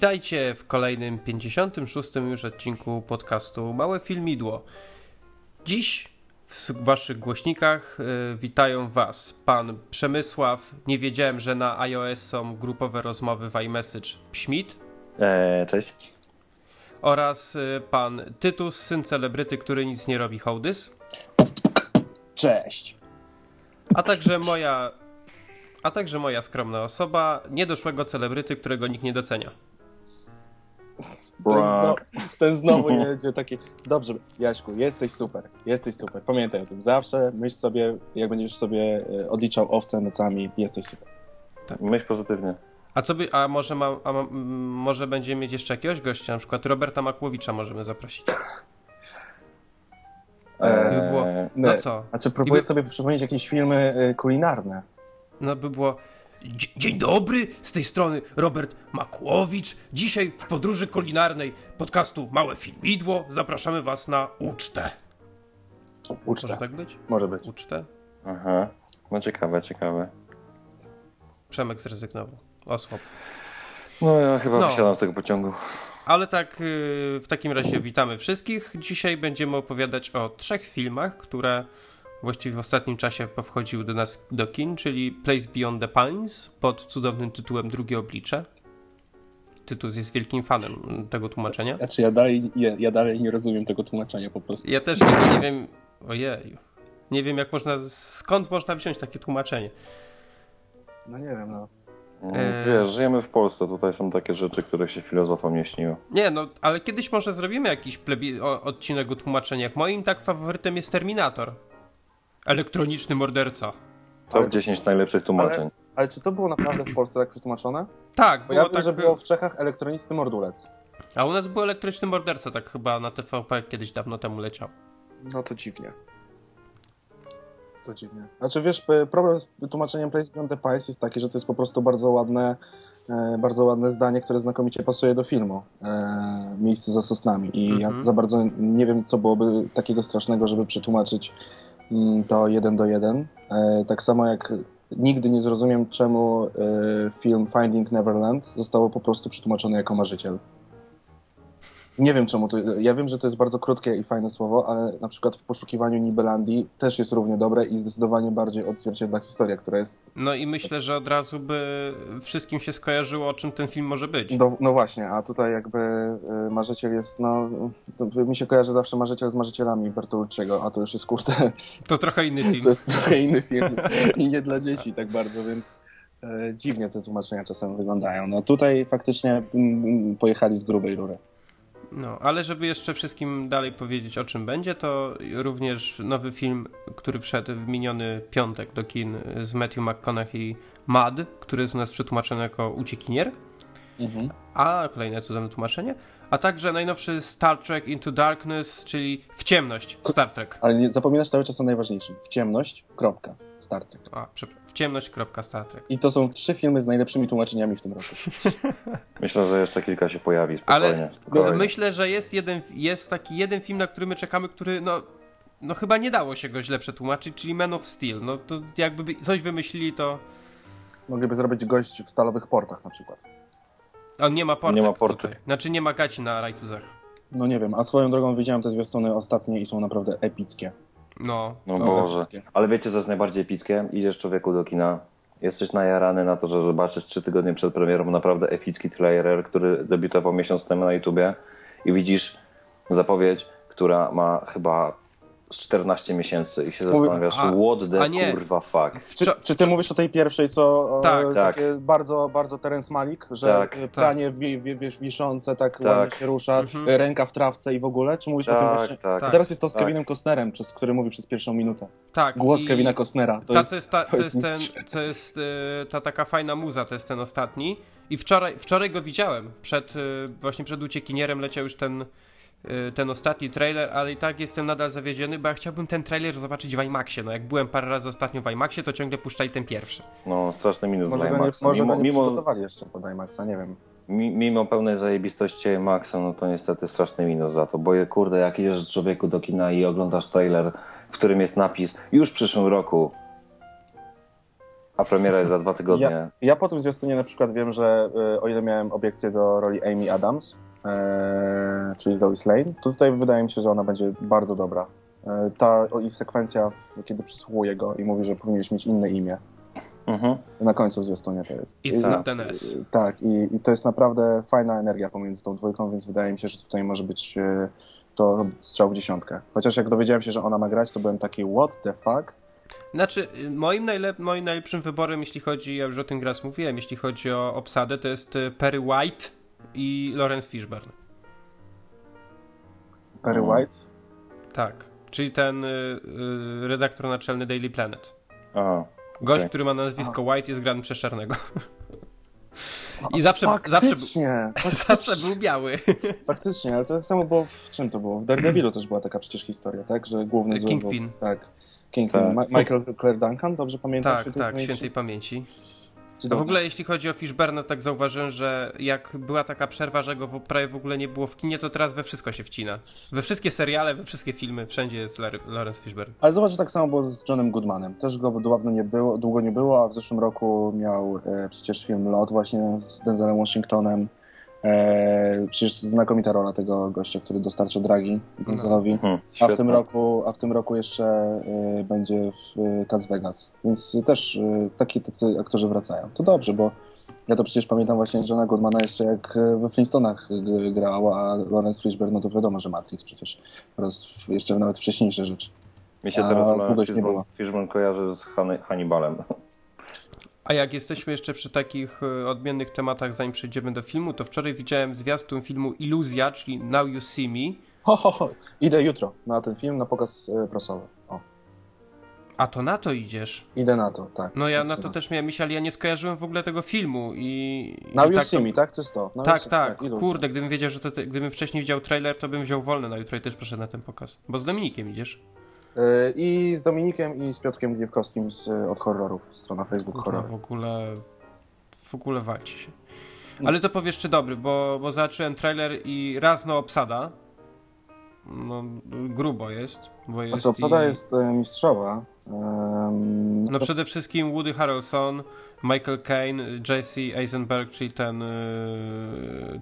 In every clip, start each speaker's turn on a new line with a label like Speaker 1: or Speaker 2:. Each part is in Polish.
Speaker 1: Witajcie w kolejnym 56. już odcinku podcastu Małe Filmidło. Dziś w waszych głośnikach y, witają was pan Przemysław. Nie wiedziałem, że na iOS są grupowe rozmowy w iMessage Schmidt.
Speaker 2: Eee, cześć.
Speaker 1: Oraz y, pan Tytus, syn celebryty, który nic nie robi, hołdys.
Speaker 3: Cześć.
Speaker 1: A także moja... A także moja skromna osoba, niedoszłego celebryty, którego nikt nie docenia.
Speaker 3: Ten, zno, ten znowu jedzie taki. Dobrze, Jaśku, jesteś super. Jesteś super. Pamiętaj o tym. Zawsze myśl sobie, jak będziesz sobie e, odliczał owce nocami, jesteś super.
Speaker 2: Myśl pozytywnie.
Speaker 1: A co by, a może, ma, a ma, może będziemy mieć jeszcze jakiegoś gościa, na przykład Roberta Makłowicza możemy zaprosić.
Speaker 3: Eee,
Speaker 1: by było, no co?
Speaker 3: Znaczy, próbuję
Speaker 1: by...
Speaker 3: sobie przypomnieć jakieś filmy e, kulinarne.
Speaker 1: No by było. Dzień dobry, z tej strony Robert Makłowicz. Dzisiaj w podróży kulinarnej podcastu Małe Filmidło zapraszamy Was na ucztę.
Speaker 3: Ucztę.
Speaker 1: Może tak być?
Speaker 3: Może być.
Speaker 1: Ucztę?
Speaker 2: Aha. No ciekawe, ciekawe.
Speaker 1: Przemek zrezygnował. Osłab.
Speaker 2: No ja chyba
Speaker 1: No.
Speaker 2: wysiadam z tego pociągu.
Speaker 1: Ale tak, yy, w takim razie witamy wszystkich. Dzisiaj będziemy opowiadać o trzech filmach, które właściwie w ostatnim czasie powchodziły do nas do kin, czyli Place Beyond the Pines pod cudownym tytułem Drugie Oblicze. Tytus jest wielkim fanem tego tłumaczenia.
Speaker 3: Znaczy, ja dalej, ja, ja dalej nie rozumiem tego tłumaczenia po prostu.
Speaker 1: Ja też tego nie wiem. Ojej. Nie wiem, jak można. Skąd można wziąć takie tłumaczenie?
Speaker 3: No nie wiem, no.
Speaker 1: Eee.
Speaker 2: Wiesz, żyjemy w Polsce, tutaj są takie rzeczy, które się filozofom nie śniły.
Speaker 1: Nie, no, ale kiedyś może zrobimy jakiś plebi- o, odcinek o tłumaczeniach. Moim tak faworytem jest Terminator. Elektroniczny morderca.
Speaker 2: Top
Speaker 3: Ale-
Speaker 2: 10 najlepszych tłumaczeń.
Speaker 3: Ale, ale czy to było naprawdę w Polsce tak przetłumaczone?
Speaker 1: Tak,
Speaker 3: Bo
Speaker 1: było
Speaker 3: ja wiem,
Speaker 1: tak.
Speaker 3: że było w Czechach elektroniczny mordulec.
Speaker 1: A u nas był elektryczny morderca, tak chyba na TVP kiedyś dawno temu leciał.
Speaker 3: No to dziwnie. To dziwnie. Znaczy wiesz, problem z tłumaczeniem Place Beyond the Pines jest taki, że to jest po prostu bardzo ładne, e, bardzo ładne zdanie, które znakomicie pasuje do filmu. E, miejsce za sosnami. I
Speaker 1: Mhm.
Speaker 3: ja za bardzo nie wiem, co byłoby takiego strasznego, żeby przetłumaczyć mm, to jeden do jeden. E, tak samo jak nigdy nie zrozumiem, czemu e, film Finding Neverland zostało po prostu przetłumaczony jako marzyciel. Nie wiem czemu to. Ja wiem, że to jest bardzo krótkie i fajne słowo, ale na przykład w poszukiwaniu Nibelandii też jest równie dobre i zdecydowanie bardziej odzwierciedla historię, która jest.
Speaker 1: No i myślę, że od razu by wszystkim się skojarzyło, o czym ten film może być.
Speaker 3: Do, no właśnie, a tutaj jakby y, marzyciel jest, no. Mi się kojarzy zawsze marzyciel z marzycielami Bertolucciego, a to już jest kurde.
Speaker 1: To trochę inny film.
Speaker 3: To jest trochę inny film i nie dla dzieci tak bardzo, więc e, dziwnie te tłumaczenia czasem wyglądają. No tutaj faktycznie mm, pojechali z grubej rury.
Speaker 1: No, ale żeby jeszcze wszystkim dalej powiedzieć o czym będzie, to również nowy film, który wszedł w miniony piątek do kin z Matthew McConaughey Mad, który jest u nas przetłumaczony jako Uciekinier,
Speaker 3: Mhm.
Speaker 1: a kolejne cudowne tłumaczenie, a także najnowszy Star Trek Into Darkness, czyli w ciemność Star Trek.
Speaker 3: Ale nie zapominasz cały czas o najważniejszym. W ciemność, kropka. Star Trek.
Speaker 1: A, przepraszam, w ciemność, kropka, Star Trek.
Speaker 3: I to są trzy filmy z najlepszymi tłumaczeniami w tym roku.
Speaker 2: Myślę, że jeszcze kilka się pojawi.
Speaker 1: Ale
Speaker 2: Spokojnie,
Speaker 1: no,
Speaker 2: spokojnie.
Speaker 1: myślę, że jest jeden, jest taki jeden film, na który my czekamy, który no, no chyba nie dało się go źle przetłumaczyć, czyli Man of Steel. No to jakby by coś wymyślili, to
Speaker 3: Mogliby zrobić gość w stalowych portach na przykład.
Speaker 1: on nie ma portek
Speaker 2: Nie ma
Speaker 1: tutaj. Znaczy nie ma gaci na rajtuzach.
Speaker 3: No nie wiem, a swoją drogą widziałem te zwiastuny ostatnie i są naprawdę epickie.
Speaker 1: No.
Speaker 2: No Boże.
Speaker 3: epickie.
Speaker 2: Ale wiecie, co jest najbardziej epickie? Idziesz człowieku do kina, jesteś najarany na to, że zobaczysz trzy tygodnie przed premierą naprawdę epicki trailer, który debiutował miesiąc temu na YouTubie i widzisz zapowiedź, która ma chyba z 14 miesięcy i się zastanawiasz,
Speaker 1: a-
Speaker 2: what the
Speaker 1: a nie.
Speaker 2: kurwa fuck.
Speaker 3: Czy, czy ty mówisz o tej pierwszej, co e,
Speaker 1: Tak,
Speaker 3: takie bardzo, bardzo Terence Malik, że
Speaker 2: Tak.
Speaker 3: tak, pranie wiesz, wiszące, tak,
Speaker 2: Tak.
Speaker 3: ładnie się rusza,
Speaker 1: Mhm.
Speaker 3: e, ręka w trawce i w ogóle? Czy mówisz o tym
Speaker 2: Tak,
Speaker 3: właśnie?
Speaker 2: tak.
Speaker 1: Tak.
Speaker 3: Teraz jest to z
Speaker 2: Tak.
Speaker 3: Kevinem Costnerem, przez, który mówi przez pierwszą minutę.
Speaker 1: Tak.
Speaker 3: Głos
Speaker 1: i-
Speaker 3: Kevina Costnera. To
Speaker 1: ta,
Speaker 3: jest,
Speaker 1: to jest, ta,
Speaker 3: to
Speaker 1: to
Speaker 3: jest
Speaker 1: ten, to jest e, ta taka fajna muza, to jest ten ostatni. I wczoraj, wczoraj go widziałem. Przed, e, właśnie przed uciekinierem leciał już ten, e, ten ostatni trailer, ale i tak jestem nadal zawiedziony, bo ja chciałbym ten trailer zobaczyć w IMAXie. No jak byłem parę razy ostatnio w IMAXie, to ciągle puszczali ten pierwszy.
Speaker 2: No, straszny minus
Speaker 3: może
Speaker 2: dla IMAXa.
Speaker 3: może
Speaker 2: Mimo, mimo,
Speaker 3: przygotowali jeszcze pod IMAXa, nie wiem.
Speaker 2: mi- mimo pełnej zajebistości IMAXa, no to niestety straszny minus za to, bo je, kurde, jak idziesz człowieku do kina i oglądasz trailer, w którym jest napis już w przyszłym roku, a premiera jest za dwa tygodnie.
Speaker 3: Ja, ja po tym zwiastunie na przykład wiem, że e, o ile miałem obiekcję do roli Amy Adams, czyli Lois Lane, to tutaj wydaje mi się, że ona będzie bardzo dobra. E, ta ich sekwencja, kiedy przysłuchuje go i mówi, że powinieneś mieć inne imię.
Speaker 2: Mhm.
Speaker 3: Na końcu zwiastunia to jest.
Speaker 1: It's
Speaker 3: I-
Speaker 1: not an S.
Speaker 3: Tak, i, i to jest naprawdę fajna energia pomiędzy tą dwójką, więc wydaje mi się, że tutaj może być e, to strzał w dziesiątkę. Chociaż jak dowiedziałem się, że ona ma grać, to byłem taki what the fuck?
Speaker 1: Znaczy, y, moim, najlep moim najlepszym wyborem, jeśli chodzi, ja już o tym raz mówiłem, jeśli chodzi o obsadę, to jest y, Perry White i Lawrence Fishburne.
Speaker 3: Perry. White?
Speaker 1: Tak. Czyli ten y, y, redaktor naczelny Daily Planet.
Speaker 2: Aha.
Speaker 1: Gość,
Speaker 2: Okej.
Speaker 1: który ma nazwisko White, jest grany przez czarnego. I zawsze, zawsze, był,
Speaker 3: Faktycznie,
Speaker 1: zawsze był biały.
Speaker 3: faktycznie, ale to tak samo było w czym to było? W Daredevilu też była taka przecież historia, tak? Że główny zły...
Speaker 1: Kingpin.
Speaker 3: Tak. Kingpin.
Speaker 2: Tak.
Speaker 3: Ma- Michael Claire Duncan, dobrze pamiętam?
Speaker 1: Tak, tak,
Speaker 3: pamięci?
Speaker 1: świętej pamięci. A w
Speaker 3: Cudowne.
Speaker 1: ogóle jeśli chodzi o Fishburne, tak zauważyłem, że jak była taka przerwa, że go w, prawie w ogóle nie było w kinie, to teraz we wszystko się wcina. We wszystkie seriale, we wszystkie filmy, wszędzie jest Lawrence Fishburne.
Speaker 3: Ale zobacz, że tak samo było z Johnem Goodmanem. Też go dawno nie było, długo nie było, a w zeszłym roku miał e, przecież film Lot właśnie z Denzelem Washingtonem. E, przecież znakomita rola tego gościa, który dostarcza dragi Denzelowi.
Speaker 2: Mhm.
Speaker 3: A w, tym roku, a w tym roku jeszcze e, będzie w Cats Vegas. Więc też e, taki tacy aktorzy wracają. To dobrze, bo ja to przecież pamiętam właśnie Johna Goodmana jeszcze jak we Flintstonach g- grał, a Lawrence Fishburne, no to wiadomo, że Matrix przecież. Oraz jeszcze nawet wcześniejsze rzeczy.
Speaker 2: Mi się
Speaker 3: A,
Speaker 2: teraz Fishburne. Fishburne kojarzy z Han- Hannibalem.
Speaker 1: A jak jesteśmy jeszcze przy takich e, odmiennych tematach, zanim przejdziemy do filmu, to wczoraj widziałem zwiastun filmu Iluzja, czyli Now You See Me.
Speaker 3: Ho, ho, ho. Idę jutro na ten film, na pokaz e, prasowy. O,
Speaker 1: A to na to idziesz.
Speaker 3: idę na to, tak.
Speaker 1: No ja na to
Speaker 3: raz.
Speaker 1: też miałem myśl, ale ja nie skojarzyłem w ogóle tego filmu i...
Speaker 3: Now
Speaker 1: i
Speaker 3: You
Speaker 1: tak
Speaker 3: See Me, tak? To jest to. Now You
Speaker 1: Tak,
Speaker 3: See-
Speaker 1: tak,
Speaker 3: iluzja.
Speaker 1: kurde, gdybym wiedział, że to, te, gdybym wcześniej widział trailer, to bym wziął wolne na jutro i też poszedł na ten pokaz. Bo z Dominikiem idziesz.
Speaker 3: E, I z Dominikiem i z Piotrkiem Gniewkowskim z, e, od horrorów, strona Facebook
Speaker 1: Kurwa,
Speaker 3: horror.
Speaker 1: w ogóle... W ogóle walczy się. Ale to powiesz, czy dobry, bo, bo zobaczyłem trailer i raz no obsada. No, grubo jest, bo jest
Speaker 3: Znaczy, obsada
Speaker 1: i-
Speaker 3: jest e, mistrzowa. Em,
Speaker 1: No przede wszystkim Woody Harrelson, Michael Caine, Jesse Eisenberg, czyli ten,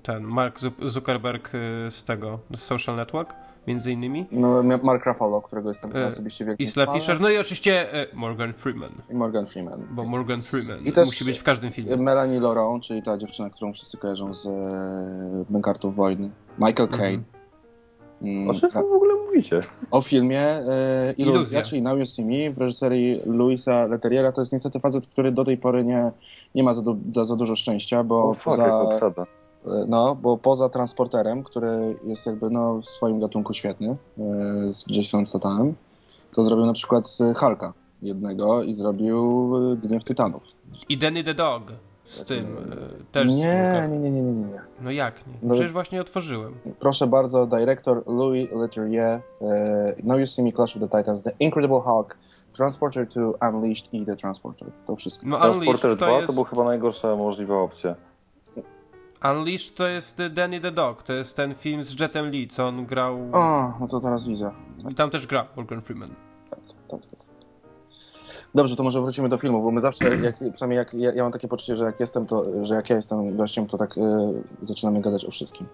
Speaker 1: ten Mark Zu- Zuckerberg z tego, z Social Network, między innymi.
Speaker 3: No, Mark Ruffalo, którego jestem
Speaker 1: E,
Speaker 3: osobiście wielkim
Speaker 1: Isla
Speaker 3: fanem.
Speaker 1: Fisher, no i oczywiście y, Morgan Freeman,
Speaker 3: I Morgan Freeman.
Speaker 1: bo Morgan Freeman
Speaker 3: I też-
Speaker 1: musi być w każdym filmie.
Speaker 3: Melanie Laurent, czyli ta dziewczyna, którą wszyscy kojarzą z e, Bękartów Wojny. Michael Caine. Mm,
Speaker 2: O czym wy w ogóle mówicie?
Speaker 3: o filmie e, Iluzja,
Speaker 1: Iluzja.
Speaker 3: czyli Now You See Me w reżyserii Luisa Leterriera. To jest niestety facet, który do tej pory nie, nie ma za, du- za, za dużo szczęścia, bo
Speaker 2: O fuck, jak
Speaker 3: poza,
Speaker 2: obsada.
Speaker 3: E, no, bo poza Transporterem, który jest jakby no, w swoim gatunku świetny, e, z Jasonem Statanem, to zrobił na przykład z Hulka jednego i zrobił e, Gniew Tytanów.
Speaker 1: I Danny the Dog z tym też.
Speaker 3: Nie, nie, nie, nie, nie, nie.
Speaker 1: No jak nie?
Speaker 3: No-
Speaker 1: Przecież właśnie otworzyłem.
Speaker 3: Proszę bardzo, dyrektor Louis Leterrier, Now You See Me, Clash of the Titans, The Incredible Hulk, Transporter 2, Unleashed i The Transporter. To wszystko.
Speaker 1: No
Speaker 2: Transporter
Speaker 1: Unleashed
Speaker 2: 2
Speaker 1: to
Speaker 2: to,
Speaker 1: jest...
Speaker 2: był chyba najgorsza możliwa opcja.
Speaker 1: Unleashed to jest y, Danny the Dog, to jest ten film z Jetem Lee, co on grał...
Speaker 3: O, no to teraz widzę.
Speaker 1: I tam też gra Morgan Freeman.
Speaker 3: Tak, tak, tak. Dobrze, to może wrócimy do filmu, bo my zawsze, jak, przynajmniej jak, ja, ja mam takie poczucie, że jak jestem, to, że jak ja jestem gościem, to tak e, zaczynamy gadać o wszystkim.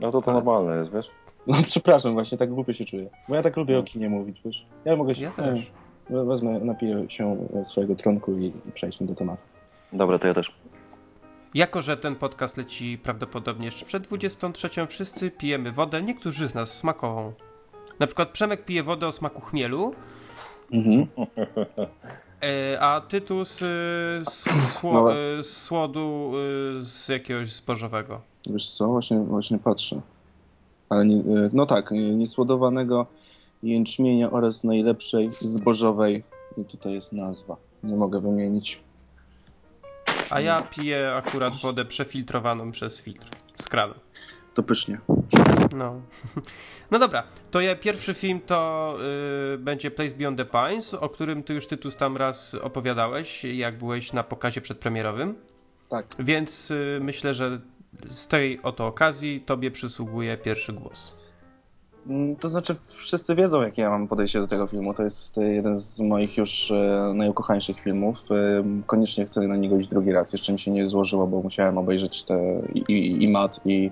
Speaker 2: No to to normalne jest, wiesz?
Speaker 3: No przepraszam, właśnie tak głupio się czuję. Bo ja tak lubię o kinie mówić, wiesz. Ja mogę się...
Speaker 1: Ja też.
Speaker 3: e, Wezmę, napiję się swojego trunku i, i przejdźmy do tematów.
Speaker 2: Dobra, to ja też.
Speaker 1: Jako, że ten podcast leci prawdopodobnie jeszcze przed 23, wszyscy pijemy wodę, niektórzy z nas smakową. Na przykład Przemek pije wodę o smaku chmielu,
Speaker 3: Mhm.
Speaker 1: e, a Tytus z, sło,
Speaker 3: No.
Speaker 1: z słodu y, z jakiegoś zbożowego.
Speaker 3: Wiesz co, właśnie, właśnie patrzę. Ale nie, no tak, niesłodowanego jęczmienia oraz najlepszej zbożowej. I tutaj jest nazwa. Nie mogę wymienić.
Speaker 1: A ja piję akurat wodę przefiltrowaną przez filtr z kranu.
Speaker 3: To pysznie.
Speaker 1: No. No dobra, to ja pierwszy film to y, będzie Place Beyond the Pines, o którym ty już Tytus tam raz opowiadałeś, jak byłeś na pokazie przedpremierowym.
Speaker 3: Tak.
Speaker 1: Więc y, myślę, że z tej oto okazji tobie przysługuje pierwszy głos.
Speaker 3: Mm, To znaczy, wszyscy wiedzą, jakie ja mam podejście do tego filmu. To jest y, jeden z moich już e, najukochańszych filmów. E, Koniecznie chcę na niego iść drugi raz. Jeszcze mi się nie złożyło, bo musiałem obejrzeć te i, i, i Matt, i,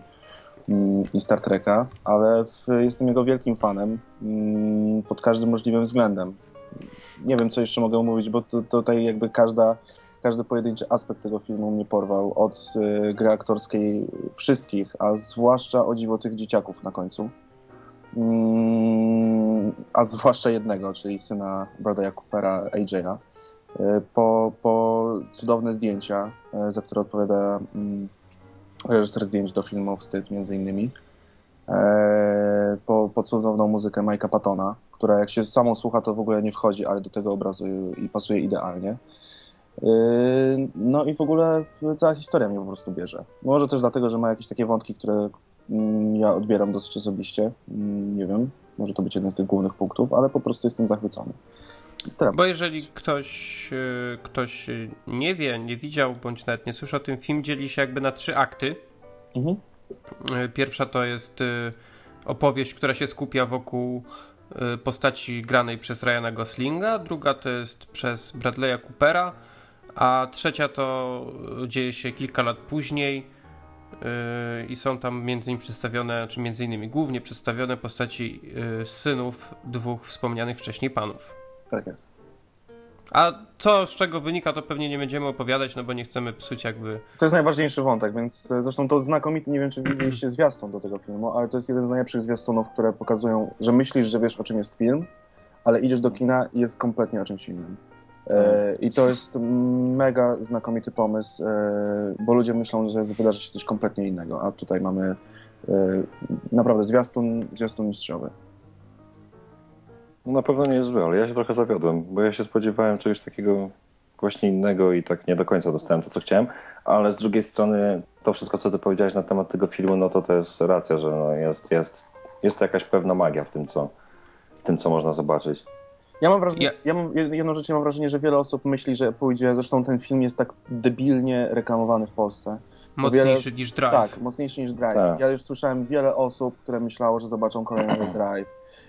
Speaker 3: mm, i Star Treka, ale jestem jego wielkim fanem mm, pod każdym możliwym względem. Nie wiem, co jeszcze mogę mówić, bo tutaj jakby każda, każdy pojedynczy aspekt tego filmu mnie porwał. Od gry aktorskiej wszystkich, a zwłaszcza o dziwo tych dzieciaków na końcu. Mm, a zwłaszcza jednego, czyli syna Bradley'a Coopera, AJ'a. Y, Po, po cudowne zdjęcia, y, za które odpowiada mm, reżyser zdjęć do filmu Wstyd między innymi. E, Po, po cudowną muzykę Mike'a Pattona, która jak się samą słucha, to w ogóle nie wchodzi, ale do tego obrazu i pasuje idealnie. No i w ogóle cała historia mnie po prostu bierze. Może też dlatego, że ma jakieś takie wątki, które ja odbieram dosyć osobiście. Mm, Nie wiem, może to być jeden z tych głównych punktów, ale po prostu jestem zachwycony.
Speaker 1: Bo jeżeli ktoś, y, ktoś nie wie, nie widział, bądź nawet nie słyszał o tym, film dzieli się jakby na trzy akty.
Speaker 3: Mhm.
Speaker 1: Y, Pierwsza to jest y, opowieść, która się skupia wokół postaci granej przez Ryana Goslinga, druga to jest przez Bradley'a Coopera, a trzecia to dzieje się kilka lat później i są tam między innymi przedstawione, czy między innymi głównie przedstawione postaci y, synów dwóch wspomnianych wcześniej panów.
Speaker 3: Tak jest.
Speaker 1: A co z czego wynika, to pewnie nie będziemy opowiadać, no bo nie chcemy psuć jakby
Speaker 3: To jest najważniejszy wątek, więc e, zresztą to znakomity, nie wiem czy widzieliście zwiastun do tego filmu, ale to jest jeden z najlepszych zwiastunów, które pokazują, że myślisz, że wiesz o czym jest film, ale idziesz do kina i jest kompletnie o czymś innym. E, I to jest mega znakomity pomysł, e, bo ludzie myślą, że wydarzy się coś kompletnie innego, a tutaj mamy e, naprawdę zwiastun, zwiastun mistrzowy.
Speaker 2: No na pewno nie jest zły, ale ja się trochę zawiodłem, bo ja się spodziewałem czegoś takiego właśnie innego i tak nie do końca dostałem to, co chciałem, ale z drugiej strony to wszystko, co ty powiedziałeś na temat tego filmu, no to to jest racja, że no jest, jest, jest jakaś pewna magia w tym, co, w tym, co można zobaczyć.
Speaker 3: Ja mam wrażenie,
Speaker 1: Ja-
Speaker 3: ja mam, jedną rzecz, ja mam wrażenie, że wiele osób myśli, że pójdzie, zresztą ten film jest tak debilnie reklamowany w Polsce.
Speaker 1: mocniejszy
Speaker 3: wiele-
Speaker 1: niż Drive.
Speaker 3: Tak, mocniejszy niż Drive.
Speaker 2: Tak.
Speaker 3: Ja już słyszałem wiele osób, które myślało, że zobaczą kolejny Drive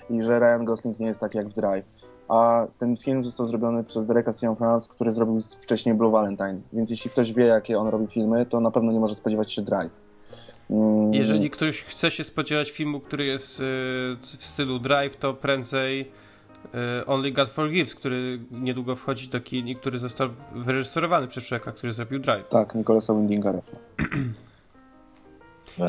Speaker 3: i że Ryan Gosling nie jest taki jak w Drive. A ten film został zrobiony przez Dereka Cianfrance, który zrobił wcześniej Blue Valentine. Więc jeśli ktoś wie, jakie on robi filmy, to na pewno nie może spodziewać się Drive. Mm,
Speaker 1: Jeżeli ktoś chce się spodziewać filmu, który jest y, w stylu Drive, to prędzej Only God Forgives, który niedługo wchodzi do kin i który został wyreżyserowany przez człowieka, który zrobił Drive.
Speaker 3: Tak, Nicolasa Windinga Refna.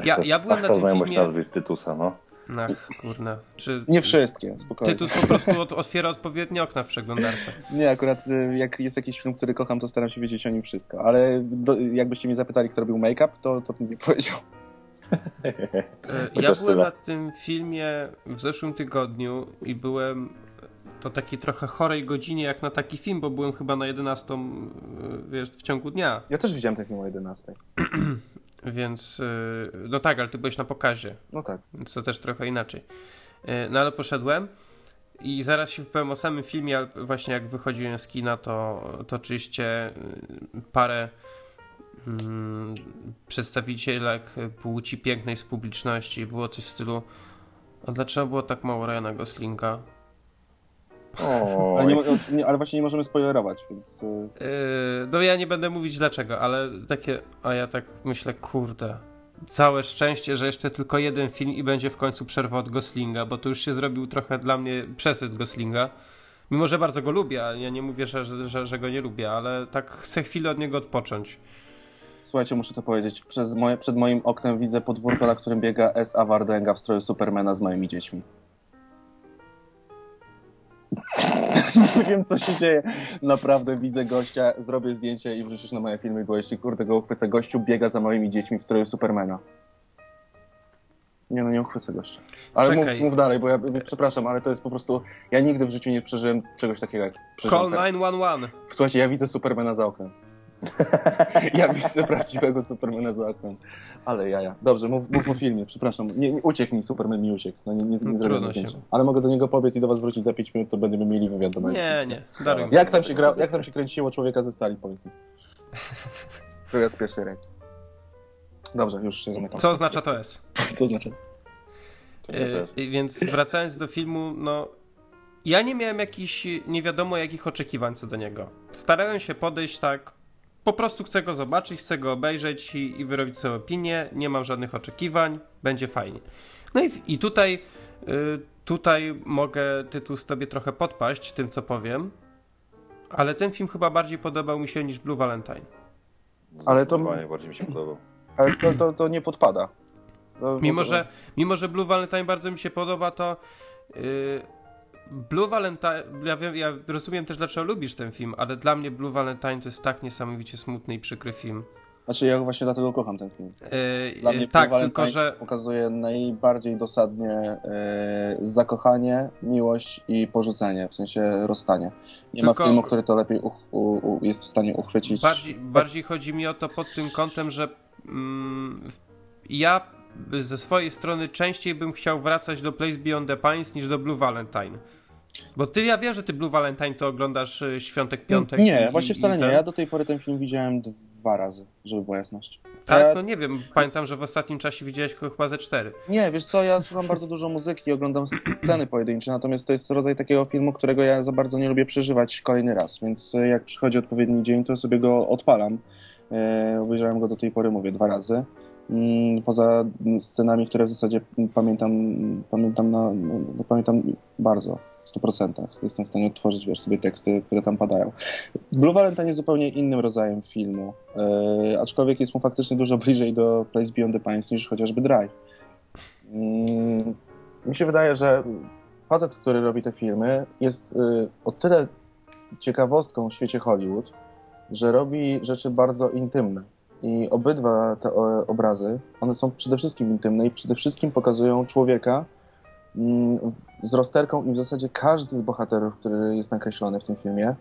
Speaker 1: Ja-
Speaker 2: to,
Speaker 1: ja byłem na tym
Speaker 2: znajomość
Speaker 1: filmie-
Speaker 2: nazwy z Tytusa, no.
Speaker 1: Ach, kurna. Czy
Speaker 3: Nie wszystkie, spokojnie.
Speaker 1: Tytus po prostu od, otwiera odpowiednie okna w przeglądarce.
Speaker 3: Nie, akurat y, jak jest jakiś film, który kocham, to staram się wiedzieć o nim wszystko. Ale do, jakbyście mnie zapytali, kto robił make-up, to, to bym nie powiedział.
Speaker 1: E, Ja byłem
Speaker 2: tyle.
Speaker 1: na tym filmie w zeszłym tygodniu i byłem to takiej trochę chorej godzinie jak na taki film, bo byłem chyba na 11 y, wiesz, w ciągu dnia.
Speaker 3: Ja też widziałem ten film o 11.
Speaker 1: Więc y, no tak, ale ty byłeś na pokazie,
Speaker 3: No tak.
Speaker 1: więc to też trochę inaczej. Y, No ale poszedłem i zaraz się wypowiem o samym filmie, ale właśnie jak wychodziłem z kina, to, to oczywiście parę mm, przedstawicielek płci pięknej z publiczności było coś w stylu a dlaczego było tak mało Ryana Goslinga?
Speaker 2: O,
Speaker 3: Ale, nie, nie, ale właśnie nie możemy spoilerować, więc... y,
Speaker 1: Yy, no ja nie będę mówić dlaczego, ale takie, a ja tak myślę, kurde, całe szczęście, że jeszcze tylko jeden film i będzie w końcu przerwa od Goslinga, bo to już się zrobił trochę dla mnie przesyt Goslinga. Mimo, że bardzo go lubię, a ja nie mówię, że, że, że, go nie lubię, ale tak chcę chwilę od niego odpocząć.
Speaker 3: Słuchajcie, muszę to powiedzieć. Przez moje, przed moim oknem widzę podwórko, na którym biega S.A. Wardęga w stroju Supermana z małymi dziećmi. nie wiem, co się dzieje. Naprawdę widzę gościa, zrobię zdjęcie i wrzucisz na moje filmy, bo jeśli kurde go uchwycę, gościu biega za małymi dziećmi w stroju Supermana. Nie no, nie uchwycę gościa. Ale mów, mów dalej, bo ja przepraszam, ale to jest po prostu... Ja nigdy w życiu nie przeżyłem czegoś takiego, jak
Speaker 1: Call
Speaker 3: teraz.
Speaker 1: 911.
Speaker 3: Słuchajcie, ja widzę Supermana za oknem. ja widzę prawdziwego Supermana za oknem. Ale jaja. Dobrze, mów, mów o filmie, przepraszam. Nie, nie, uciekł mi, Superman mi uciekł. No nie, nie, nie
Speaker 1: Trudno
Speaker 3: zrobiłem
Speaker 1: się.
Speaker 3: zdjęcia. Ale mogę do niego pobiec i do was wrócić za 5 minut, to będziemy mieli wywiad do.
Speaker 1: Nie, nie.
Speaker 3: Jak tam się gra, jak tam się kręciło człowieka ze stali, powiedz mi. Wywiad z pierwszej ręki. Dobrze, już się zamykam.
Speaker 1: Co oznacza to S?
Speaker 3: Co znaczy?
Speaker 1: E, Więc wracając do filmu, no. Ja nie miałem jakichś nie wiadomo jakich oczekiwań co do niego. Starałem się podejść tak. Po prostu chcę go zobaczyć, chcę go obejrzeć i, i wyrobić sobie opinię. Nie mam żadnych oczekiwań, będzie fajnie. No i, i tutaj, y, tutaj mogę tytuł sobie trochę podpaść tym, co powiem. Ale ten film chyba bardziej podobał mi się niż Blue Valentine.
Speaker 3: Ale to-
Speaker 2: bardziej mi się podobał.
Speaker 3: Ale to, to, to nie podpada. To,
Speaker 1: Mimo że, mimo, że Blue Valentine bardzo mi się podoba, to yy, Blue Valentine, ja, wiem, ja rozumiem też dlaczego lubisz ten film, ale dla mnie Blue Valentine to jest tak niesamowicie smutny i przykry film.
Speaker 3: Znaczy ja właśnie dlatego kocham ten film.
Speaker 1: Yy,
Speaker 3: Dla mnie
Speaker 1: yy, tak,
Speaker 3: Blue
Speaker 1: tylko
Speaker 3: Valentine
Speaker 1: że
Speaker 3: pokazuje najbardziej dosadnie e, zakochanie, miłość i porzucenie, w sensie rozstanie. Nie
Speaker 1: Tylko-
Speaker 3: ma filmu, który to lepiej uch, u, u, jest w stanie uchwycić.
Speaker 1: bardziej, bardziej chodzi mi o to pod tym kątem, że mm, ja ze swojej strony częściej bym chciał wracać do Place Beyond the Pines niż do Blue Valentine. Bo ty, ja wiem, że ty Blue Valentine to oglądasz y, świątek, piątek.
Speaker 3: Nie,
Speaker 1: i-
Speaker 3: właśnie wcale
Speaker 1: i
Speaker 3: nie.
Speaker 1: ten-
Speaker 3: Ja do tej pory ten film widziałem dwa razy, żeby była jasność.
Speaker 1: Tak,
Speaker 3: Ja-
Speaker 1: no nie wiem, pamiętam, że w ostatnim czasie widziałeś go chyba ze cztery.
Speaker 3: Nie, wiesz co, ja słucham bardzo dużo muzyki, oglądam sceny pojedyncze, natomiast to jest rodzaj takiego filmu, którego ja za bardzo nie lubię przeżywać kolejny raz, więc e, jak przychodzi odpowiedni dzień, to sobie go odpalam. E, obejrzałem go do tej pory, mówię, dwa razy. Mm, Poza mm, scenami, które w zasadzie pamiętam, pamiętam, na, no, pamiętam bardzo, 100%. Jestem w stanie odtworzyć wiesz, sobie teksty, które tam padają. Blue Valentine jest zupełnie innym rodzajem filmu, e, aczkolwiek jest mu faktycznie dużo bliżej do Place Beyond the Pines niż chociażby Drive. Mm, Mi się wydaje, że facet, który robi te filmy, jest y, o tyle ciekawostką w świecie Hollywood, że robi rzeczy bardzo intymne. I obydwa te obrazy, one są przede wszystkim intymne i przede wszystkim pokazują człowieka z rozterką i w zasadzie każdy z bohaterów, który jest nakreślony w tym filmie,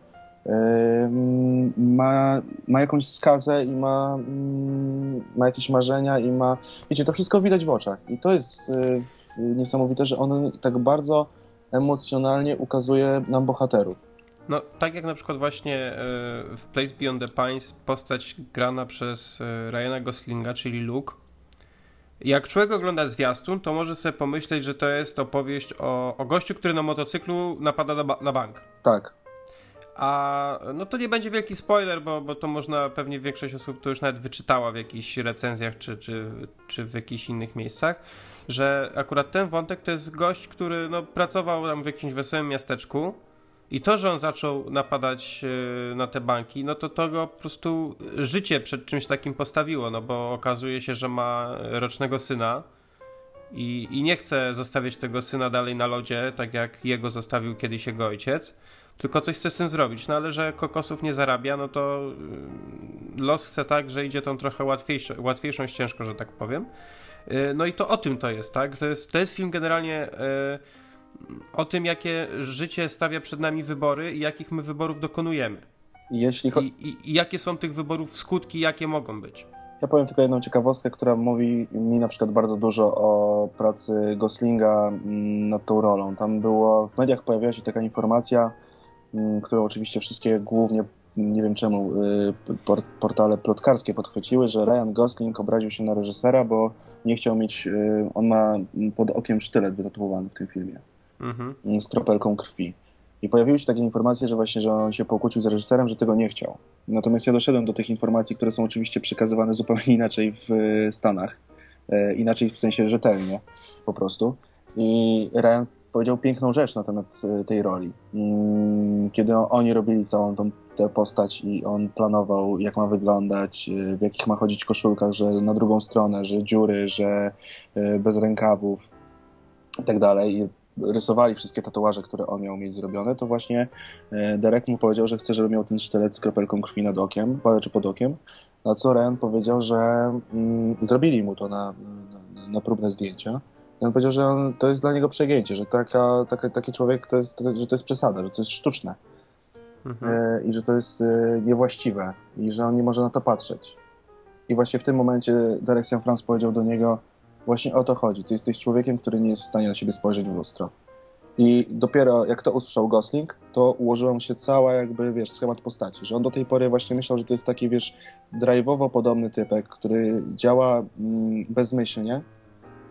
Speaker 3: ma, ma jakąś skazę i ma, mm, ma jakieś marzenia i ma... Wiecie, to wszystko widać w oczach. I to jest y, niesamowite, że on tak bardzo emocjonalnie ukazuje nam bohaterów.
Speaker 1: No, tak jak na przykład właśnie e, w Place Beyond the Pines postać grana przez e, Ryana Goslinga, czyli Luke. Jak człowiek ogląda zwiastun, to może sobie pomyśleć, że to jest opowieść o, o gościu, który na motocyklu napada na, ba- na bank.
Speaker 3: Tak.
Speaker 1: A no to nie będzie wielki spoiler, bo, bo to można pewnie większość osób to już nawet wyczytała w jakichś recenzjach czy, czy, czy w jakichś innych miejscach, że akurat ten wątek to jest gość, który no, pracował tam w jakimś wesołym miasteczku i to, że on zaczął napadać e, na te banki, no to to go po prostu życie przed czymś takim postawiło, no bo okazuje się, że ma rocznego syna i, i nie chce zostawiać tego syna dalej na lodzie, tak jak jego zostawił kiedyś jego ojciec tylko coś chce z tym zrobić. No ale że kokosów nie zarabia, no to y, los chce tak, że idzie tą trochę łatwiejszą, łatwiejszą ścieżką, że tak powiem. No i to o tym to jest, tak? To jest, to jest film generalnie y, o tym, jakie życie stawia przed nami wybory i jakich my wyborów dokonujemy.
Speaker 3: Jeśli cho-
Speaker 1: I, i, i jakie są tych wyborów skutki, jakie mogą być.
Speaker 3: Ja powiem tylko jedną ciekawostkę, która mówi mi na przykład bardzo dużo o pracy Goslinga mm, nad tą rolą. Tam było, w mediach pojawiła się taka informacja, mm, którą oczywiście wszystkie głównie, mm, nie wiem czemu, y, por- portale plotkarskie podchwyciły, że Ryan Gosling obraził się na reżysera, bo nie chciał mieć, y, on ma pod okiem sztylet wytatuowany w tym filmie
Speaker 1: Mhm.
Speaker 3: z kropelką krwi. I pojawiły się takie informacje, że właśnie, że on się pokłócił z reżyserem, że tego nie chciał. Natomiast ja doszedłem do tych informacji, które są oczywiście przekazywane zupełnie inaczej w e, Stanach. E, inaczej w sensie rzetelnie po prostu. I Ryan powiedział piękną rzecz na temat e, tej roli. Mm, Kiedy oni robili całą tą tę postać i on planował, jak ma wyglądać, w jakich ma chodzić koszulkach, że na drugą stronę, że dziury, że bez rękawów i tak dalej. Rysowali wszystkie tatuaże, które on miał mieć zrobione, to właśnie e, Derek mu powiedział, że chce, żeby miał ten sztylet z kropelką krwi nad okiem, czy pod okiem, na co Ren powiedział, że mm, zrobili mu to na, na, na próbne zdjęcia. I on powiedział, że on, to jest dla niego przegięcie, że taka, taka, taki człowiek to jest, że to jest przesada, że to jest sztuczne
Speaker 1: Mhm.
Speaker 3: e, i że to jest e, niewłaściwe i że on nie może na to patrzeć. I właśnie w tym momencie Derek St. Franz powiedział do niego właśnie o to chodzi. Ty jesteś człowiekiem, który nie jest w stanie na siebie spojrzeć w lustro. I dopiero jak to usłyszał Gosling, to ułożyła mu się cała jakby, wiesz, schemat postaci, że on do tej pory właśnie myślał, że to jest taki, wiesz, drive'owo podobny typek, który działa mm, bezmyślnie,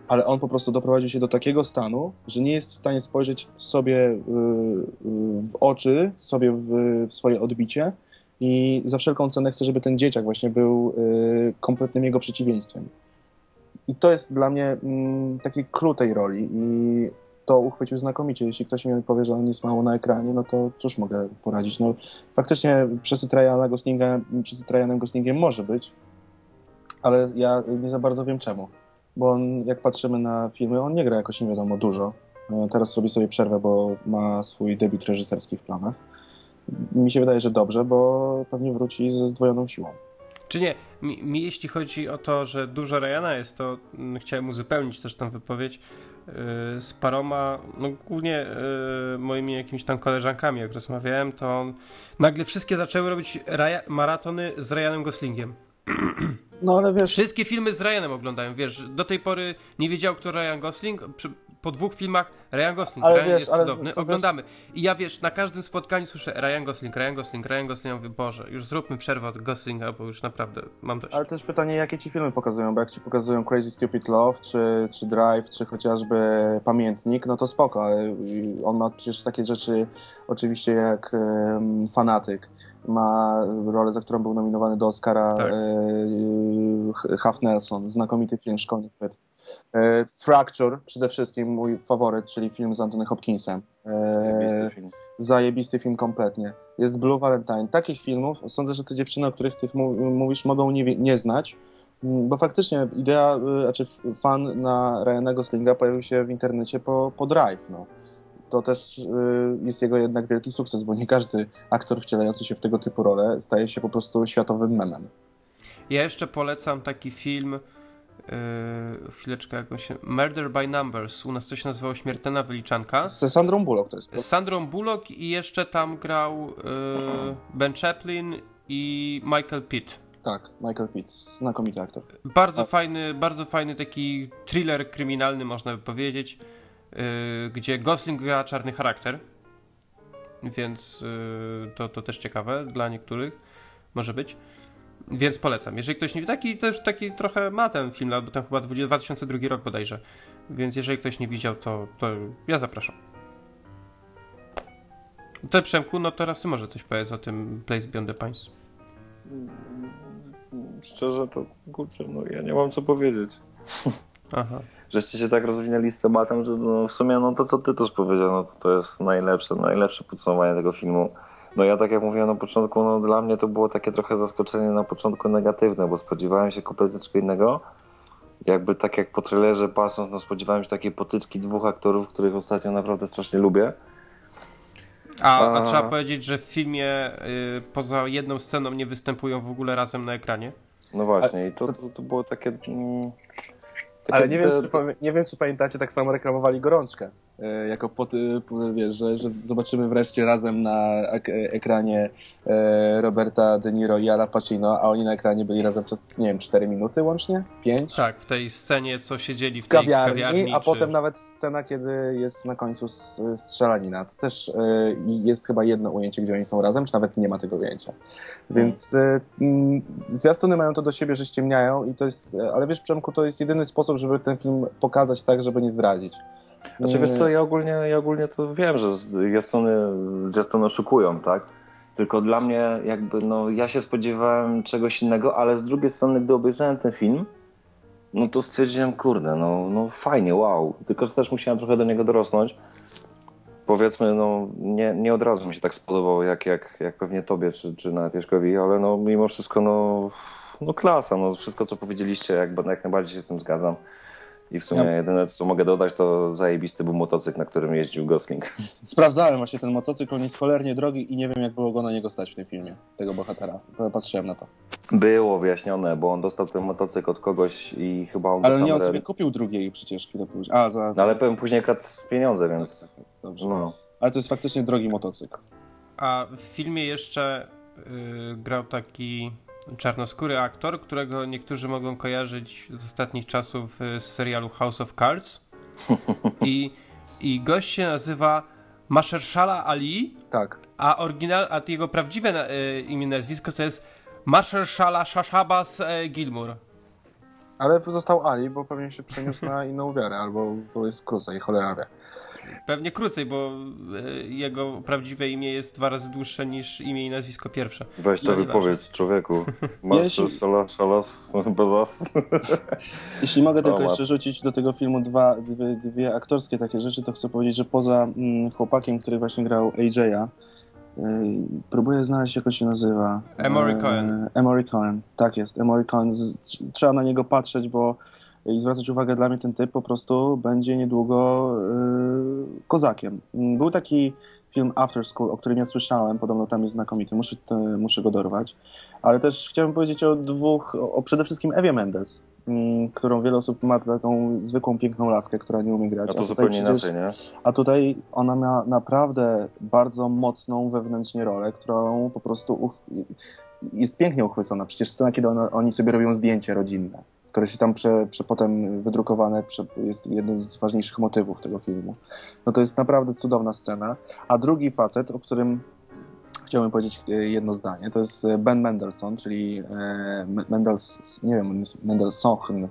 Speaker 3: ale on po prostu doprowadził się do takiego stanu, że nie jest w stanie spojrzeć sobie y, y, w oczy, sobie w, w swoje odbicie i za wszelką cenę chce, żeby ten dzieciak właśnie był y, kompletnym jego przeciwieństwem. I to jest dla mnie mm, taki clue tej roli i to uchwycił znakomicie. Jeśli ktoś mi powie, że on jest mało na ekranie, no to cóż mogę poradzić. No, faktycznie przesyt Ryana Goslinga, Goslingiem może być, ale ja nie za bardzo wiem czemu. Bo on, jak patrzymy na filmy, on nie gra jakoś nie wiadomo dużo. E, Teraz robi sobie przerwę, bo ma swój debiut reżyserski w planach. Mi się wydaje, że dobrze, bo pewnie wróci ze zdwojoną siłą.
Speaker 1: Czy nie? Mi, mi jeśli chodzi o to, że dużo Ryana jest, to mm, chciałem uzupełnić też tą wypowiedź yy, z paroma, no głównie yy, moimi jakimiś tam koleżankami, jak rozmawiałem, to on, nagle wszystkie zaczęły robić Rya, maratony z Ryanem Goslingiem.
Speaker 3: No ale wiesz,
Speaker 1: Wszystkie filmy z Ryanem oglądają, wiesz, do tej pory nie wiedział, kto Ryan Gosling, przy, po dwóch filmach Ryan Gosling,
Speaker 3: Ale
Speaker 1: Ryan
Speaker 3: wiesz,
Speaker 1: jest
Speaker 3: ale
Speaker 1: cudowny, oglądamy. I ja, wiesz, na każdym spotkaniu słyszę Ryan Gosling, Ryan Gosling, Ryan Gosling, ja mówię, Boże, już zróbmy przerwę od Goslinga, bo już naprawdę mam dość.
Speaker 3: ale też pytanie, jakie ci filmy pokazują, bo jak ci pokazują Crazy Stupid Love, czy, czy Drive, czy chociażby Pamiętnik, no to spoko, ale on ma przecież takie rzeczy oczywiście jak Fanatyk. Ma rolę, za którą był nominowany do Oscara
Speaker 1: Tak.
Speaker 3: e, Half Nelson, znakomity film szkolny chwyt. E, Fracture, przede wszystkim mój faworyt, czyli film z Anthony Hopkinsem. E,
Speaker 2: Zajebisty film.
Speaker 3: zajebisty film kompletnie. Jest Blue Valentine. Takich filmów, sądzę, że te dziewczyny, o których ty mówisz, mogą nie, nie znać, bo faktycznie idea, y, znaczy fan na Ryana Goslinga pojawił się w internecie po, po Drive. No. To też y, jest jego jednak wielki sukces, bo nie każdy aktor wcielający się w tego typu rolę staje się po prostu światowym memem.
Speaker 1: Ja jeszcze polecam taki film, yy, chwileczkę, jak on się... Murder by Numbers, u nas to się nazywało Śmiertelna Wyliczanka.
Speaker 3: Z Sandrą Bullock to jest.
Speaker 1: Z Sandrą Bullock i jeszcze tam grał yy, Ben Chaplin i Michael Pitt.
Speaker 3: Tak, Michael Pitt, znakomity aktor.
Speaker 1: Bardzo
Speaker 3: A-
Speaker 1: fajny, bardzo fajny taki thriller kryminalny, można by powiedzieć, gdzie Gosling gra czarny charakter, więc yy, to, to też ciekawe dla niektórych może być. Więc polecam. Jeżeli ktoś nie wie, taki też taki trochę ma ten film, bo ten chyba 20- 2002 rok bodajże. Więc jeżeli ktoś nie widział, to, to ja zapraszam. To Przemku, no teraz ty może coś powiedz o tym Place Beyond the Pines.
Speaker 2: Szczerze to, kurczę, no ja nie mam co powiedzieć.
Speaker 1: Aha.
Speaker 2: Żeście się tak rozwinęli z tematem, że no w sumie no to co ty też powiedział, no to, to jest najlepsze, najlepsze podsumowanie tego filmu. No ja tak jak mówiłem na początku, no dla mnie to było takie trochę zaskoczenie na początku negatywne, bo spodziewałem się kompletnie czego innego. Jakby tak jak po trailerze patrząc, no spodziewałem się takiej potyczki dwóch aktorów, których ostatnio naprawdę strasznie lubię.
Speaker 1: A, a trzeba powiedzieć, że w filmie y, poza jedną sceną nie występują w ogóle razem na ekranie.
Speaker 2: No właśnie, i to, to, to było takie... Mm, takie
Speaker 3: Ale nie wiem, czy, nie wiem, czy pamiętacie, tak samo reklamowali gorączkę. E, jako e, wiesz, że, że zobaczymy wreszcie razem na ek- ekranie e, Roberta De Niro i Ala Pacino, a oni na ekranie byli razem przez, nie wiem, 4 minuty łącznie? 5?
Speaker 1: Tak, w tej scenie, co siedzieli w
Speaker 3: W kawiarni,
Speaker 1: kawiarni.
Speaker 3: a
Speaker 1: czy...
Speaker 3: potem nawet scena, kiedy jest na końcu strzelanina. To też jest chyba jedno ujęcie, gdzie oni są razem, czy nawet nie ma tego ujęcia. Więc mm, zwiastuny mają to do siebie, że ściemniają i to jest, ale wiesz Przemku, to jest jedyny sposób, żeby ten film pokazać tak, żeby nie zdradzić.
Speaker 2: Znaczy wiesz co, ja ogólnie, ja ogólnie to wiem, że zwiastuny, zwiastuny oszukują, tak? Tylko dla mnie jakby, no ja się spodziewałem czegoś innego, ale z drugiej strony, gdy obejrzałem ten film, no to stwierdziłem, kurde, no, no fajnie, wow. Tylko że też musiałem trochę do niego dorosnąć. Powiedzmy, no nie, nie od razu mi się tak spodobało, jak, jak, jak pewnie tobie, czy, czy nawet Jaśkowi, ale no mimo wszystko, no, no klasa, no wszystko co powiedzieliście, jakby jak najbardziej się z tym zgadzam. I w sumie
Speaker 3: Ja-
Speaker 2: jedyne, co mogę dodać, to zajebisty był motocykl, na którym jeździł Gosling.
Speaker 3: Sprawdzałem właśnie ten motocykl, on jest cholernie drogi i nie wiem, jak było go na niego stać w tym filmie, tego bohatera. Patrzyłem na to.
Speaker 2: Było wyjaśnione, bo on dostał ten motocykl od kogoś i chyba on
Speaker 3: Ale nie, on
Speaker 2: re-
Speaker 3: sobie kupił drugiej przecież chwilę później. A, za...
Speaker 2: No ale powiem później kradł pieniądze, więc
Speaker 3: Dobrze.
Speaker 2: no.
Speaker 3: Ale to jest faktycznie drogi motocykl.
Speaker 1: A w filmie jeszcze y, grał taki czarnoskóry aktor, którego niektórzy mogą kojarzyć z ostatnich czasów y, z serialu House of Cards. I, i gość się nazywa Mahershala Ali,
Speaker 3: Tak.
Speaker 1: a oryginal, a jego prawdziwe na, y, imię, nazwisko to jest Mahershala Shashabas e, Gilmour.
Speaker 3: Ale został Ali, bo pewnie się przeniósł na inną wiarę, albo bo jest krócej, cholera wie.
Speaker 1: Pewnie krócej, bo y, jego prawdziwe imię jest dwa razy dłuższe niż imię i nazwisko pierwsze.
Speaker 2: Weź to
Speaker 1: No,
Speaker 2: wypowiedz, człowieku. Masz
Speaker 3: Jeśli-
Speaker 2: szalas.
Speaker 3: Jeśli mogę tylko jeszcze rzucić do tego filmu dwa, dwie, dwie aktorskie takie rzeczy, to chcę powiedzieć, że poza mm, chłopakiem, który właśnie grał AJ'a, yy, próbuję znaleźć, jak on się nazywa.
Speaker 1: Emory
Speaker 3: Yy,
Speaker 1: Cohen.
Speaker 3: Emory Cohen, tak jest. Emory Cohen. Trzeba na niego patrzeć, bo i zwracać uwagę, dla mnie ten typ po prostu będzie niedługo yy, kozakiem. Był taki film After School, o którym ja słyszałem, podobno tam jest znakomity, muszę, te, muszę go dorwać. Ale też chciałbym powiedzieć o dwóch, o, o przede wszystkim Ewie Mendes, mm, którą wiele osób ma taką zwykłą, piękną laskę, która nie umie grać.
Speaker 2: A to
Speaker 3: tutaj
Speaker 2: zupełnie
Speaker 3: przecież-
Speaker 2: inaczej, nie?
Speaker 3: A tutaj ona ma naprawdę bardzo mocną wewnętrznie rolę, którą po prostu uch... jest pięknie uchwycona. Przecież scena, kiedy ona, oni sobie robią zdjęcie rodzinne, które się tam prze, prze, potem wydrukowane prze, jest jednym z ważniejszych motywów tego filmu. No to jest naprawdę cudowna scena. A drugi facet, o którym chciałbym powiedzieć e, jedno zdanie, to jest e, Ben Mendelssohn, czyli e, Me- Mendels, nie wiem, Mendelssohn, e,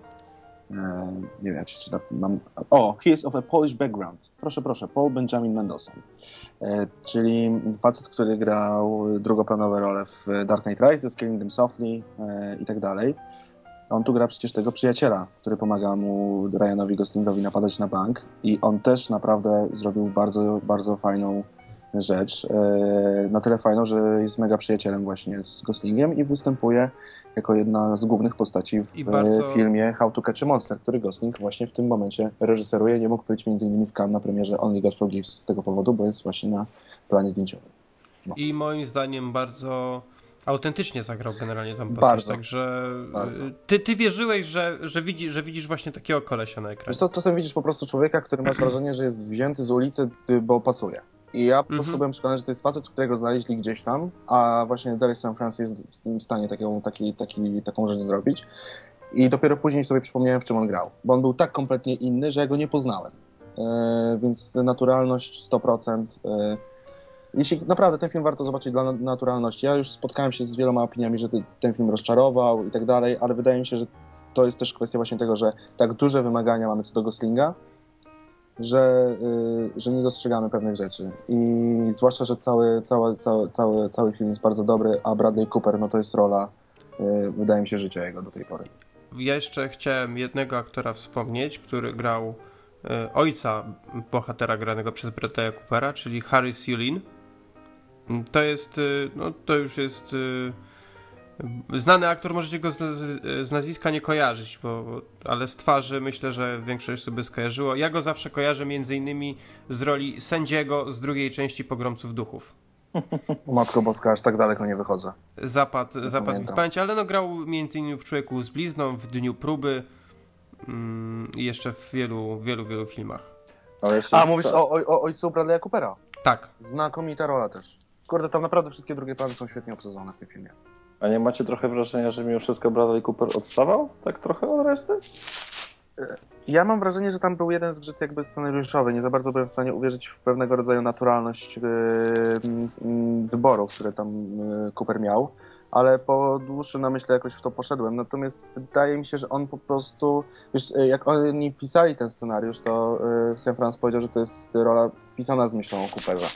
Speaker 3: nie wiem jak się czyta, mam, o, he is of a Polish background. Proszę, proszę, Paul Benjamin Mendelssohn. Czyli facet, który grał drugoplanowe role w Dark Knight Rises, Killing Them Softly i tak dalej. On tu gra przecież tego przyjaciela, który pomaga mu Ryanowi Goslingowi napadać na bank i on też naprawdę zrobił bardzo, bardzo fajną rzecz. E, na tyle fajną, że jest mega przyjacielem właśnie z Goslingiem i występuje jako jedna z głównych postaci w
Speaker 1: bardzo-
Speaker 3: e, filmie How to Catch a Monster, który Gosling właśnie w tym momencie reżyseruje. Nie mógł być między innymi w Cannes na premierze Only God Forgives z tego powodu, bo jest właśnie na planie zdjęciowym.
Speaker 1: I moim zdaniem bardzo autentycznie zagrał generalnie tą postać,
Speaker 3: Bardzo.
Speaker 1: także
Speaker 3: Bardzo.
Speaker 1: y, ty, ty wierzyłeś, że, że, widzi, że widzisz właśnie takiego kolesia na ekranie.
Speaker 3: Wiesz co, czasem widzisz po prostu człowieka, który masz wrażenie, że jest wzięty z ulicy, y, bo pasuje. I ja po prostu
Speaker 1: Mhm.
Speaker 3: byłem przekonany, że to jest facet, którego znaleźli gdzieś tam, a właśnie Derek St. Francis jest w stanie taką, taki, taki, taką rzecz zrobić. I dopiero później sobie przypomniałem, w czym on grał. Bo on był tak kompletnie inny, że ja go nie poznałem. E, więc naturalność 100%. E, jeśli naprawdę ten film warto zobaczyć dla na- naturalności. Ja już spotkałem się z wieloma opiniami, że ten film rozczarował i tak dalej, ale wydaje mi się, że to jest też kwestia właśnie tego, że tak duże wymagania mamy co do Goslinga, że, y, że nie dostrzegamy pewnych rzeczy. I zwłaszcza, że cały, cały, cały, cały, cały film jest bardzo dobry, a Bradley Cooper, no to jest rola, y, wydaje mi się, życia jego do tej pory.
Speaker 1: Ja jeszcze chciałem jednego aktora wspomnieć, który grał e, ojca bohatera granego przez Bradley'a Coopera, czyli Harris Yulin. To jest, e, no to już jest e, znany aktor, możecie go z, z, nazwiska nie kojarzyć, bo, ale z twarzy myślę, że większość osób by skojarzyło. Ja go zawsze kojarzę między innymi z roli sędziego z drugiej części Pogromców Duchów.
Speaker 3: Matko Boska, aż tak daleko nie wychodzę.
Speaker 1: Zapad, zapadł mi w
Speaker 3: pamiętam.
Speaker 1: pamięć, ale no grał między innymi w Człowieku z blizną, w Dniu Próby mm, i jeszcze w wielu, wielu, wielu filmach.
Speaker 3: A, mówisz o, o, o ojcu Bradley'a Coopera.
Speaker 1: Tak.
Speaker 3: Znakomita rola też. Kurde, tam naprawdę wszystkie drugie plany są świetnie obsadzone w tym filmie.
Speaker 2: A nie macie trochę wrażenia, że mimo wszystko Bradley Cooper odstawał? Tak trochę od reszty?
Speaker 3: Ja mam wrażenie, że tam był jeden zgrzyt jakby scenariuszowy. Nie za bardzo byłem w stanie uwierzyć w pewnego rodzaju naturalność yy, wyborów, które tam yy, Cooper miał, ale po dłuższym namyśle jakoś w to poszedłem. Natomiast wydaje mi się, że on po prostu, wiesz, jak oni pisali ten scenariusz, to Sam Franz powiedział, że to jest rola pisana z myślą o Cooperze.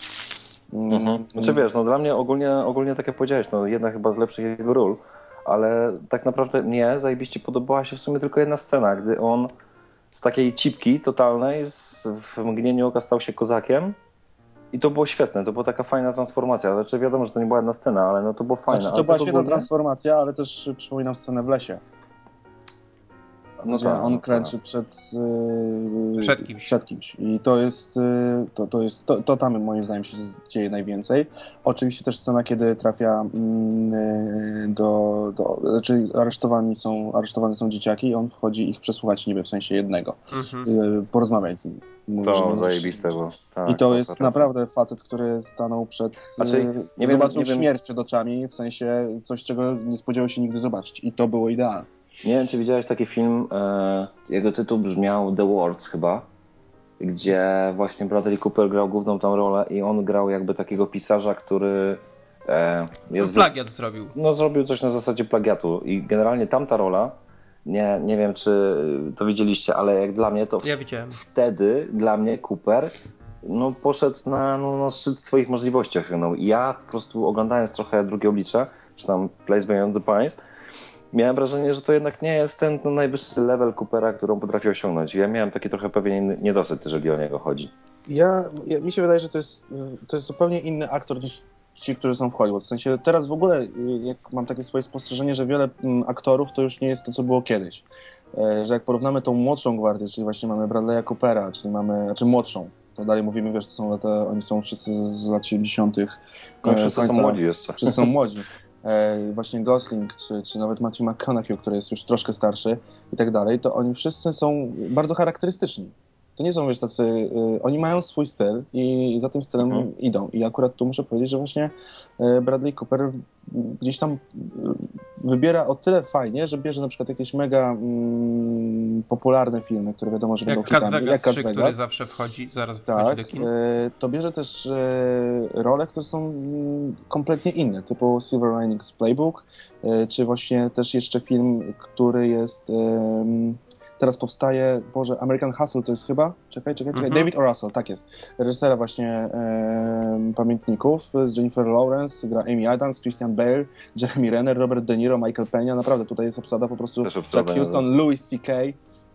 Speaker 3: Mm,
Speaker 2: Mhm. Znaczy wiesz, no dla mnie ogólnie, ogólnie tak jak powiedziałeś, no jedna chyba z lepszych jego ról, ale tak naprawdę mnie zajebiście podobała się w sumie tylko jedna scena, gdy on z takiej cipki totalnej z, w mgnieniu oka stał się kozakiem i to było świetne, to była taka fajna transformacja, znaczy wiadomo, że to nie była jedna scena, ale no to było fajne.
Speaker 3: Znaczy, to była
Speaker 2: tak
Speaker 3: świetna
Speaker 2: ogólnie-
Speaker 3: transformacja, ale też przypominam scenę w lesie.
Speaker 2: No tak,
Speaker 3: on klęczy
Speaker 2: tak.
Speaker 3: przed, yy,
Speaker 1: Przed kimś.
Speaker 3: przed kimś. I to jest, yy, to, to jest, to, to tam moim zdaniem się dzieje najwięcej. Oczywiście też scena, kiedy trafia yy, do, do, znaczy aresztowani są, aresztowane są dzieciaki i on wchodzi ich przesłuchać niby w sensie jednego,
Speaker 1: Mhm.
Speaker 3: yy, porozmawiać z nim. Mówi, nie
Speaker 2: To zajebiste było. Tak,
Speaker 3: I to
Speaker 2: tak,
Speaker 3: jest
Speaker 2: tak.
Speaker 3: naprawdę facet, który stanął przed.
Speaker 2: Znaczy,
Speaker 3: yy,
Speaker 2: nie wiem-
Speaker 3: zobaczył
Speaker 2: nie wiem-
Speaker 3: śmierć przed oczami, w sensie coś, czego nie spodziewał się nigdy zobaczyć. I to było idealne.
Speaker 2: Nie wiem, czy widziałeś taki film, e, jego tytuł brzmiał The Words chyba, gdzie właśnie Bradley Cooper grał główną tą rolę i on grał jakby takiego pisarza, który e, jest...
Speaker 1: Plagiat zrobił.
Speaker 2: No zrobił coś na zasadzie plagiatu i generalnie tamta rola, nie, nie wiem czy to widzieliście, ale jak dla mnie to
Speaker 1: Ja widziałem.
Speaker 2: wtedy dla mnie Cooper no, poszedł na, no, na szczyt swoich możliwości osiągnął. I ja po prostu oglądając trochę drugie oblicze, czy tam Place Beyond the Pines, miałem wrażenie, że to jednak nie jest ten no, najwyższy level Coopera, którą potrafi osiągnąć. Ja miałem taki trochę pewien niedosyt, jeżeli o niego chodzi.
Speaker 3: Ja, ja, mi się wydaje, że to jest, to jest zupełnie inny aktor niż ci, którzy są w Hollywood. W sensie teraz w ogóle jak mam takie swoje spostrzeżenie, że wiele mm, aktorów to już nie jest to, co było kiedyś. E, Że jak porównamy tą młodszą gwardię, czyli właśnie mamy Bradley'a Coopera, czyli mamy, znaczy młodszą, to dalej mówimy, wiesz, to są lata, oni są wszyscy z, lat 70.
Speaker 2: No,
Speaker 3: e,
Speaker 2: wszyscy są
Speaker 3: końca-
Speaker 2: młodzi jeszcze.
Speaker 3: Wszyscy są młodzi. E, właśnie Gosling, czy, czy nawet Matthew McConaughey, który jest już troszkę starszy i tak dalej, to oni wszyscy są bardzo charakterystyczni. To nie są, wiesz, tacy... Y, oni mają swój styl i za tym stylem
Speaker 2: Mhm.
Speaker 3: idą. I akurat tu muszę powiedzieć, że właśnie e, Bradley Cooper mm, gdzieś tam y, wybiera o tyle fajnie, że bierze na przykład jakieś mega mm, popularne filmy, które wiadomo, że będą
Speaker 1: Jak Caz
Speaker 3: hitami,
Speaker 1: Vegas
Speaker 3: Caz
Speaker 1: 3, który zawsze wchodzi, zaraz wchodzi
Speaker 3: tak,
Speaker 1: do kin.
Speaker 3: to bierze też role, które są mm, kompletnie inne, typu Silver Linings Playbook, czy właśnie też jeszcze film, który jest em, teraz powstaje, Boże, American Hustle to jest chyba? Czekaj, czekaj, czekaj.
Speaker 1: Mhm.
Speaker 3: David O. Russell, tak jest. Reżysera właśnie em, Pamiętników z Jennifer Lawrence, gra Amy Adams, Christian Bale, Jeremy Renner, Robert De Niro, Michael Peña, naprawdę tutaj jest obsada po prostu
Speaker 2: obsada,
Speaker 3: Jack Houston, Louis C.K.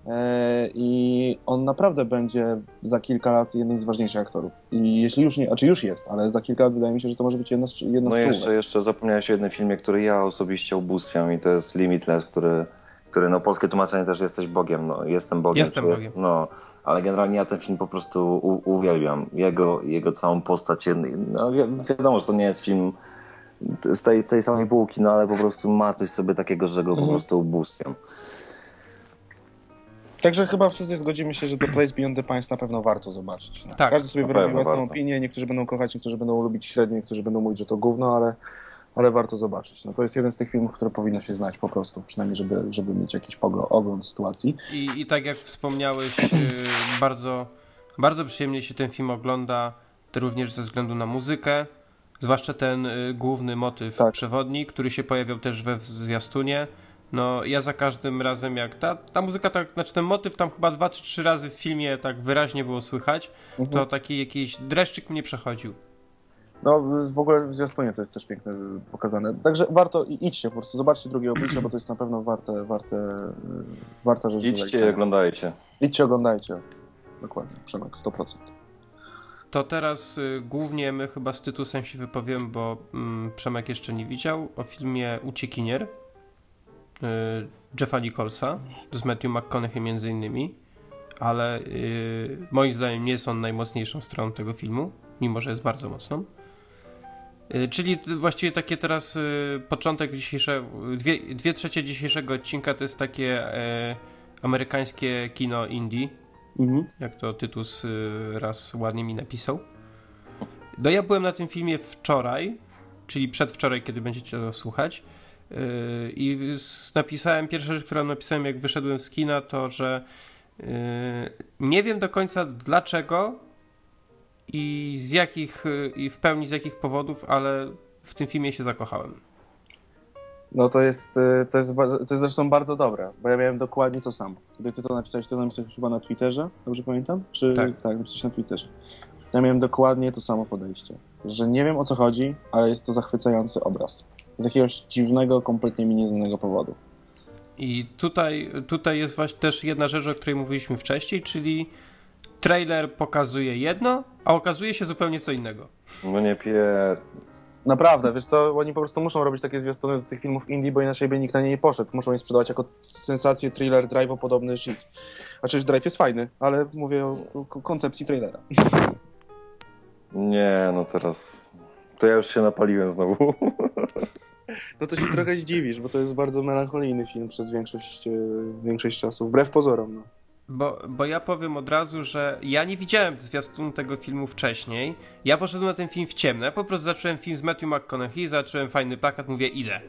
Speaker 3: E, I on naprawdę będzie za kilka lat jednym z ważniejszych aktorów. I jeśli już nie, znaczy już jest, ale za kilka lat wydaje mi się, że to może być jedna z, jedna
Speaker 2: No
Speaker 3: z
Speaker 2: jeszcze, jeszcze zapomniałeś o jednym filmie, który ja osobiście ubóstwiam i to jest Limitless, który, który no polskie tłumaczenie też jesteś Bogiem, no jestem Bogiem.
Speaker 1: Jestem Bogiem.
Speaker 2: No, ale generalnie ja ten film po prostu u, uwielbiam. Jego, jego całą postać, no wi wiadomo, że to nie jest film z tej, z tej samej półki, no ale po prostu ma coś sobie takiego, że go po
Speaker 3: Mhm.
Speaker 2: prostu ubóstwiam.
Speaker 3: Także chyba wszyscy zgodzimy się, że The Place Beyond the Pines na pewno warto zobaczyć. No.
Speaker 1: Tak,
Speaker 3: Każdy sobie wyrobi własną
Speaker 2: warto.
Speaker 3: opinię, niektórzy będą kochać, niektórzy będą lubić średnio, niektórzy będą mówić, że to gówno, ale, ale warto zobaczyć. No to jest jeden z tych filmów, które powinno się znać po prostu, przynajmniej żeby, żeby mieć jakiś poglo- ogląd sytuacji.
Speaker 1: I, I tak jak wspomniałeś, y, bardzo, bardzo przyjemnie się ten film ogląda, również ze względu na muzykę, zwłaszcza ten y, główny motyw
Speaker 3: Tak.
Speaker 1: przewodni, który się pojawiał też we zwiastunie. No, ja za każdym razem, jak ta, ta muzyka, tak, znaczy ten motyw tam chyba dwa czy trzy razy w filmie tak wyraźnie było słychać,
Speaker 3: Mhm.
Speaker 1: to taki jakiś dreszczyk mnie przechodził.
Speaker 3: No w ogóle w zwiastunie to jest też piękne pokazane. Także warto, i- idźcie po prostu, zobaczcie drugie oblicze, bo to jest na pewno warte, warte, y, warta rzecz do
Speaker 2: Idźcie i oglądajcie.
Speaker 3: Idźcie, oglądajcie. Dokładnie, Przemek, 100%.
Speaker 1: To teraz y, głównie my chyba z Tytusem się wypowiem, bo mm, Przemek jeszcze nie widział, o filmie Uciekinier y, Jeffa Nicholsa z Matthew McConaughey między innymi, ale y, moim zdaniem nie jest on najmocniejszą stroną tego filmu, mimo że jest bardzo mocną. Y, Czyli właściwie takie teraz y, początek dzisiejszego, dwie, dwie trzecie dzisiejszego odcinka to jest takie y, amerykańskie kino indie,
Speaker 3: Mhm.
Speaker 1: jak to Tytus y, raz ładnie mi napisał. No ja byłem na tym filmie wczoraj, czyli przedwczoraj, kiedy będziecie to słuchać. Yy, I napisałem, pierwsza rzecz, którą napisałem, jak wyszedłem z kina, to że yy, nie wiem do końca dlaczego i z jakich, yy, i w pełni z jakich powodów, ale w tym filmie się zakochałem.
Speaker 3: No to jest, y, to, jest, to jest zresztą bardzo dobre, bo ja miałem dokładnie to samo. Gdy ty to napisałeś, to napisałeś chyba na Twitterze, dobrze pamiętam? Czy
Speaker 1: Tak.
Speaker 3: tak napisałeś na Twitterze. Ja miałem dokładnie to samo podejście, że nie wiem o co chodzi, ale jest to zachwycający obraz. Z jakiegoś dziwnego, kompletnie mi nieznanego powodu.
Speaker 1: I tutaj, tutaj jest właśnie też jedna rzecz, o której mówiliśmy wcześniej, czyli trailer pokazuje jedno, a okazuje się zupełnie co innego.
Speaker 2: No nie pie...
Speaker 3: Naprawdę, wiesz co, oni po prostu muszą robić takie zwiastuny do tych filmów indie, bo inaczej by nikt na nie nie poszedł. Muszą je sprzedawać jako sensację, thriller, drive podobny shit. A przecież drive jest fajny, ale mówię o, o koncepcji trailera.
Speaker 2: Nie, no teraz... To ja już się napaliłem znowu.
Speaker 3: No to się trochę zdziwisz, bo to jest bardzo melancholijny film przez większość, e, większość czasu, wbrew pozorom. No.
Speaker 1: Bo, bo ja powiem od razu, że ja nie widziałem zwiastun tego filmu wcześniej. Ja poszedłem na ten film w ciemno. Ja po prostu zacząłem film z Matthew McConaughey, zacząłem fajny plakat, mówię idę.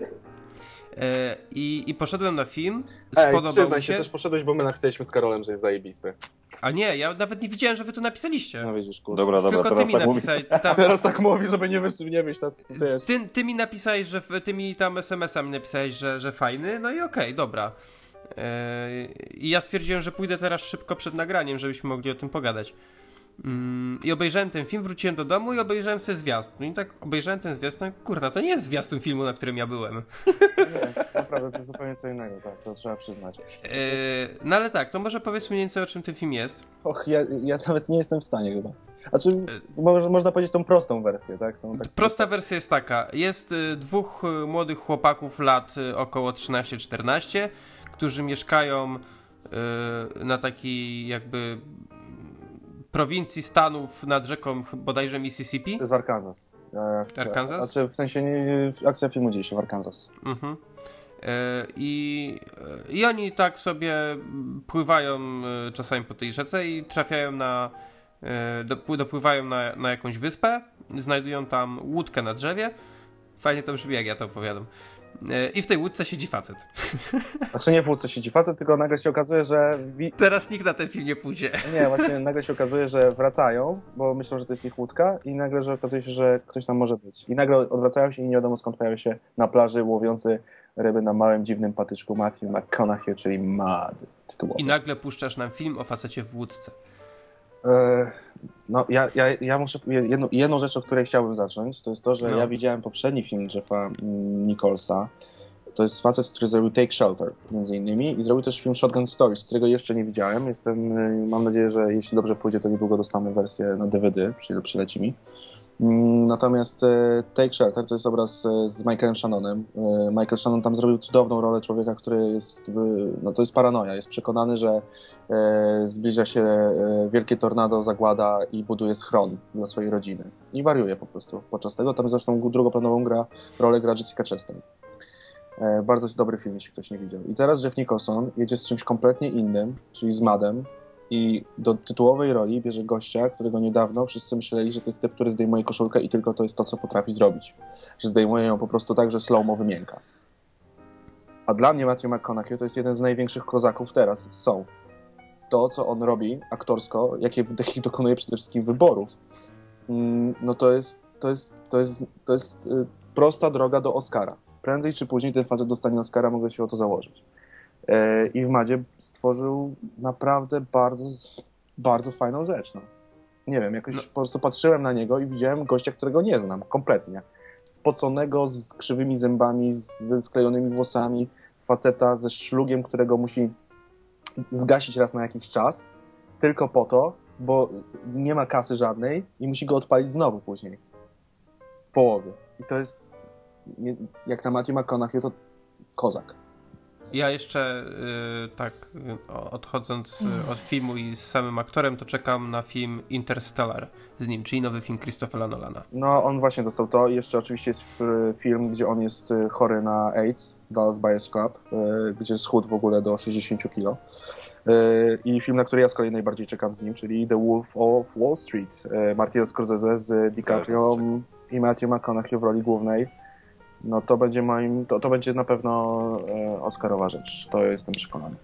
Speaker 1: E, i, I poszedłem na film,
Speaker 3: Ej,
Speaker 1: spodobał
Speaker 3: przyznaj
Speaker 1: mi
Speaker 3: się,
Speaker 1: się.
Speaker 3: też poszedłeś, bo my napisaliśmy z Karolem, że jest zajebisty.
Speaker 1: A nie, ja nawet nie widziałem, że wy to napisaliście.
Speaker 3: No widzisz, kurde.
Speaker 2: Dobra, dobra,
Speaker 1: Tylko ty
Speaker 2: teraz
Speaker 1: mi
Speaker 2: tak
Speaker 1: napisałeś. Tam,
Speaker 3: Teraz tak mówi, żeby nie wyszło, nie wyjść, tacy
Speaker 1: ty, ty mi napisałeś, że ty mi tam SMS-ami napisałeś, że, że fajny, no i okej, dobra. E, I ja stwierdziłem, że pójdę teraz szybko przed nagraniem, żebyśmy mogli o tym pogadać. Mm, I obejrzałem ten film, wróciłem do domu i obejrzałem sobie zwiastun. I tak obejrzałem ten zwiastun, kurna, to nie jest zwiastun filmu, na którym ja byłem.
Speaker 3: Nie, naprawdę, to jest zupełnie co innego, tak, to trzeba przyznać.
Speaker 1: E, no ale tak, to może powiedz mniej więcej o czym ten film jest.
Speaker 3: Och, ja, ja nawet nie jestem w stanie chyba. Znaczy, mo- można powiedzieć tą prostą wersję, tak? Tą, tak
Speaker 1: Prosta wersja jest taka. Jest y, dwóch y, młodych chłopaków lat y, około 13-14, którzy mieszkają y, na takiej jakby prowincji Stanów nad rzeką bodajże Mississippi.
Speaker 3: To jest w Arkansas. E,
Speaker 1: Arkansas?
Speaker 3: Znaczy, w sensie nie, akcja filmu dzieje się w Arkansas.
Speaker 1: Mhm. Y, I, I oni tak sobie pływają czasami po tej rzece i trafiają na. dopły- Dopływają na, na jakąś wyspę, znajdują tam łódkę na drzewie. Fajnie to brzmi, jak ja to opowiadam. Y, I w tej łódce siedzi facet.
Speaker 3: Znaczy nie w łódce siedzi facet, tylko nagle się okazuje, że... Wi-
Speaker 1: Teraz nikt na ten film nie pójdzie.
Speaker 3: nie, właśnie nagle się okazuje, że wracają, bo myślą, że to jest ich łódka i nagle, że okazuje się, że ktoś tam może być. I nagle odwracają się i nie wiadomo skąd pojawią się na plaży łowiący ryby na małym, dziwnym patyczku Matthew McConaughey, czyli Mad tytułowy.
Speaker 1: I nagle puszczasz nam film o facecie w łódce.
Speaker 3: E, No, ja, ja, ja muszę. Jedną, jedną rzecz, o której chciałbym zacząć, to jest to, że
Speaker 1: No.
Speaker 3: ja widziałem poprzedni film Jeffa mm, Nicholsa. To jest facet, który zrobił Take Shelter, między innymi, i zrobił też film Shotgun Stories, którego jeszcze nie widziałem. Jestem, y, mam nadzieję, że jeśli dobrze pójdzie, to niedługo dostanę wersję na DVD, przy, przyleci mi. Mm, Natomiast e, Take Shelter to jest obraz e, z Michaelem Shannonem. E, Michael Shannon tam zrobił cudowną rolę człowieka, który jest, no to jest paranoja, jest przekonany, że zbliża się e, wielkie tornado, zagłada i buduje schron dla swojej rodziny. I wariuje po prostu podczas tego. Tam zresztą drugoplanową gra, rolę gra Jessica Chastain. E, bardzo dobry film, jeśli ktoś nie widział. I teraz Jeff Nicholson jedzie z czymś kompletnie innym, czyli z Madem i do tytułowej roli bierze gościa, którego niedawno wszyscy myśleli, że to jest typ, który zdejmuje koszulkę i tylko to jest to, co potrafi zrobić. Że zdejmuje ją po prostu tak, że slow-mo wymięka. A dla mnie Matthew McConaughey to jest jeden z największych kozaków teraz. Są. To, co on robi aktorsko, jakie jakich dokonuje przede wszystkim wyborów, mm, no to jest, to jest, to jest, to jest y, prosta droga do Oscara. Prędzej czy później ten facet dostanie Oscara, mogę się o to założyć. E, I w Madzie stworzył naprawdę bardzo, bardzo fajną rzecz. No. Nie wiem, jakoś
Speaker 1: No.
Speaker 3: po prostu patrzyłem na niego i widziałem gościa, którego nie znam kompletnie. Spoconego, z krzywymi zębami, ze sklejonymi włosami, faceta ze szlugiem, którego musi zgasić raz na jakiś czas, tylko po to, bo nie ma kasy żadnej i musi go odpalić znowu później. W połowie. I to jest, jak na Matthew McConaughey, to kozak.
Speaker 1: Ja jeszcze y, tak y, odchodząc y, od filmu i z samym aktorem, to czekam na film Interstellar z nim, czyli nowy film Christophera Nolana.
Speaker 3: No, on właśnie dostał to. Jeszcze oczywiście jest f- film, gdzie on jest y, chory na AIDS, Dallas Buyers Club, y, gdzie schudł w ogóle do 60 kilo. Y, I film, na który ja z kolei najbardziej czekam z nim, czyli The Wolf of Wall Street. y, Martina Scorsese z DiCaprio i Matthew McConaughey w roli głównej. No to będzie moim, to, to będzie na pewno e, Oscarowa rzecz. To jestem przekonany.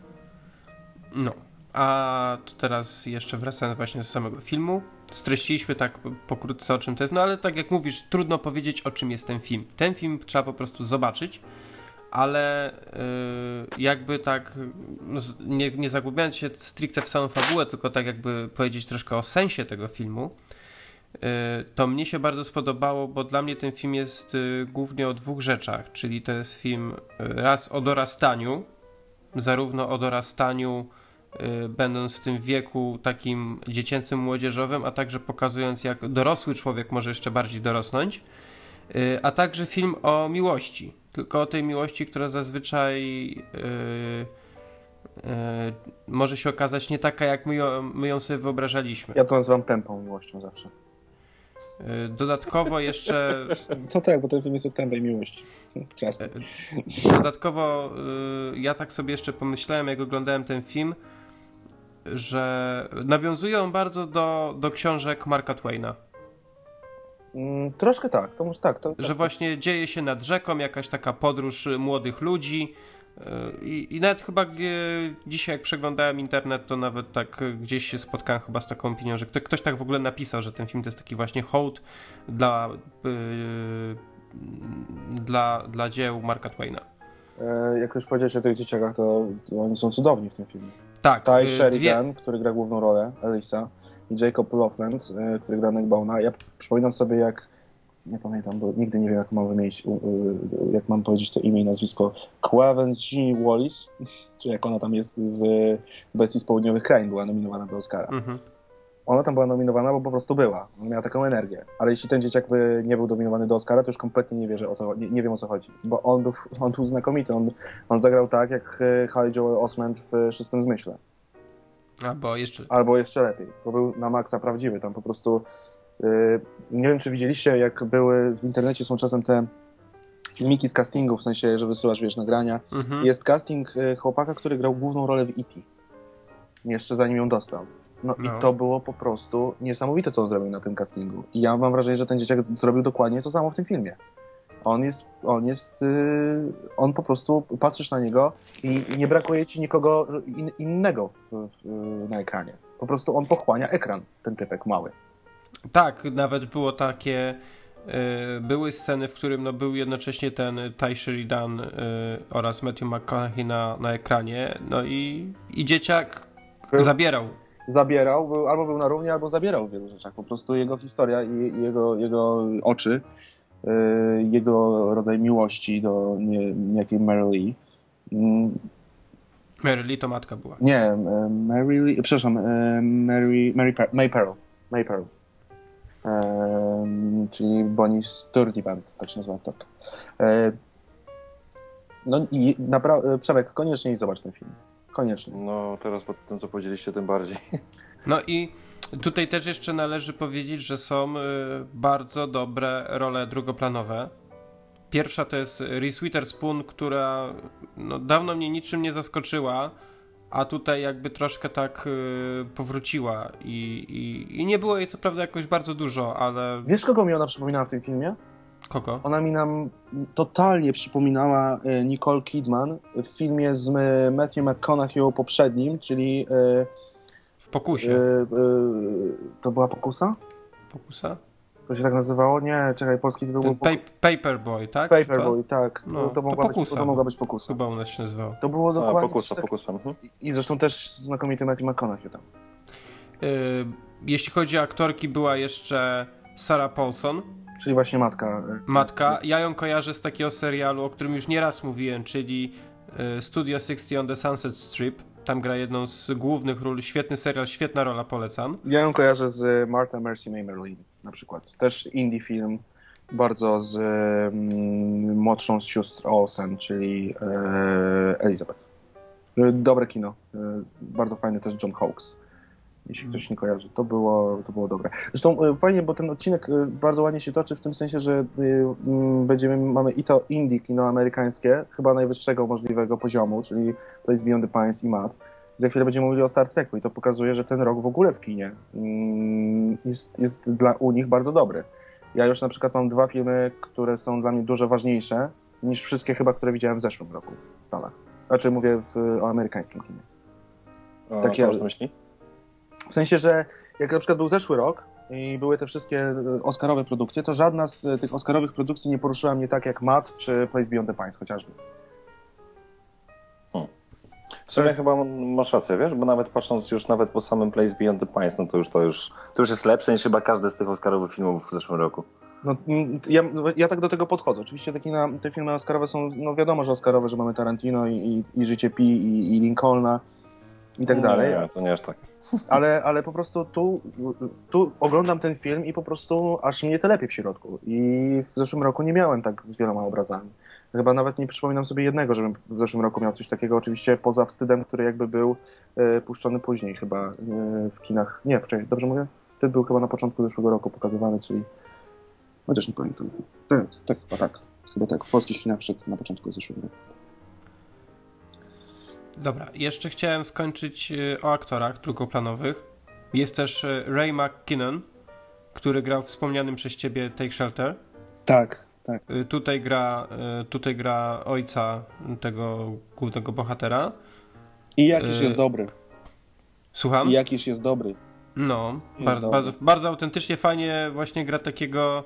Speaker 1: No, a teraz jeszcze wracając właśnie do samego filmu. Streściliśmy tak po- pokrótce o czym to jest, no ale tak jak mówisz, trudno powiedzieć o czym jest ten film. Ten film trzeba po prostu zobaczyć, ale yy, jakby tak, no, z- nie, nie zagłębiając się stricte w samą fabułę, tylko tak jakby powiedzieć troszkę o sensie tego filmu, to mnie się bardzo spodobało, bo dla mnie ten film jest yy, głównie o dwóch rzeczach, czyli to jest film yy, raz o dorastaniu, zarówno o dorastaniu, y, będąc w tym wieku takim dziecięcym, młodzieżowym, a także pokazując, jak dorosły człowiek może jeszcze bardziej dorosnąć. Y, a także film o miłości. Tylko o tej miłości, która zazwyczaj może się okazać nie taka, jak my ją, my sobie wyobrażaliśmy.
Speaker 3: Ja to nazywam tępą miłością zawsze.
Speaker 1: Yy, dodatkowo jeszcze.
Speaker 3: To tak, bo ten film jest o tępej miłości. Jasne.
Speaker 1: Dodatkowo yy, ja tak sobie jeszcze pomyślałem, jak oglądałem ten film, że nawiązuje on bardzo do, do książek Marka Twaina.
Speaker 3: Mm, troszkę tak, to może tak. To,
Speaker 1: Że
Speaker 3: tak.
Speaker 1: właśnie dzieje się nad rzeką jakaś taka podróż młodych ludzi. Yy, I, I nawet chyba yy, dzisiaj, jak przeglądałem internet, to nawet tak yy, gdzieś się spotkałem chyba z taką opinią, że kto, ktoś tak w ogóle napisał, że ten film to jest taki właśnie hołd dla, yy, dla, dla dzieł Marka Twaina.
Speaker 3: E, Jak już powiedziałeś o tych dzieciakach, to oni są cudowni w tym filmie.
Speaker 1: Tak,
Speaker 3: Ty Sheridan, który gra główną rolę, Elisa, i Jacob Laughland, e, który gra Neckbona. Ja przypominam sobie, jak nie pamiętam, bo nigdy nie wiem, jak mam wymienić, jak mam powiedzieć to imię i nazwisko. Jeannie Wallis, czy jak ona tam jest z Bestii z Południowych Krain, była nominowana do Oscara.
Speaker 1: Mhm.
Speaker 3: Ona tam była nominowana, bo po prostu była. Ona miała taką energię. Ale jeśli ten dzieciak by nie był nominowany do Oscara, to już kompletnie nie wierzę o co, nie, nie wiem o co chodzi. Bo on był, on był znakomity. On, on zagrał tak, jak e, Haley Joel Osment w Szóstym Zmyśle.
Speaker 1: A, bo jeszcze...
Speaker 3: Albo jeszcze lepiej, bo był na maksa prawdziwy. Tam po prostu. Yy, nie wiem, czy widzieliście, jak były w internecie są czasem te filmiki z castingu, w sensie, że wysyłasz, wiesz, nagrania.
Speaker 1: Mhm.
Speaker 3: Jest casting y, chłopaka, który grał główną rolę w E.T. Jeszcze zanim ją dostał. No,
Speaker 1: No.
Speaker 3: i to było po prostu niesamowite, co on zrobił na tym castingu. I ja mam wrażenie, że ten dzieciak zrobił dokładnie to samo w tym filmie. On jest, on jest, yy, on po prostu, patrzysz na niego i nie brakuje ci nikogo in, innego w, w, na ekranie. Po prostu on pochłania ekran, ten typek mały.
Speaker 1: Tak, nawet było takie. y, były sceny, w którym no, był jednocześnie ten Ty Sheridan y, oraz Matthew McConaughey na, na ekranie. No i, i dzieciak
Speaker 3: Był-
Speaker 1: zabierał.
Speaker 3: Zabierał, był, albo był na równi, albo zabierał w wielu rzeczach. Po prostu jego historia i, jego, jego oczy, yy, jego rodzaj miłości do nie, niejakiej Mary Lee. Mm,
Speaker 1: Mary Lee to matka była.
Speaker 3: Nie, e, Mary Lee, przepraszam, e, Mary, Mary May Pearl. May Pearl. E, czyli Bonnie Sturtevant, tak się nazywa. E, no i naprawdę, Przemek, koniecznie zobacz ten film. Koniecznie.
Speaker 2: No teraz po tym, co powiedzieliście, tym bardziej.
Speaker 1: No i tutaj też jeszcze należy powiedzieć, że są y, bardzo dobre role drugoplanowe. Pierwsza to jest Reese Witherspoon, która no, dawno mnie niczym nie zaskoczyła, a tutaj jakby troszkę tak y, powróciła i, i, i nie było jej co prawda jakoś bardzo dużo, ale
Speaker 3: Wiesz, kogo mi ona przypominała w tym filmie?
Speaker 1: kogo?
Speaker 3: Ona mi nam totalnie przypominała e, Nicole Kidman w filmie z e, Matthew McConaughey poprzednim, czyli e,
Speaker 1: W pokusie.
Speaker 3: e, to była Pokusa?
Speaker 1: Pokusa?
Speaker 3: To się tak nazywało? Nie, czekaj, polski tytuł był Poku-
Speaker 1: pa- Paperboy, tak?
Speaker 3: Paperboy, tak.
Speaker 1: No,
Speaker 3: to,
Speaker 1: to
Speaker 3: mogła być,
Speaker 1: Pokusa.
Speaker 3: to mogła być Pokusa.
Speaker 1: Chyba u nas się nazywało.
Speaker 3: To było
Speaker 2: A,
Speaker 3: dokładnie
Speaker 2: pokusa,
Speaker 3: coś tak...
Speaker 2: pokusa. Mhm.
Speaker 3: I zresztą też znakomity Matthew McConaughey tam.
Speaker 1: Y, jeśli chodzi o aktorki, była jeszcze Sarah Paulson,
Speaker 3: Czyli właśnie matka. e,
Speaker 1: matka. Ja ją kojarzę z takiego serialu, o którym już nieraz mówiłem, czyli y, Studio 60 on the Sunset Strip. Tam gra jedną z głównych ról. Świetny serial, świetna rola, polecam.
Speaker 3: Ja ją kojarzę z Martha Mercy May Merlin na przykład. Też indie film, bardzo z mm, młodszą z sióstr Olsen, czyli e, Elizabeth. E, Dobre kino. E, bardzo fajny też John Hawkes. Jeśli ktoś nie kojarzy, to było, to było dobre. Zresztą e, fajnie, bo ten odcinek e, bardzo ładnie się toczy w tym sensie, że e, mm, będziemy, mamy i to indie kino amerykańskie, chyba najwyższego możliwego poziomu, czyli Place Beyond the Pines i Matt. Za chwilę będziemy mówili o Star Treku i to pokazuje, że ten rok w ogóle w kinie mm, jest, jest dla u nich bardzo dobry. Ja już na przykład mam dwa filmy, które są dla mnie dużo ważniejsze niż wszystkie chyba, które widziałem w zeszłym roku w Stanach. Znaczy mówię w, o amerykańskim kinie. Takie-
Speaker 2: masz na myśli?
Speaker 3: W sensie, że jak na przykład był zeszły rok i były te wszystkie e, Oscarowe produkcje, to żadna z e, tych Oscarowych produkcji nie poruszyła mnie tak jak Matt czy Place Beyond the Pines chociażby.
Speaker 2: W sumie
Speaker 3: jest-
Speaker 2: chyba masz rację, wiesz, bo nawet patrząc już nawet po samym Place Beyond the Pines, no to już to już, to już jest lepsze niż chyba każdy z tych Oscarowych filmów w zeszłym roku.
Speaker 3: No, ja, ja tak do tego podchodzę. Oczywiście te, kina, te filmy Oscarowe są, no wiadomo, że Oscarowe, że mamy Tarantino i, i, i Życie Pi i, i Lincolna, i tak dalej.
Speaker 2: Nie, to nie aż tak.
Speaker 3: ale, ale po prostu tu, tu oglądam ten film i po prostu aż mnie telepie w środku. I w zeszłym roku nie miałem tak z wieloma obrazami. Chyba nawet nie przypominam sobie jednego, żebym w zeszłym roku miał coś takiego, oczywiście poza wstydem, który jakby był e, puszczony później chyba e, w kinach. Nie, poczekaj, dobrze mówię? Wstyd był chyba na początku zeszłego roku pokazywany, czyli... Chociaż nie pamiętam. Tak, tak, chyba tak. Chyba tak, w polskich kinach przed na początku zeszłego roku.
Speaker 1: Dobra, jeszcze chciałem skończyć y, o aktorach drugoplanowych. Jest też y, Ray McKinnon, który grał w wspomnianym przez ciebie Take Shelter.
Speaker 3: Tak, tak.
Speaker 1: Y, Tutaj gra, tutaj gra ojca tego głównego bohatera.
Speaker 3: I jakiś
Speaker 1: Y,
Speaker 3: jest dobry.
Speaker 1: Słucham?
Speaker 3: I jakiś jest dobry.
Speaker 1: No,
Speaker 3: Jest
Speaker 1: bardzo,
Speaker 3: dobry.
Speaker 1: bardzo, bardzo autentycznie, fajnie właśnie gra takiego,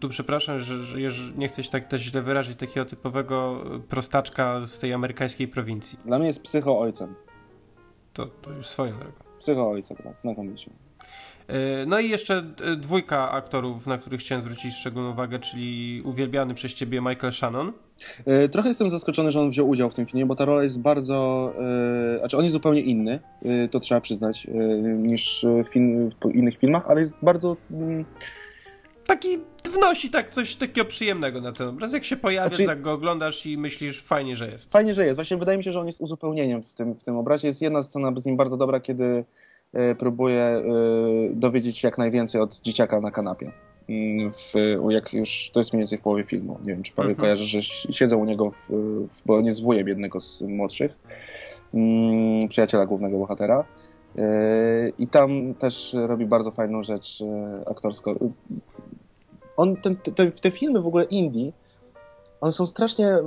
Speaker 1: tu przepraszam, że, że nie chcę się tak też źle wyrazić, takiego typowego y, prostaczka z tej amerykańskiej prowincji.
Speaker 3: Dla mnie jest psycho ojcem.
Speaker 1: To, to już swoją drogą.
Speaker 3: Psycho ojca gra, znakomicie.
Speaker 1: Y, No i jeszcze y, dwójka aktorów, na których chciałem zwrócić szczególną uwagę, czyli uwielbiany przez ciebie Michael Shannon.
Speaker 3: Trochę jestem zaskoczony, że on wziął udział w tym filmie, bo ta rola jest bardzo. Znaczy, on jest zupełnie inny, to trzeba przyznać, niż w film, w innych filmach, ale jest bardzo. Mm,
Speaker 1: Taki wnosi tak coś takiego przyjemnego na ten obraz. Jak się pojawia,
Speaker 3: Znaczy-
Speaker 1: tak go oglądasz i myślisz, fajnie, że jest.
Speaker 3: fajnie, że jest. Właśnie wydaje mi się, że on jest uzupełnieniem w tym, w tym obrazie. Jest jedna scena z nim bardzo dobra, kiedy e, próbuje e, dowiedzieć się jak najwięcej od dzieciaka na kanapie. W, jak już, to jest mniej więcej w połowie filmu. Nie wiem, czy Paweł
Speaker 1: Mhm.
Speaker 3: kojarzy, że siedzą u niego, w, w, bo on jest wujem jednego z młodszych, mm, przyjaciela głównego bohatera. E, I tam też robi bardzo fajną rzecz aktorsko. On, ten, te, te filmy w ogóle indie, one są strasznie...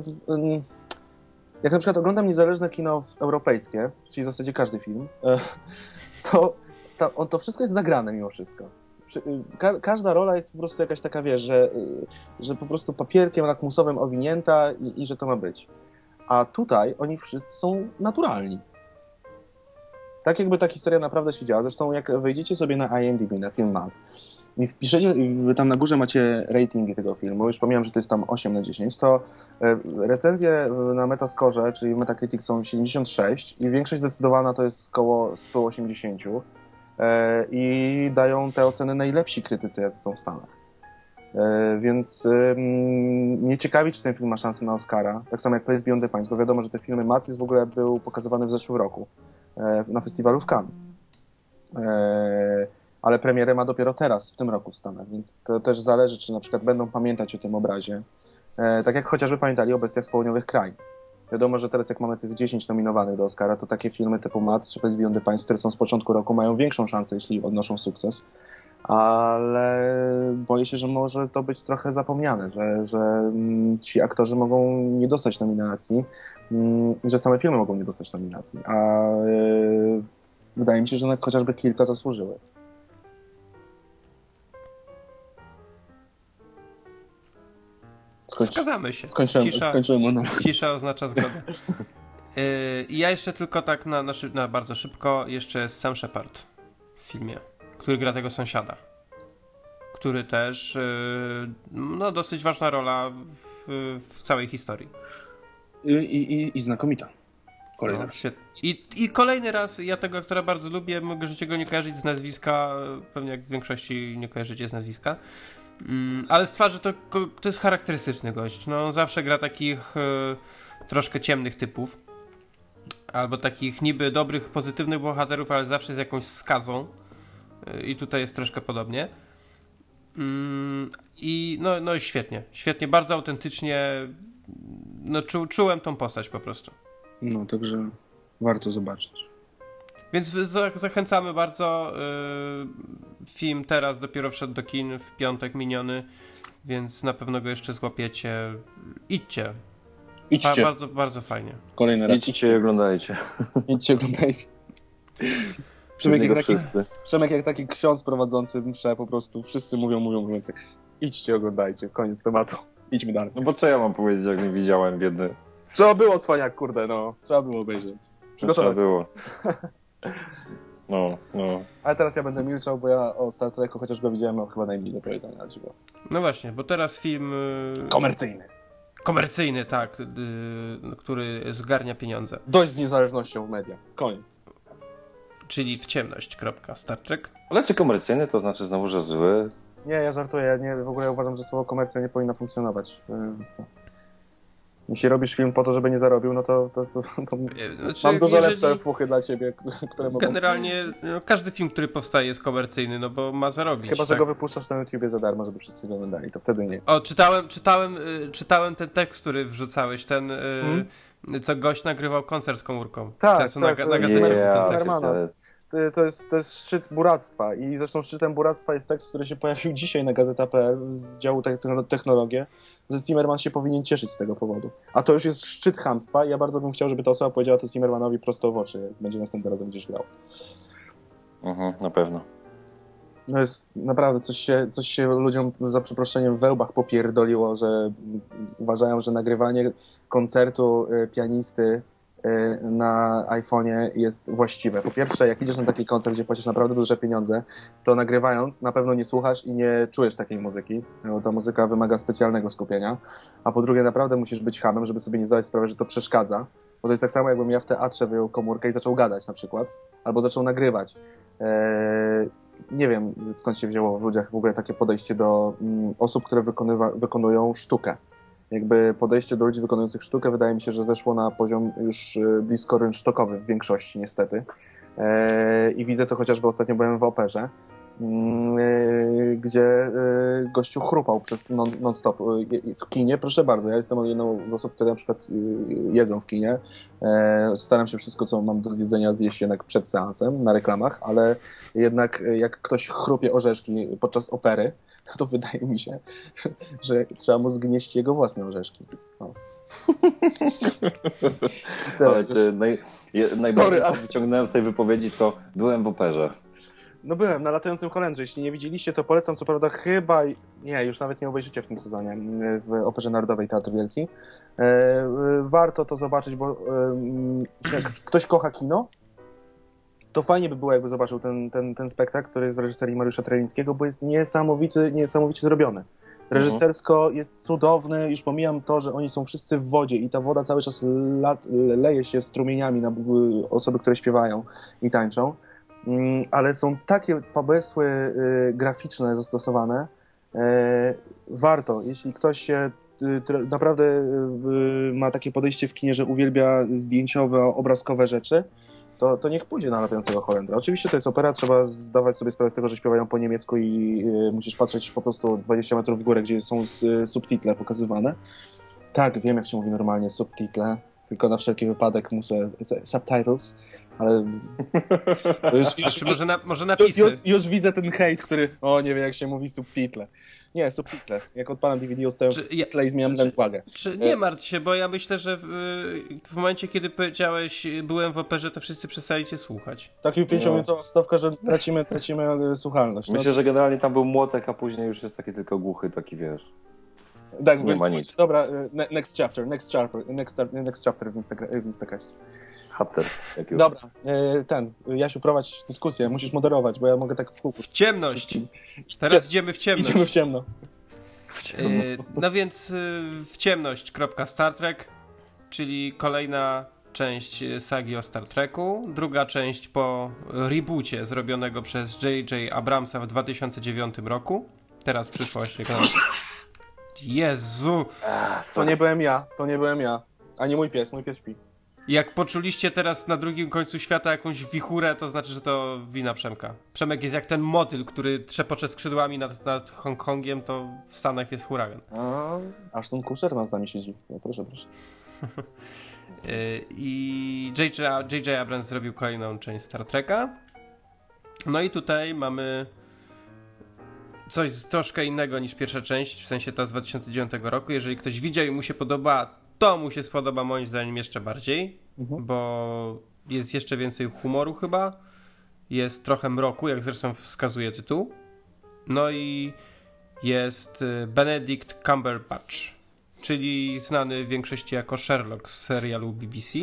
Speaker 3: Jak na przykład oglądam niezależne kino europejskie, czyli w zasadzie każdy film, to, to, to wszystko jest zagrane mimo wszystko. Y, Ka każda rola jest po prostu jakaś taka, wiesz, że, y, że po prostu papierkiem lakmusowym owinięta i, i że to ma być. A tutaj oni wszyscy są naturalni. Tak jakby ta historia naprawdę się działa. Zresztą jak wejdziecie sobie na IMDb, na Filmat i wpiszecie, tam na górze macie ratingi tego filmu, już pomijam, że to jest tam 8 na 10, to e, recenzje na Metascore, czyli Metacritic są 76 i większość zdecydowana to jest około 180 e, i dają te oceny najlepsi krytycy, jacy są w Stanach. E, Więc mnie ciekawi, czy ten film ma szansę na Oscara, tak samo jak Place Beyond the Pines, bo wiadomo, że te filmy Matrix w ogóle był pokazywany w zeszłym roku e, na festiwalu w Cannes. Ale premierę ma dopiero teraz, w tym roku w Stanach, więc to też zależy, czy na przykład będą pamiętać o tym obrazie. E, tak jak chociażby pamiętali o Bestiach z Południowych Krain. Wiadomo, że teraz jak mamy tych 10 nominowanych do Oscara, to takie filmy typu Mat czy Place Beyond które są z początku roku, mają większą szansę, jeśli odnoszą sukces. Ale boję się, że może to być trochę zapomniane, że, że mm, ci aktorzy mogą nie dostać nominacji, mm, że same filmy mogą nie dostać nominacji, a e, wydaje mi się, że chociażby kilka zasłużyły. Skończ...
Speaker 1: Zgadzamy się.
Speaker 3: Skończyłem,
Speaker 1: Cisza,
Speaker 3: skończyłem monolog.
Speaker 1: cisza oznacza zgodę. Yy, I ja jeszcze tylko tak na, na, na bardzo szybko, jeszcze jest Sam Shepard w filmie, który gra tego sąsiada. Który też, yy, no dosyć ważna rola w, w całej historii.
Speaker 3: I, i, i, i znakomita. Kolejny
Speaker 1: No,
Speaker 3: raz.
Speaker 1: świet- I, I kolejny raz, ja tego aktora bardzo lubię, możecie go nie kojarzyć z nazwiska, pewnie jak w większości nie kojarzycie z nazwiska, mm, ale z twarzy to, to jest charakterystyczny gość. No, on zawsze gra takich e, troszkę ciemnych typów, albo takich niby dobrych, pozytywnych bohaterów, ale zawsze z jakąś skazą. E, I tutaj jest troszkę podobnie. Mm, I no, no świetnie, świetnie, bardzo autentycznie. No, czu, czułem tą postać po prostu.
Speaker 3: No, także warto zobaczyć.
Speaker 1: Więc za- zachęcamy bardzo. y, Film teraz dopiero wszedł do kin w piątek miniony, więc na pewno go jeszcze złapiecie. Idźcie. Ba-
Speaker 3: Idźcie.
Speaker 1: bardzo, bardzo fajnie.
Speaker 3: Kolejny raz.
Speaker 2: Idźcie i oglądajcie.
Speaker 3: Idźcie, oglądajcie. Przemek jak, taki. Przemek jak taki ksiądz prowadzący mszę, po prostu wszyscy mówią, mówią, mówią tak. Idźcie, oglądajcie. Koniec tematu. Idźmy dalej.
Speaker 2: No bo co ja mam powiedzieć, jak nie widziałem biedy?
Speaker 3: Trzeba było cwaniak, kurde, no. Trzeba było obejrzeć.
Speaker 2: Trzeba było. No, no.
Speaker 3: Ale teraz ja będę milczał, bo ja o Star Treku, chociaż go widziałem, mam chyba najmniej do powiedzenia na dziwo.
Speaker 1: No właśnie, bo teraz film. y,
Speaker 3: Komercyjny.
Speaker 1: Komercyjny, tak, y, który zgarnia pieniądze.
Speaker 3: Dość z niezależnością w mediach. Koniec.
Speaker 1: Czyli w ciemność. Star Trek.
Speaker 2: Ale czy komercyjny to znaczy znowu, że zły?
Speaker 3: Nie, ja żartuję. Ja nie, w ogóle uważam, że słowo komercja nie powinno funkcjonować. Y, To... Jeśli robisz film po to, żeby nie zarobił, no to, to, to, to
Speaker 1: Znaczy,
Speaker 3: mam dużo lepsze fuchy dla ciebie, które mogą...
Speaker 1: Generalnie no, każdy film, który powstaje jest komercyjny, no bo ma zarobić.
Speaker 3: Chyba, że
Speaker 1: tak?
Speaker 3: go wypuszczasz na YouTubie za darmo, żeby wszyscy go oglądali, to wtedy nie jest.
Speaker 1: O, czytałem, czytałem, y, czytałem ten tekst, który wrzucałeś, ten, y, co gość nagrywał koncert komórką.
Speaker 3: Tak,
Speaker 1: ten, co
Speaker 3: tak,
Speaker 1: na, na gazecie
Speaker 3: Yeah,
Speaker 1: był
Speaker 3: tak. To jest, to jest szczyt buractwa i zresztą szczytem buractwa jest tekst, który się pojawił dzisiaj na gazeta.pl z działu techno- technologie, że Zimmerman się powinien cieszyć z tego powodu. A to już jest szczyt chamstwa i ja bardzo bym chciał, żeby ta osoba powiedziała to Zimmermanowi prosto w oczy, jak będzie następnym razem gdzieś grał.
Speaker 2: Mhm, na pewno.
Speaker 3: No jest naprawdę coś się, coś się ludziom za przeproszeniem w wełbach popierdoliło, że uważają, że nagrywanie koncertu y, pianisty na iPhone'ie jest właściwe. Po pierwsze, jak idziesz na taki koncert, gdzie płacisz naprawdę duże pieniądze, to nagrywając na pewno nie słuchasz i nie czujesz takiej muzyki, bo ta muzyka wymaga specjalnego skupienia. A po drugie, naprawdę musisz być hamem, żeby sobie nie zdawać sprawy, że to przeszkadza. Bo to jest tak samo, jakbym ja w teatrze wyjął komórkę i zaczął gadać na przykład, albo zaczął nagrywać. Eee, nie wiem skąd się wzięło w ludziach w ogóle takie podejście do mm, osób, które wykonywa, wykonują sztukę. Jakby podejście do ludzi wykonujących sztukę wydaje mi się, że zeszło na poziom już y, blisko rynsztokowy w większości niestety. E, I widzę to chociażby ostatnio byłem w operze, mm, y, gdzie y, gościu chrupał przez non- non-stop w kinie. Proszę bardzo, ja jestem jedną z osób, które na przykład y, jedzą w kinie. E, Staram się wszystko, co mam do zjedzenia, zjeść jednak przed seansem na reklamach, ale jednak jak ktoś chrupie orzeszki podczas opery, to wydaje mi się, że trzeba mu zgnieść jego własne orzeszki. O. Tyle,
Speaker 2: ty, naj, je, najbardziej
Speaker 3: ale-
Speaker 2: co wyciągnąłem z tej wypowiedzi, to byłem w operze.
Speaker 3: No byłem na latającym Holendrze. Jeśli nie widzieliście, to polecam. Co prawda chyba... Nie, już nawet nie obejrzycie w tym sezonie m, w Operze Narodowej Teatr Wielki. E, warto to zobaczyć, bo jak ktoś kocha kino, to fajnie by było, jakby zobaczył ten, ten, ten spektakl, który jest w reżyserii Mariusza Trelińskiego, bo jest niesamowity, niesamowicie zrobiony. Reżysersko jest cudowny, już pomijam to, że oni są wszyscy w wodzie i ta woda cały czas lat, leje się strumieniami na y, osoby, które śpiewają i tańczą. Mm, ale są takie pomysły y, graficzne zastosowane. E, warto, jeśli ktoś się y, naprawdę y, y, ma takie podejście w kinie, że uwielbia zdjęciowe, obrazkowe rzeczy, to, to niech pójdzie na latającego Holendra. Oczywiście to jest opera, trzeba zdawać sobie sprawę z tego, że śpiewają po niemiecku i y, musisz patrzeć po prostu 20 metrów w górę, gdzie są s- y, subtitle pokazywane. Tak, wiem jak się mówi normalnie, subtitle, tylko na wszelki wypadek muszę subtitles, ale już, już,
Speaker 1: może, na, może
Speaker 3: już,
Speaker 1: napisy?
Speaker 3: już, już widzę ten hejt, który, o nie wiem jak się mówi subtitle. Nie, subtitle. Jak odpalam DVD, odstawiam
Speaker 1: Czy ja-
Speaker 3: subtitle i zmieniam
Speaker 1: czy-
Speaker 3: uwagę.
Speaker 1: Czy nie martw się, bo ja myślę, że w, w momencie, kiedy powiedziałeś byłem w operze, to wszyscy przestali cię słuchać.
Speaker 3: Taki pięciominutowa stawka, że tracimy, tracimy e, słuchalność. No,
Speaker 2: Myślę, że generalnie tam był młotek, a później już jest taki tylko głuchy, taki wiesz.
Speaker 3: tak,
Speaker 2: nie
Speaker 3: więc-
Speaker 2: ma nic.
Speaker 3: Dobra, e, ne- next chapter, next chapter, next, next chapter w, Instagra- w.
Speaker 2: Hapter.
Speaker 3: Dobra, e, ten, Jasiu, prowadź dyskusję, musisz moderować, bo ja mogę tak w kółku.
Speaker 1: W ciemność! Teraz idziemy w ciemność.
Speaker 3: Idziemy w ciemno.
Speaker 1: Yy, no więc yy, w ciemność. Star Trek, czyli kolejna część sagi o Star Treku. Druga część po reboocie zrobionego przez J.J. Abramsa w 2009 roku. Teraz przyszła kolejna. Jezu!
Speaker 3: To nie byłem ja, to nie byłem ja. Ani mój pies, mój pies śpi.
Speaker 1: Jak poczuliście teraz na drugim końcu świata jakąś wichurę, to znaczy, że to wina Przemka. Przemek jest jak ten motyl, który trzepocze skrzydłami nad, nad Hongkongiem, to w Stanach jest huragan.
Speaker 3: A, aż ten kuszer nam z nami siedzi. No, proszę, proszę.
Speaker 1: Yy, I J.J. J.J. Abrams zrobił kolejną część Star Treka. No i tutaj mamy coś troszkę innego niż pierwsza część, w sensie ta z 2009 roku. Jeżeli ktoś widział i mu się podoba, to mu się spodoba moim zdaniem jeszcze bardziej,
Speaker 3: Mhm.
Speaker 1: bo jest jeszcze więcej humoru chyba. Jest trochę mroku, jak zresztą wskazuje tytuł. No i jest y, Benedict Cumberbatch, czyli znany w większości jako Sherlock z serialu BBC.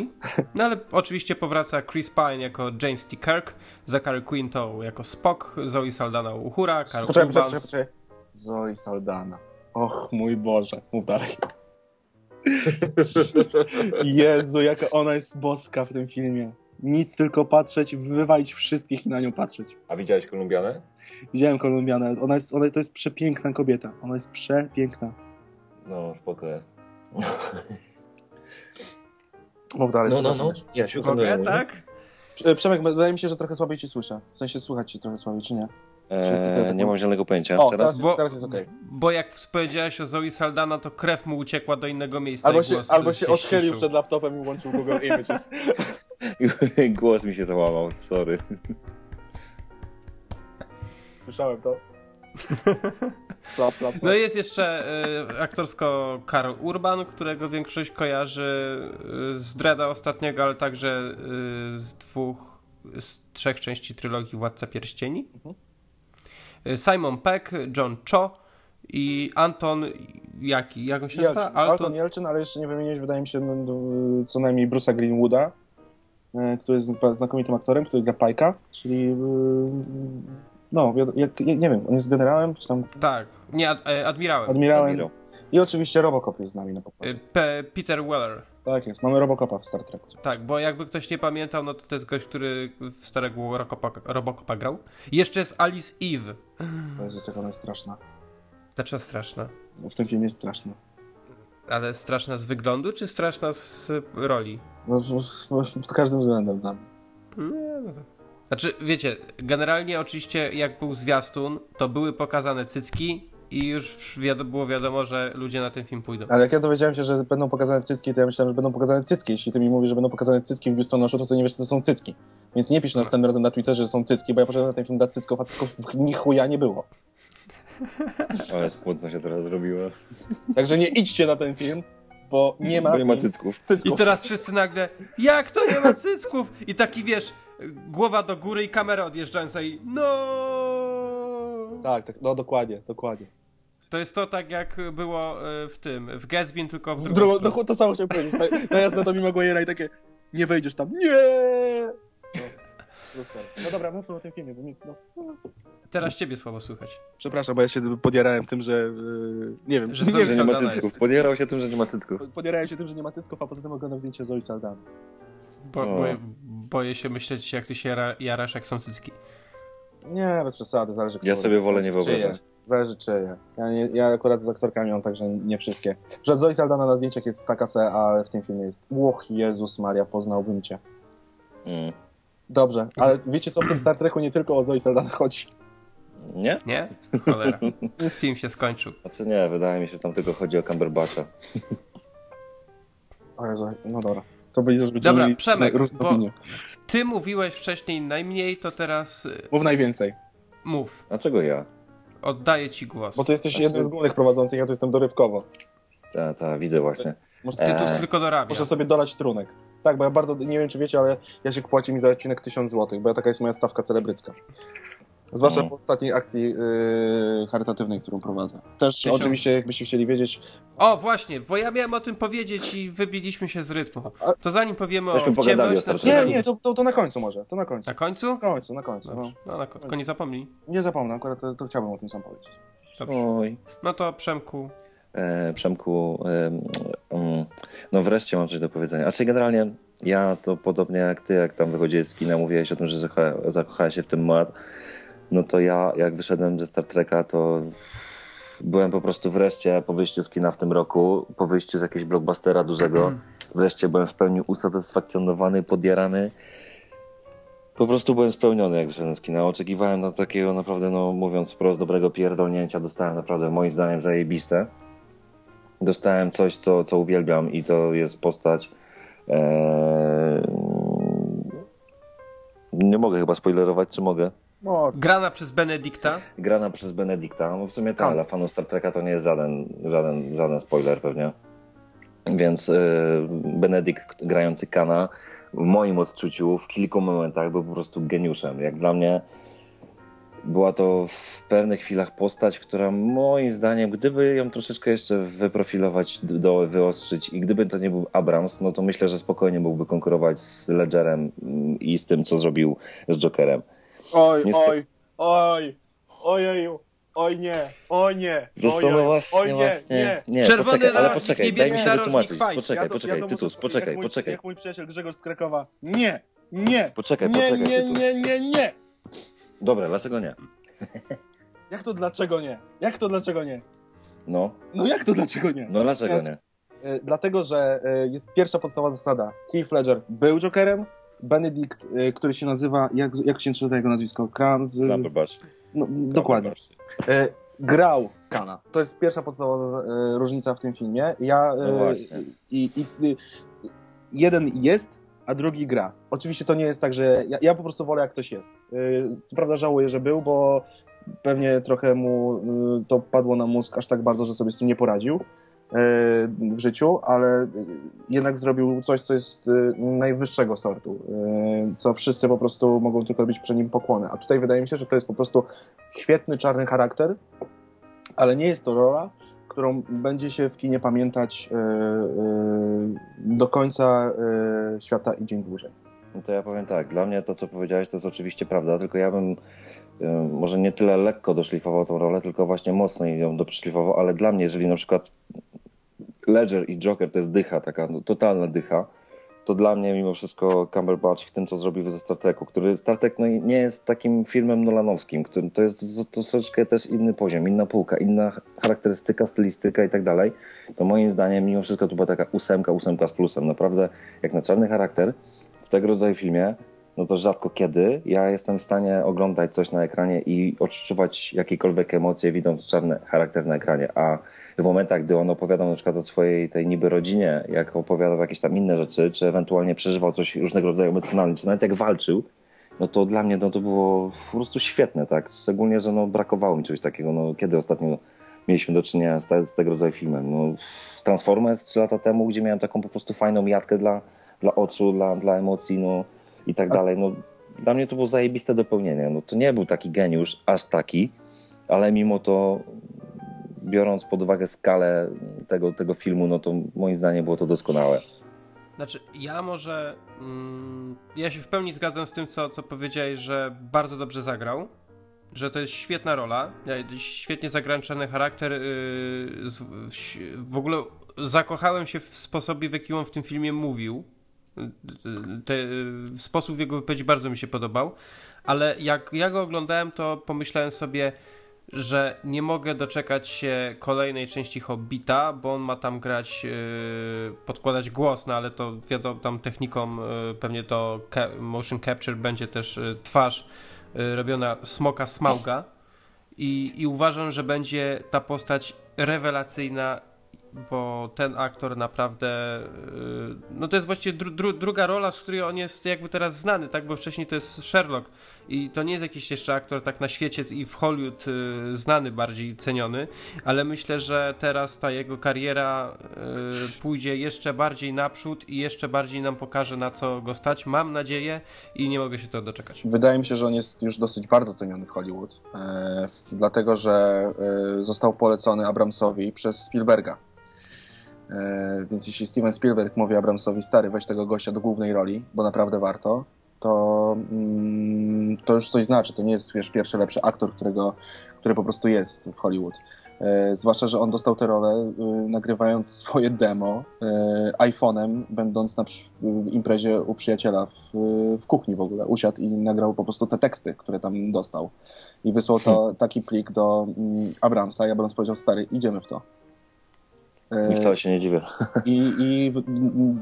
Speaker 1: No ale oczywiście powraca Chris Pine jako James T. Kirk, Zachary Quinto jako Spock, Zoe Saldana Uhura, Carl
Speaker 3: Poczekaj, poczekaj,
Speaker 1: Urban.
Speaker 3: poczekaj, poczekaj. Zoe Saldana. Och, mój Boże. Mów dalej. Jezu, jaka ona jest boska w tym filmie. Nic, tylko patrzeć, wywalić wszystkich i na nią patrzeć.
Speaker 2: A widziałeś Kolumbianę?
Speaker 3: Widziałem Kolumbianę. Ona jest, ona, to jest przepiękna kobieta. Ona jest przepiękna.
Speaker 2: No, spoko jest.
Speaker 3: Mów dalej.
Speaker 2: No, no, no.
Speaker 3: przepraszam.
Speaker 2: Jasiu,
Speaker 1: Mogę, tak?
Speaker 3: Przemek, wydaje mi się, że trochę słabiej ci słyszę. W sensie słuchać ci trochę słabiej, czy nie?
Speaker 2: Eee, nie mam zielonego pojęcia.
Speaker 3: O,
Speaker 2: Teraz?
Speaker 1: Bo-
Speaker 3: teraz jest okej.
Speaker 1: Bo jak powiedziałeś o Zoe Saldana, to krew mu uciekła do innego miejsca
Speaker 3: Albo się,
Speaker 1: głos
Speaker 3: albo się
Speaker 1: się
Speaker 3: odchylił
Speaker 1: ściszył.
Speaker 3: przed laptopem i włączył Google Images.
Speaker 2: Głos mi się załamał, sorry.
Speaker 3: Słyszałem to. Plap, plap, plap.
Speaker 1: No i jest jeszcze y, aktorsko Karl Urban, którego większość kojarzy y, z Dreda ostatniego, ale także y, z dwóch, z trzech części trylogii Władca Pierścieni. Y, Simon Peck, John Cho i Anton, jaki? Jak on się
Speaker 3: Jelczyn.
Speaker 1: nazywa?
Speaker 3: Alton Jelczyn, ale jeszcze nie wymieniłeś, wydaje mi się, no, do- co najmniej Bruce'a Greenwooda, e, który jest zna- znakomitym aktorem, który gra Pajka, czyli e, no, jak, nie wiem, on jest generałem, czy tam
Speaker 1: Tak, nie, ad, e, admirałem.
Speaker 3: admirałem.
Speaker 2: Admirał.
Speaker 3: I oczywiście Robocop jest z nami na pokładzie.
Speaker 1: Pe, Peter Weller.
Speaker 3: Tak jest, mamy Robocopa w Star Treku.
Speaker 1: Tak, bo jakby ktoś nie pamiętał, no to to jest gość, który w starego Robocopa, Robocopa grał. I jeszcze jest Alice Eve.
Speaker 3: To jest jak ona jest straszna.
Speaker 1: Dlaczego straszna?
Speaker 3: W tym filmie jest straszna.
Speaker 1: Ale straszna z wyglądu, czy straszna z roli?
Speaker 3: No, pod każdym względem dla mnie.
Speaker 1: Nie, no to... Znaczy, wiecie, generalnie oczywiście jak był zwiastun, to były pokazane cycki i już wiado- było wiadomo, że ludzie na ten film pójdą.
Speaker 3: Ale jak ja dowiedziałem się, że będą pokazane cycki, to ja myślałem, że będą pokazane cycki. Jeśli ty mi mówisz, że będą pokazane cycki w biustonoszu, to ty nie wiesz, co to są cycki. Więc nie pisz następnym razem na Twitterze, że są cycki, bo ja poszedłem na ten film dla cycków, a cycków ni chuja nie było.
Speaker 2: Ale smutno się teraz zrobiło.
Speaker 3: Także nie idźcie na ten film, bo nie ma,
Speaker 2: Bo nie ma cycków.
Speaker 1: I
Speaker 3: cycków.
Speaker 1: teraz wszyscy nagle, jak to nie ma cycków? I taki wiesz, głowa do góry i kamera odjeżdżająca i no.
Speaker 3: Tak, tak, no dokładnie, dokładnie.
Speaker 1: To jest to tak jak było e, w tym, w Gatsby, tylko w drugą
Speaker 3: no, to samo chciałem powiedzieć. Na- Najazd na Tommy Maguire'a i takie, nie wejdziesz tam, nie! No, no, no dobra, mówmy o tym filmie, bo mi, no,
Speaker 1: Teraz ciebie słabo słychać.
Speaker 3: Przepraszam, bo ja się podjarałem tym, że yy, nie wiem,
Speaker 1: Że
Speaker 3: nie
Speaker 1: Zoe
Speaker 2: Że nie ma cycków. Podierał się tym, że nie ma cycków.
Speaker 3: Podjarałem się tym, że nie ma cycków, a poza tym oglądam zdjęcie Zoe Saldana.
Speaker 1: Bo, boję, boję się myśleć, jak ty się jara, jarasz, jak są cycki.
Speaker 3: Nie, bez przesady, zależy
Speaker 2: Ja sobie wolę nie
Speaker 3: czyje.
Speaker 2: wyobrażać.
Speaker 3: Zależy czyje. Ja, nie, ja akurat z aktorkami mam także nie wszystkie. Że Zoe Saldana na zdjęciach jest taka se, a w tym filmie jest Łoch Jezus Maria, poznałbym cię.
Speaker 2: Mm.
Speaker 3: Dobrze, ale wiecie co, w tym Star Treku nie tylko o Zoe Saldana chodzi.
Speaker 2: Nie?
Speaker 1: Nie? Cholera. Film się skończył.
Speaker 2: Znaczy nie, wydaje mi się, że tam tylko chodzi o Cumberbatcha.
Speaker 3: O Jezu, no dobra. To będzie, że będziemy
Speaker 1: Dobra, Przemek,
Speaker 3: różne
Speaker 1: bo-
Speaker 3: opinie.
Speaker 1: Ty mówiłeś wcześniej najmniej, to teraz y,
Speaker 3: Mów najwięcej,
Speaker 1: mów.
Speaker 2: Dlaczego ja?
Speaker 1: Oddaję ci głos.
Speaker 3: bo ty jesteś
Speaker 2: Znaczy-
Speaker 3: jednym z głównych prowadzących, ja tu jestem dorywkowo.
Speaker 2: Ta, ta, widzę właśnie.
Speaker 3: Muszę,
Speaker 1: Tytuł
Speaker 2: Eee.
Speaker 1: tylko dorabia.
Speaker 3: muszę sobie dolać trunek. Tak, bo ja bardzo, nie wiem czy wiecie, ale Jasiek płaci mi za odcinek 1000 zł, bo ja taka jest moja stawka celebrycka. Zwłaszcza po ostatniej akcji yy, charytatywnej, którą prowadzę. Też
Speaker 1: Tysiąc.
Speaker 3: oczywiście, jakbyście chcieli wiedzieć,
Speaker 1: O, właśnie, bo ja miałem o tym powiedzieć i wybiliśmy się z rytmu. To zanim powiemy
Speaker 2: Myśmy
Speaker 1: o ciemność, znaczy-.
Speaker 3: Nie, nie, to, to, to na końcu może, to na końcu.
Speaker 1: Na końcu?
Speaker 3: Na końcu, na końcu. No.
Speaker 1: No, na końcu. nie zapomnij.
Speaker 3: Nie zapomnę, akurat to, to chciałbym o tym sam powiedzieć.
Speaker 1: Dobrze.
Speaker 2: Oj.
Speaker 1: No to Przemku.
Speaker 2: E, Przemku, e, mm, no wreszcie mam coś do powiedzenia. A czy generalnie ja to podobnie jak ty, jak tam wychodziłeś z kina, mówiłeś o tym, że zakocha, zakochałeś się w tym Moat, no to ja jak wyszedłem ze Star Treka, to byłem po prostu wreszcie po wyjściu z kina w tym roku, po wyjściu z jakiegoś blockbustera dużego, wreszcie byłem w pełni usatysfakcjonowany, podjarany. Po prostu byłem spełniony, jak wyszedłem z kina. Oczekiwałem na takiego naprawdę, no mówiąc wprost, dobrego pierdolnięcia. Dostałem naprawdę, moim zdaniem, zajebiste. Dostałem coś, co, co uwielbiam i to jest postać... Eee... Nie mogę chyba spoilerować, czy mogę?
Speaker 3: No,
Speaker 1: Grana przez Benedykta.
Speaker 2: Grana przez Benedykta. No w sumie tak, dla fanów Star Treka to nie jest żaden, żaden, żaden spoiler pewnie. Więc e, Benedykt grający Kana w moim odczuciu w kilku momentach był po prostu geniuszem. Jak dla mnie była to w pewnych chwilach postać, która moim zdaniem, gdyby ją troszeczkę jeszcze wyprofilować, do, wyostrzyć i gdyby to nie był Abrams, no to myślę, że spokojnie mógłby konkurować z Ledgerem mm, i z tym, co zrobił z Jokerem.
Speaker 3: Oj,
Speaker 2: Niestety-
Speaker 3: oj, oj, ojeju. Oj nie, oj nie.
Speaker 2: Wiesz
Speaker 3: oj,
Speaker 2: co, no
Speaker 3: oj,
Speaker 2: właśnie,
Speaker 3: oj nie,
Speaker 2: właśnie.
Speaker 3: nie.
Speaker 2: Nie,
Speaker 1: Czerwony
Speaker 2: poczekaj, ale
Speaker 1: narożnik,
Speaker 2: poczekaj, daj mi
Speaker 1: niebieski
Speaker 2: się
Speaker 1: narożnik,
Speaker 2: wytłumaczyć. Poczekaj,
Speaker 3: Ja to-
Speaker 2: poczekaj, Tytus, poczekaj,
Speaker 3: mój,
Speaker 2: poczekaj.
Speaker 3: Jak mój przyjaciel Grzegorz z Krakowa. Nie, nie.
Speaker 2: Poczekaj,
Speaker 3: nie,
Speaker 2: poczekaj,
Speaker 3: nie,
Speaker 2: Tytus.
Speaker 3: nie, nie, nie.
Speaker 2: Dobra, dlaczego nie?
Speaker 3: Jak to dlaczego nie? Jak to dlaczego nie?
Speaker 2: No,
Speaker 3: No jak to dlaczego nie?
Speaker 2: no dlaczego nie?
Speaker 3: E, Dlatego, że e, jest pierwsza podstawowa zasada. Heath Ledger był Jokerem, Benedict, e, który się nazywa, jak, jak się czyta jego nazwisko? Kran? z-
Speaker 2: Cumberbatch.
Speaker 3: No, dokładnie. E, grał Kana. To jest pierwsza podstawowa e, różnica w tym filmie. Ja,
Speaker 2: No właśnie.
Speaker 3: i, i, jeden jest, a drugi gra. Oczywiście to nie jest tak, że ja, ja po prostu wolę jak ktoś jest. Co prawda żałuję, że był, bo pewnie trochę mu to padło na mózg aż tak bardzo, że sobie z tym nie poradził w życiu, ale jednak zrobił coś, co jest e, najwyższego sortu, e, co wszyscy po prostu mogą tylko robić przy nim pokłony. A tutaj wydaje mi się, że to jest po prostu świetny czarny charakter, ale nie jest to rola, którą będzie się w kinie pamiętać e, do końca świata i dzień dłużej.
Speaker 2: No to ja powiem tak, dla mnie to, co powiedziałeś, to jest oczywiście prawda, tylko ja bym y, może nie tyle lekko doszlifował tą rolę, tylko właśnie mocno ją doszlifował, ale dla mnie, jeżeli na przykład Ledger i Joker to jest dycha, taka no, totalna dycha, to dla mnie mimo wszystko Cumberbatch w tym, co zrobił ze Star Treku, który Star Trek no, nie jest takim filmem nolanowskim, który, to jest to, to troszeczkę też inny poziom, inna półka, inna charakterystyka, stylistyka i tak dalej, to moim zdaniem mimo wszystko to była taka ósemka, ósemka z plusem. Naprawdę jak na czarny charakter w tego rodzaju filmie, no to rzadko kiedy ja jestem w stanie oglądać coś na ekranie i odczuwać jakiekolwiek emocje, widząc czarny charakter na ekranie, a w momentach, gdy on opowiadał na przykład o swojej tej niby rodzinie, jak opowiadał jakieś tam inne rzeczy, czy ewentualnie przeżywał coś różnego rodzaju emocjonalnie, czy nawet jak walczył, no to dla mnie no, to było po prostu świetne, tak? Szczególnie, że no, brakowało mi czegoś takiego. No, kiedy ostatnio mieliśmy do czynienia z, te, z tego rodzaju filmem? No, Transformers trzy lata temu, gdzie miałem taką po prostu fajną jatkę dla, dla oczu, dla, dla emocji, no i tak dalej. No, dla mnie to było zajebiste dopełnienie. No, to nie był taki geniusz, aż taki, ale mimo to biorąc pod uwagę skalę tego, tego filmu, no to moim zdaniem było to doskonałe.
Speaker 1: Znaczy, ja może. Mm, ja się w pełni zgadzam z tym, co, co powiedziałeś, że bardzo dobrze zagrał. Że to jest świetna rola. Świetnie zagraniczony charakter. Yy, z, w, w ogóle zakochałem się w sposobie, w jaki on w tym filmie mówił. Te, yy, sposób jego wypowiedzi bardzo mi się podobał. Ale jak ja go oglądałem, to pomyślałem sobie, że nie mogę doczekać się kolejnej części Hobbita, bo on ma tam grać, yy, podkładać głos, no ale to wiadomo, tam techniką yy, pewnie to motion capture będzie też yy, twarz robiona smoka Smauga I, i uważam, że będzie ta postać rewelacyjna, bo ten aktor naprawdę, yy, no to jest właściwie dru dru druga rola, z której on jest jakby teraz znany, tak, bo wcześniej to jest Sherlock i to nie jest jakiś jeszcze aktor tak na świecie i w Hollywood yy, znany, bardziej ceniony, ale myślę, że teraz ta jego kariera yy, pójdzie jeszcze bardziej naprzód i jeszcze bardziej nam pokaże na co go stać, mam nadzieję i nie mogę się to doczekać.
Speaker 3: Wydaje mi się, że on jest już dosyć bardzo ceniony w Hollywood, e, dlatego że e, został polecony Abramsowi przez Spielberga. E, więc jeśli Steven Spielberg mówi Abramsowi, stary, weź tego gościa do głównej roli, bo naprawdę warto, to, mm, to już coś znaczy. To nie jest wiesz, pierwszy lepszy aktor, którego, który po prostu jest w Hollywood. E, zwłaszcza, że on dostał tę rolę y, nagrywając swoje demo y, iPhone'em, będąc na w imprezie u przyjaciela w, w kuchni w ogóle. Usiadł i nagrał po prostu te teksty, które tam dostał. I wysłał to, taki plik do mm, Abramsa i Abrams powiedział, stary, idziemy w to. E,
Speaker 2: I wcale się nie dziwię.
Speaker 3: i, i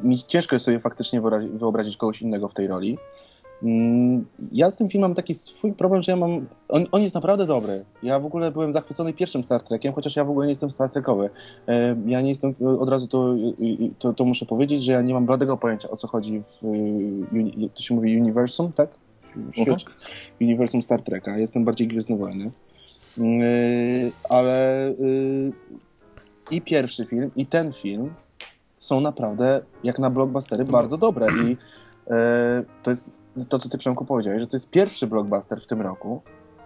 Speaker 3: mi ciężko jest sobie faktycznie wyobrazić, kogoś innego w tej roli. Mm, Ja z tym filmem mam taki swój problem, że ja mam. On, on jest naprawdę dobry. Ja w ogóle byłem zachwycony pierwszym Star Trekiem, chociaż ja w ogóle nie jestem Star Trekowy. E, Ja nie jestem, od razu to, to, to muszę powiedzieć, że ja nie mam bladego pojęcia o co chodzi w. To się mówi uniwersum, tak? Świecie. Uniwersum Star Treka. Jestem bardziej Gwiezdnowojny. Yy, ale i pierwszy film, i ten film są naprawdę, jak na blockbustery, bardzo dobre. I yy, to jest to, co ty, Przemku, powiedziałeś, że to jest pierwszy blockbuster w tym roku,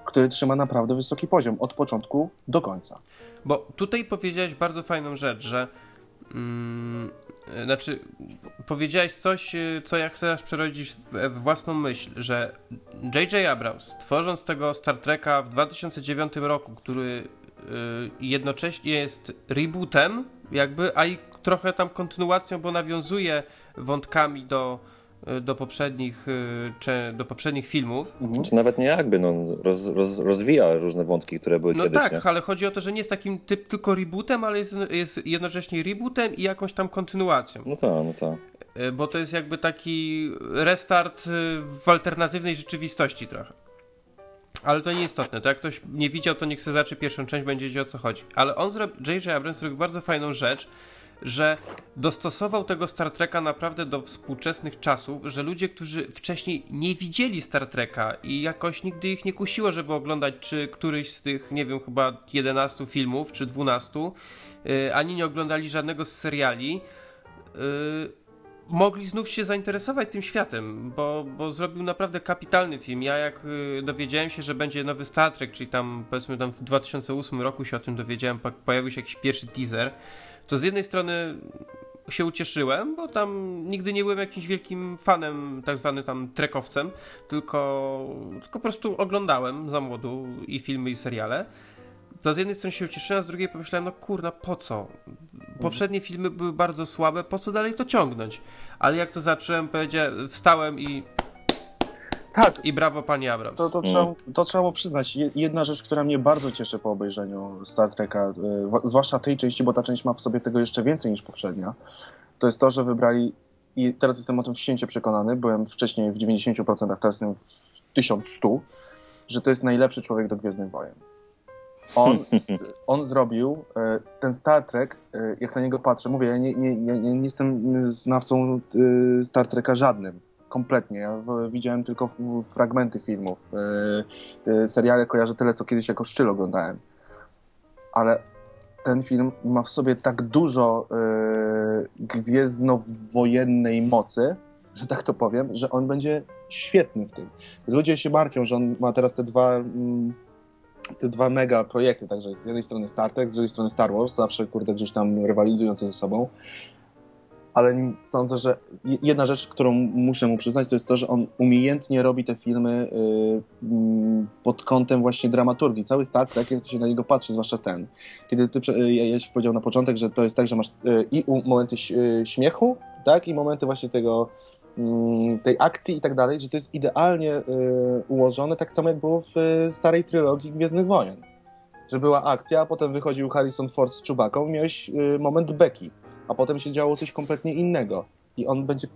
Speaker 3: który trzyma naprawdę wysoki poziom od początku do końca.
Speaker 1: Bo tutaj powiedziałeś bardzo fajną rzecz, że mm, e, znaczy powiedziałeś coś, e, co ja chcę aż przerodzić w, w własną myśl, że J.J. Abrams, tworząc tego Star Treka w 2009 roku, który y, jednocześnie jest rebootem, jakby, a i trochę tam kontynuacją, bo nawiązuje wątkami do, y, do, poprzednich, y, czy, do poprzednich filmów.
Speaker 2: Mhm. Czy nawet nie jakby, no, roz, roz, rozwija różne wątki, które były
Speaker 1: no
Speaker 2: kiedyś.
Speaker 1: tak,
Speaker 2: nie?
Speaker 1: ale chodzi o to, że nie jest takim typ, tylko rebootem, ale jest, jest jednocześnie rebootem i jakąś tam kontynuacją.
Speaker 2: No tak, no tak.
Speaker 1: Y, Bo to jest jakby taki restart y, w alternatywnej rzeczywistości trochę. Ale to nieistotne. To jak ktoś nie widział, to niech sobie zacznie pierwszą część, będzie wiedział o co chodzi. Ale on zrobił, J.J. Abrams zrobił bardzo fajną rzecz, że dostosował tego Star Treka naprawdę do współczesnych czasów, że ludzie, którzy wcześniej nie widzieli Star Treka i jakoś nigdy ich nie kusiło, żeby oglądać czy któryś z tych, nie wiem, chyba 11 filmów, czy 12, yy, ani nie oglądali żadnego z seriali, yy, mogli znów się zainteresować tym światem, bo, bo zrobił naprawdę kapitalny film. Ja jak y, dowiedziałem się, że będzie nowy Star Trek, czyli tam powiedzmy tam w 2008 roku się o tym dowiedziałem, po- pojawił się jakiś pierwszy teaser, to z jednej strony się ucieszyłem, bo tam nigdy nie byłem jakimś wielkim fanem, tak zwanym tam trekowcem, tylko, tylko po prostu oglądałem za młodu i filmy i seriale. To z jednej strony się ucieszyłem, a z drugiej pomyślałem, no kurna, po co? Poprzednie filmy były bardzo słabe, po co dalej to ciągnąć? Ale jak to zacząłem, powiedziałem, wstałem i,
Speaker 3: Tak,
Speaker 1: i brawo pani Abrams.
Speaker 3: to, to, trzeba, to trzeba przyznać. Je- Jedna rzecz, która mnie bardzo cieszy po obejrzeniu Star Treka, wa- zwłaszcza tej części, bo ta część ma w sobie tego jeszcze więcej niż poprzednia, to jest to, że wybrali, i teraz jestem o tym święcie przekonany, byłem wcześniej w 90%, teraz jestem w 1100%, że to jest najlepszy człowiek do Gwiezdnych Wojen. On, on zrobił e, ten Star Trek, e, jak na niego patrzę, mówię, ja nie, nie, nie, nie jestem znawcą e, Star Treka żadnym, kompletnie. Ja widziałem tylko fragmenty filmów. Seriale kojarzę tyle, co kiedyś jako szczyl oglądałem. Ale ten film ma w sobie tak dużo gwiezdnowojennej mocy, że tak to powiem, że on będzie świetny w tym. Ludzie się martwią, że on ma teraz te dwa, mm, te dwa mega projekty, także z jednej strony Star Trek, z drugiej strony Star Wars, zawsze kurde gdzieś tam rywalizujące ze sobą. Ale sądzę, że je- jedna rzecz, którą muszę mu przyznać, to jest to, że on umiejętnie robi te filmy y, mm, pod kątem właśnie dramaturgii. Cały Star Trek, jak się na niego patrzy, zwłaszcza ten, kiedy ty, ja, się powiedział na początek, że to jest tak, że masz y, i momenty y, śmiechu, tak, i momenty właśnie tego tej akcji i tak dalej, że to jest idealnie y, ułożone, tak samo jak było w y, starej trylogii Gwiezdnych Wojen. Że była akcja, a potem wychodził Harrison Ford z Chewbacą i miałeś y, moment beki, a potem się działo coś kompletnie innego. I on będzie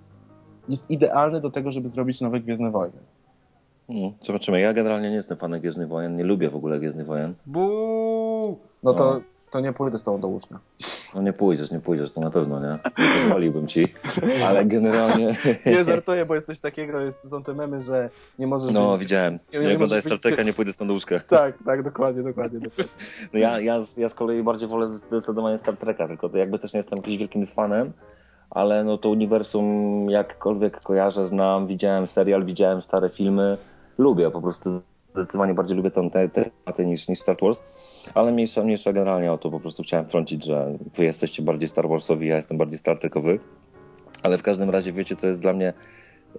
Speaker 3: jest idealny do tego, żeby zrobić nowe Gwiezdne Wojny.
Speaker 2: Mm, Zobaczymy. Ja generalnie nie jestem fanem Gwiezdnych Wojen, nie lubię w ogóle Gwiezdnych Wojen.
Speaker 1: Buu!
Speaker 3: No to,
Speaker 2: No.
Speaker 3: To nie pójdę z tobą do łóżka.
Speaker 2: No nie pójdziesz, nie pójdziesz, to na pewno, nie? Pozwoliłbym ci, ale generalnie...
Speaker 3: Nie żartuję, bo jest coś takiego, jest, są te memy, że nie możesz...
Speaker 2: No,
Speaker 3: być-
Speaker 2: widziałem.
Speaker 3: nie
Speaker 2: Nie oglądaj
Speaker 3: być
Speaker 2: Star Treka,
Speaker 3: sy-
Speaker 2: nie pójdę stąd do łóżka.
Speaker 3: Tak, tak, dokładnie, dokładnie. dokładnie.
Speaker 2: No ja, ja, z- ja z kolei bardziej wolę zdecydowanie Star Treka, tylko to jakby też nie jestem jakimś wielkim fanem, ale no to uniwersum jakkolwiek kojarzę, znam, widziałem serial, widziałem stare filmy, lubię po prostu zdecydowanie bardziej lubię tą te te tematy niż, niż Star Wars, ale mniejsza, mniejsza generalnie o to po prostu chciałem wtrącić, że wy jesteście bardziej Star Warsowi, ja jestem bardziej Star Trekowy, ale w każdym razie wiecie co jest dla mnie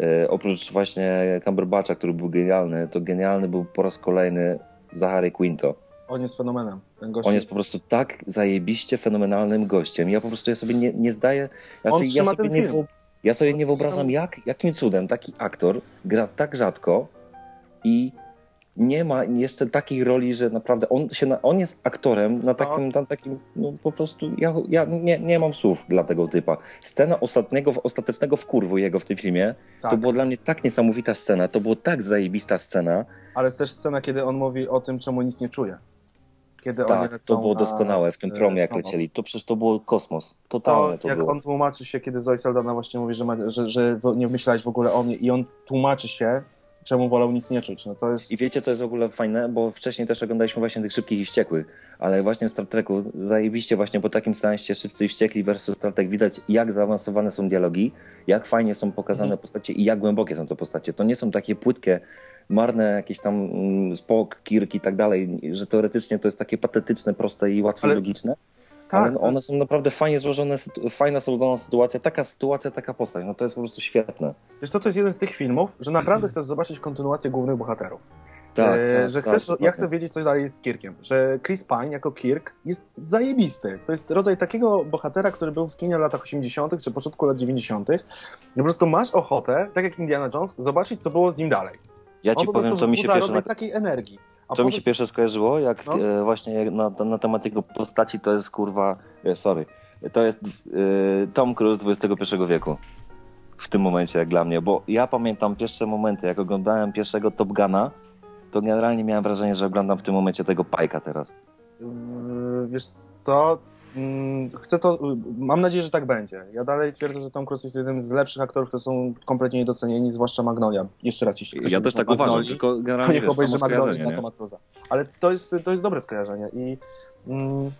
Speaker 2: e, oprócz właśnie Cumberbatcha, który był genialny, to genialny był po raz kolejny Zachary Quinto.
Speaker 3: On jest fenomenem. Ten gość
Speaker 2: On jest po prostu tak zajebiście fenomenalnym gościem. Ja po prostu ja sobie nie, nie zdaję. Znaczy,
Speaker 3: On
Speaker 2: ja sobie
Speaker 3: ten
Speaker 2: nie,
Speaker 3: film.
Speaker 2: ja sobie nie wyobrażam, jak, jakim cudem taki aktor gra tak rzadko i nie ma jeszcze takiej roli, że naprawdę on, się na, on jest aktorem na takim, na takim no po prostu ja, ja nie, nie mam słów dla tego typa. Scena ostatniego, ostatecznego wkurwu jego w tym filmie,
Speaker 3: Tak.
Speaker 2: to była dla mnie tak niesamowita scena, to była tak zajebista scena,
Speaker 3: Ale też scena, kiedy on mówi o tym, czemu nic nie czuje. Kiedy
Speaker 2: tak, to było
Speaker 3: na,
Speaker 2: doskonałe w tym
Speaker 3: e,
Speaker 2: promie jak
Speaker 3: Promos.
Speaker 2: lecieli, to przecież to było kosmos, totalne
Speaker 3: To,
Speaker 2: to,
Speaker 3: jak
Speaker 2: było.
Speaker 3: on tłumaczy się, kiedy Zoe Saldana właśnie mówi, że, ma, że, że nie myślałeś w ogóle o mnie i on tłumaczy się, czemu wolał nic nie czuć. No to jest...
Speaker 2: I wiecie, co jest w ogóle fajne? Bo wcześniej też oglądaliśmy właśnie tych szybkich i wściekłych, ale właśnie w Star Treku zajebiście właśnie po takim seansie Szybcy i Wściekli versus Star Trek widać, jak zaawansowane są dialogi, jak fajnie są pokazane
Speaker 3: Mhm.
Speaker 2: postacie i jak głębokie są to postacie. To nie są takie płytkie, marne jakieś tam mm, Spock, Kirk i tak dalej, że teoretycznie to jest takie patetyczne, proste i łatwo
Speaker 3: Ale-
Speaker 2: logiczne,
Speaker 3: Tak, to
Speaker 2: one
Speaker 3: jest-
Speaker 2: są naprawdę fajnie złożone, fajna złożona sytuacja, taka sytuacja, taka postać, no to jest po prostu świetne.
Speaker 3: Wiesz co, to jest jeden z tych filmów, że naprawdę chcesz zobaczyć kontynuację głównych bohaterów.
Speaker 2: Tak,
Speaker 3: E,
Speaker 2: tak,
Speaker 3: że
Speaker 2: tak,
Speaker 3: chcesz, ja
Speaker 2: dokładnie.
Speaker 3: chcę wiedzieć, co dalej z Kirkiem. Że Chris Pine jako Kirk jest zajebisty. To jest rodzaj takiego bohatera, który był w kinie w latach 80. czy początku lat 90. I po prostu masz ochotę, tak jak Indiana Jones, zobaczyć, co było z nim dalej.
Speaker 2: Ja
Speaker 3: On
Speaker 2: ci
Speaker 3: po
Speaker 2: powiem, co mi się pierwsze na,
Speaker 3: takiej energii. A
Speaker 2: co mi się pierwsze skojarzyło, jak
Speaker 3: No.
Speaker 2: e, właśnie na, na temat jego postaci, to jest kurwa, e, sorry, to jest e, Tom Cruise XXI wieku. W tym momencie, jak dla mnie, bo ja pamiętam pierwsze momenty, jak oglądałem pierwszego Top Guna, to generalnie miałem wrażenie, że oglądam w tym momencie tego Pajka teraz.
Speaker 3: Yy, Wiesz co? Mm, Chcę to. Mam nadzieję, że tak będzie. Ja dalej twierdzę, że Tom Cruise jest jednym z lepszych aktorów, którzy są kompletnie niedocenieni, zwłaszcza Magnolia. Jeszcze raz, jeśli ktoś
Speaker 2: Ja też tak uważam,
Speaker 3: Magnolii,
Speaker 2: tylko generalnie
Speaker 3: niech obejrzy Magnolię na? Toma Cruza. Ale to jest, to jest dobre skojarzenie i mm,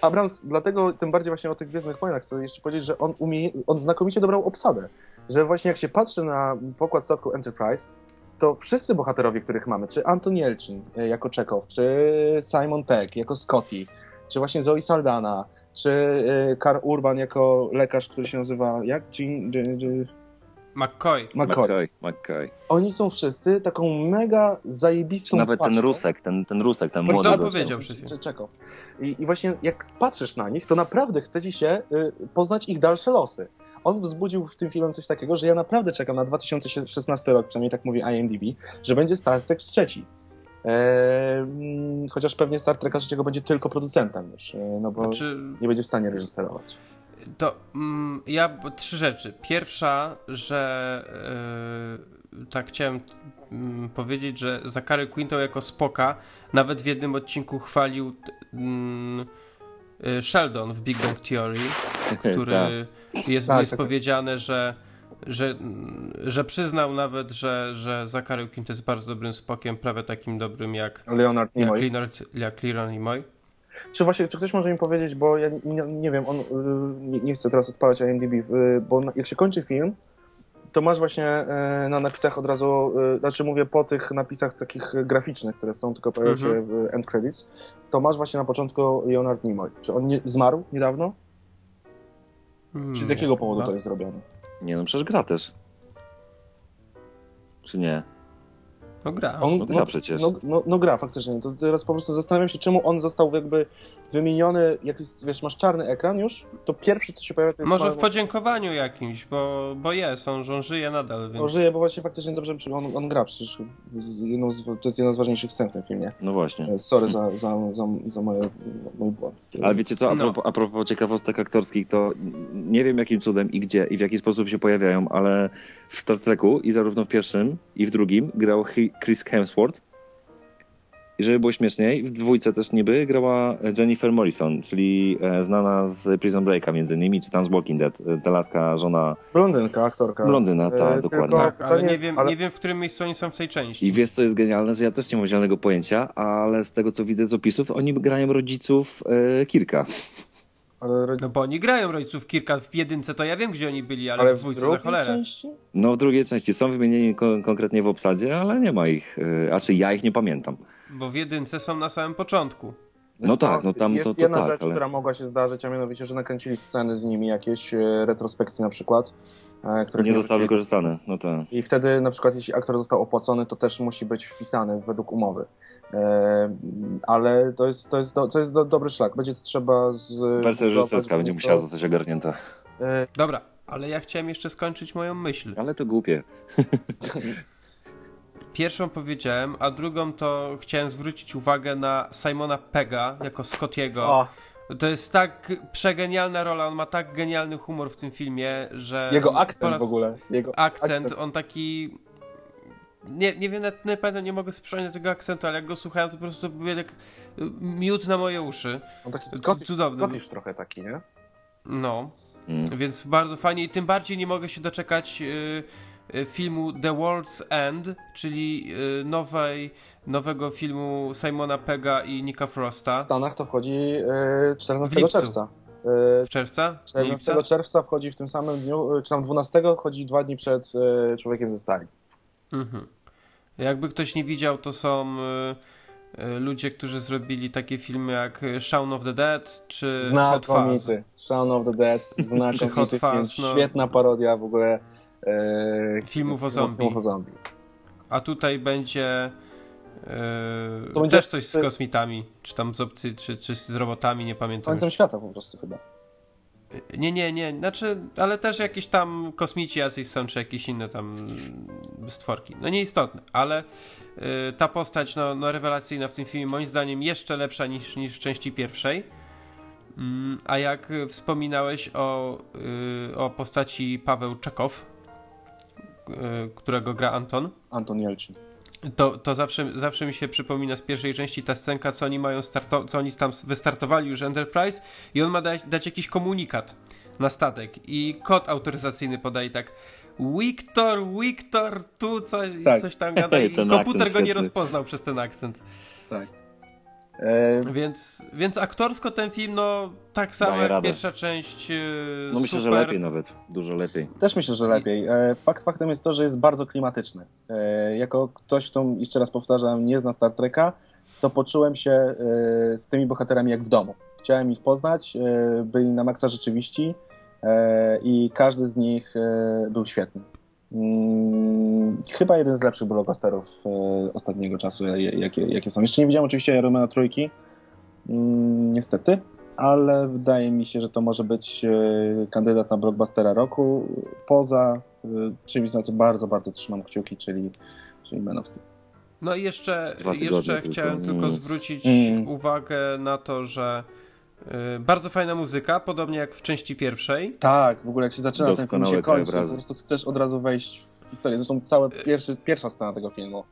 Speaker 3: Abrams, dlatego tym bardziej właśnie o tych Gwiezdnych Wojnach chcę jeszcze powiedzieć, że on, umie, on znakomicie dobrał obsadę. Że właśnie jak się patrzy na pokład statku Enterprise, to wszyscy bohaterowie, których mamy, czy Anton Jelcin e, jako Czekow, czy Simon Peck jako Scotty, czy właśnie Zoe Saldana, czy e, Karl Urban jako lekarz, który się nazywa jak? Jean, Jean, Jean,
Speaker 1: McCoy.
Speaker 3: McCoy.
Speaker 2: McCoy, McCoy.
Speaker 3: Oni są wszyscy taką mega
Speaker 2: Czy
Speaker 3: zajebistą
Speaker 2: nawet ten. Rusek, ten, ten Rusek, ten
Speaker 3: Właśnie
Speaker 2: młody gość.
Speaker 1: powiedział przed chwilą.
Speaker 3: Czekow. I, I właśnie jak patrzysz na nich, to naprawdę chce ci się y, poznać ich dalsze losy. On wzbudził w tym filmie coś takiego, że ja naprawdę czekam na 2016 rok, przynajmniej tak mówi IMDb, że będzie Star Trek trzeci. Chociaż pewnie Star Treka trzeciego będzie tylko producentem już, e, no bo
Speaker 1: Znaczy,
Speaker 3: nie będzie w stanie reżyserować.
Speaker 1: To mm, ja trzy rzeczy. Pierwsza, że yy, tak chciałem mm, powiedzieć, że Zachary Quinto jako Spoka nawet w jednym odcinku chwalił mm, y, Sheldon w Big Bang Theory, który jest,
Speaker 3: Tak,
Speaker 1: jest
Speaker 3: tak, tak.
Speaker 1: powiedziane, że że, że przyznał nawet, że, że Zachary Quinto jest bardzo dobrym Spokiem, prawie takim dobrym jak,
Speaker 3: Leonard
Speaker 1: jak,
Speaker 3: Nimoy.
Speaker 1: Leonard, jak Leonard Nimoy.
Speaker 3: Czy właśnie, czy ktoś może mi powiedzieć, bo ja nie, nie wiem, on, y, nie, nie chcę teraz odpalać IMDb, y, bo jak się kończy film, to masz właśnie y, na napisach od razu, znaczy mówię po tych napisach takich graficznych, które są, tylko pojawiają się
Speaker 1: Mhm.
Speaker 3: w end credits, to masz właśnie na początku Leonard Nimoy. Czy on nie, zmarł niedawno? Czy z jakiego powodu to jest zrobione?
Speaker 2: Nie no, przecież gra też. Czy nie?
Speaker 1: No gra.
Speaker 3: On,
Speaker 2: no gra przecież.
Speaker 3: No, no, no gra, faktycznie. To teraz po prostu zastanawiam się, czemu on został jakby wymieniony, jak jest, wiesz, masz czarny ekran już, to pierwsze, co się pojawia, to jest...
Speaker 1: Może w podziękowaniu jakimś, bo, bo jest, on, on żyje nadal, więc...
Speaker 3: No, żyje, bo właśnie faktycznie dobrze on, on gra, przecież jedną z, to jest jedna z ważniejszych scen w tym filmie.
Speaker 2: No właśnie.
Speaker 3: E, Sorry za, za, za, za moje, mój błąd.
Speaker 2: Ale wiecie co, a
Speaker 1: No.
Speaker 2: propos, a propos ciekawostek aktorskich, to nie wiem jakim cudem i gdzie i w jaki sposób się pojawiają, ale w Star Treku i zarówno w pierwszym i w drugim grał Hi- Chris Hemsworth. I żeby było śmieszniej, w dwójce też niby grała Jennifer Morrison, czyli e, znana z Prison Breaka między innymi, czy tam z Walking Dead, e, ta laska, żona
Speaker 3: Blondynka, aktorka.
Speaker 2: blondyna, tak,
Speaker 3: E,
Speaker 2: dokładnie.
Speaker 3: tylko-
Speaker 1: Tak, ale
Speaker 3: nie
Speaker 1: nie,
Speaker 3: jest-
Speaker 1: wiem,
Speaker 3: ale-
Speaker 1: nie wiem, w którym miejscu oni są w tej części.
Speaker 2: I wiesz, co jest genialne, że ja też nie mam zielonego pojęcia, ale z tego, co widzę z opisów, oni grają rodziców e, Kirka.
Speaker 3: Ale,
Speaker 1: No bo oni grają rodziców kilka w jedynce, to ja wiem, gdzie oni byli, ale,
Speaker 3: ale
Speaker 1: w
Speaker 3: w
Speaker 1: dwójce za
Speaker 3: drugiej
Speaker 1: cholerę.
Speaker 3: części?
Speaker 2: No, w drugiej części są wymienieni kon- konkretnie w obsadzie, ale nie ma ich. A czy ja ich nie pamiętam.
Speaker 1: Bo w jedynce są na samym początku.
Speaker 2: No
Speaker 3: Wiesz
Speaker 2: tak, no tam
Speaker 3: Jest
Speaker 2: to- to
Speaker 3: jedna
Speaker 2: tak,
Speaker 3: rzecz,
Speaker 2: ale-
Speaker 3: która mogła się zdarzyć, a mianowicie, że nakręcili sceny z nimi, jakieś e, retrospekcje na przykład. e, Które
Speaker 2: Nie zostały wykorzystane. No tak.
Speaker 3: I wtedy na przykład jeśli aktor został opłacony, to też musi być wpisany według umowy. Ale to jest, to jest, do, to jest do, dobry szlak. Będzie to trzeba z...
Speaker 2: Wersja reżyserska będzie musiała zostać ogarnięta.
Speaker 3: E,
Speaker 1: Dobra, ale ja chciałem jeszcze skończyć moją myśl.
Speaker 2: Ale to głupie.
Speaker 1: Pierwszą powiedziałem, a drugą to chciałem zwrócić uwagę na Simona Pega jako Scottiego.
Speaker 3: o,
Speaker 1: To jest tak przegenialna rola, on ma tak genialny humor w tym filmie, że...
Speaker 3: jego akcent
Speaker 1: raz-
Speaker 3: w ogóle. Jego
Speaker 1: akcent, on taki. Nie, nie wiem, nawet nie pamiętam, nie mogę sobie przypomnieć tego akcentu, ale jak go słuchałem, to po prostu był jak y, miód na moje uszy.
Speaker 3: On taki Scottish,
Speaker 1: cudowny.
Speaker 3: Scottish trochę taki, nie?
Speaker 1: No,
Speaker 2: Mm.
Speaker 1: więc bardzo fajnie i tym bardziej nie mogę się doczekać y, y, filmu The World's End, czyli y, nowej, nowego filmu Simona Pega i Nika
Speaker 3: W
Speaker 1: Frosta.
Speaker 3: Stanach to wchodzi e, 14
Speaker 1: W lipcu.
Speaker 3: czerwca.
Speaker 1: W czerwca?
Speaker 3: 14
Speaker 1: Lipca?
Speaker 3: czerwca wchodzi w tym samym dniu, czy tam 12 wchodzi dwa dni przed Człowiekiem ze Stali.
Speaker 1: Mhm. Jakby ktoś nie widział, to są. y, e, ludzie, którzy zrobili takie filmy jak Shaun of the Dead czy Hot Fuzz.
Speaker 3: Shaun of the Dead, znakomity
Speaker 1: Hot
Speaker 3: film,
Speaker 1: Fuzz, no.
Speaker 3: świetna parodia w ogóle e,
Speaker 1: Filmów o zombie.
Speaker 3: filmów o zombie.
Speaker 1: A tutaj będzie e,
Speaker 3: To będzie-
Speaker 1: też coś z kosmitami, czy tam z obcy, czy, czy z robotami, nie
Speaker 3: Z
Speaker 1: pamiętam.
Speaker 3: końcem świata po prostu chyba.
Speaker 1: Nie, nie, nie, znaczy, ale też jakieś tam kosmici jacyś są, czy jakieś inne tam stworki. No nieistotne, ale y, ta postać, no, no rewelacyjna w tym filmie, moim zdaniem jeszcze lepsza niż, niż w części pierwszej. Mm, a jak wspominałeś o, y, o postaci Paweł Czekow, y, którego gra Anton,
Speaker 3: Anton Jelcin.
Speaker 1: To, to zawsze, zawsze mi się przypomina z pierwszej części ta scenka, co oni mają starto- co oni tam wystartowali już Enterprise i on ma dać, dać jakiś komunikat na statek i kod autoryzacyjny podaje tak Wiktor, Wiktor, tu coś,
Speaker 3: Tak.
Speaker 1: coś tam gada i komputer go nie rozpoznał przez ten akcent.
Speaker 3: Tak. E,
Speaker 1: Więc, więc aktorsko ten film, no tak samo jak
Speaker 2: radę.
Speaker 1: pierwsza część, yy,
Speaker 2: No myślę, że
Speaker 1: super.
Speaker 2: lepiej nawet, dużo lepiej.
Speaker 3: Też myślę, że lepiej. E, Fakt faktem jest to, że jest bardzo klimatyczny. E, Jako ktoś, kto, jeszcze raz powtarzam, nie zna Star Treka, to poczułem się e, z tymi bohaterami jak w domu. Chciałem ich poznać, e, byli na maksa rzeczywiści e, i każdy z nich e, był świetny. Mm, Chyba jeden z lepszych blockbusterów e, ostatniego czasu, jakie, jakie są. Jeszcze nie widziałem oczywiście Romana Trójki, mm, niestety, ale wydaje mi się, że to może być e, kandydat na blockbustera roku, poza e, czymś, na co bardzo, bardzo trzymam kciuki, czyli, czyli Man of Steel.
Speaker 1: No i jeszcze, jeszcze
Speaker 2: tylko.
Speaker 1: chciałem tylko zwrócić
Speaker 3: Mm.
Speaker 1: uwagę na to, że bardzo fajna muzyka, podobnie jak w części pierwszej.
Speaker 3: Tak, w ogóle jak się zaczyna ten film
Speaker 2: Doskonałe
Speaker 3: się kończy, po prostu chcesz od razu wejść w historię. Zresztą cała pierwszy, pierwsza scena tego filmu.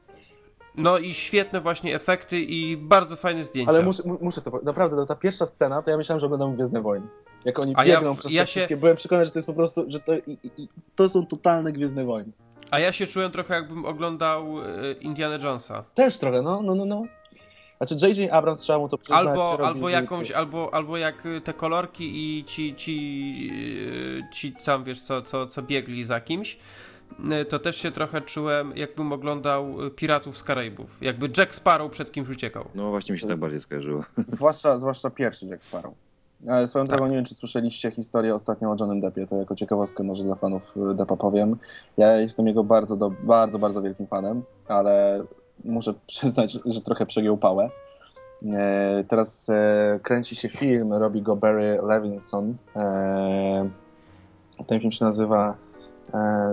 Speaker 1: No i świetne właśnie efekty i bardzo fajne zdjęcia.
Speaker 3: Ale muszę, mu- muszę to powiedzieć, naprawdę, ta pierwsza scena, to ja myślałem, że oglądam Gwiezdne Wojny. Jak oni
Speaker 1: A ja
Speaker 3: biegną
Speaker 1: w-
Speaker 3: przez
Speaker 1: ja
Speaker 3: te
Speaker 1: się-
Speaker 3: wszystkie, byłem przekonany, że to jest po prostu, że to, i, i, i, to są totalne Gwiezdne Wojny.
Speaker 1: A ja się czułem trochę jakbym oglądał y, Indiana Jonesa.
Speaker 3: Też trochę, no, no, no, no. Znaczy J.J. Abrams trzeba mu to przyznać.
Speaker 1: Albo, albo jakąś, albo, albo jak y, te kolorki i ci, ci, y, ci tam wiesz co, co, co biegli za kimś. y, To też się trochę czułem, jakbym oglądał Piratów z Karaibów. Jakby Jack Sparrow przed kimś uciekał.
Speaker 2: No właśnie mi się tak bardziej skojarzyło.
Speaker 3: Zwłaszcza, zwłaszcza pierwszy Jack Sparrow. Ale swoją
Speaker 1: Tak.
Speaker 3: drogą nie wiem, czy słyszeliście historię ostatnią o Johnem Deppie, to jako ciekawostkę może dla fanów Deppa powiem. Ja jestem jego bardzo, do, bardzo, bardzo wielkim fanem, ale muszę przyznać, że trochę przegiął pałę. E, teraz e, kręci się film, robi go Barry Levinson. E, ten film się nazywa,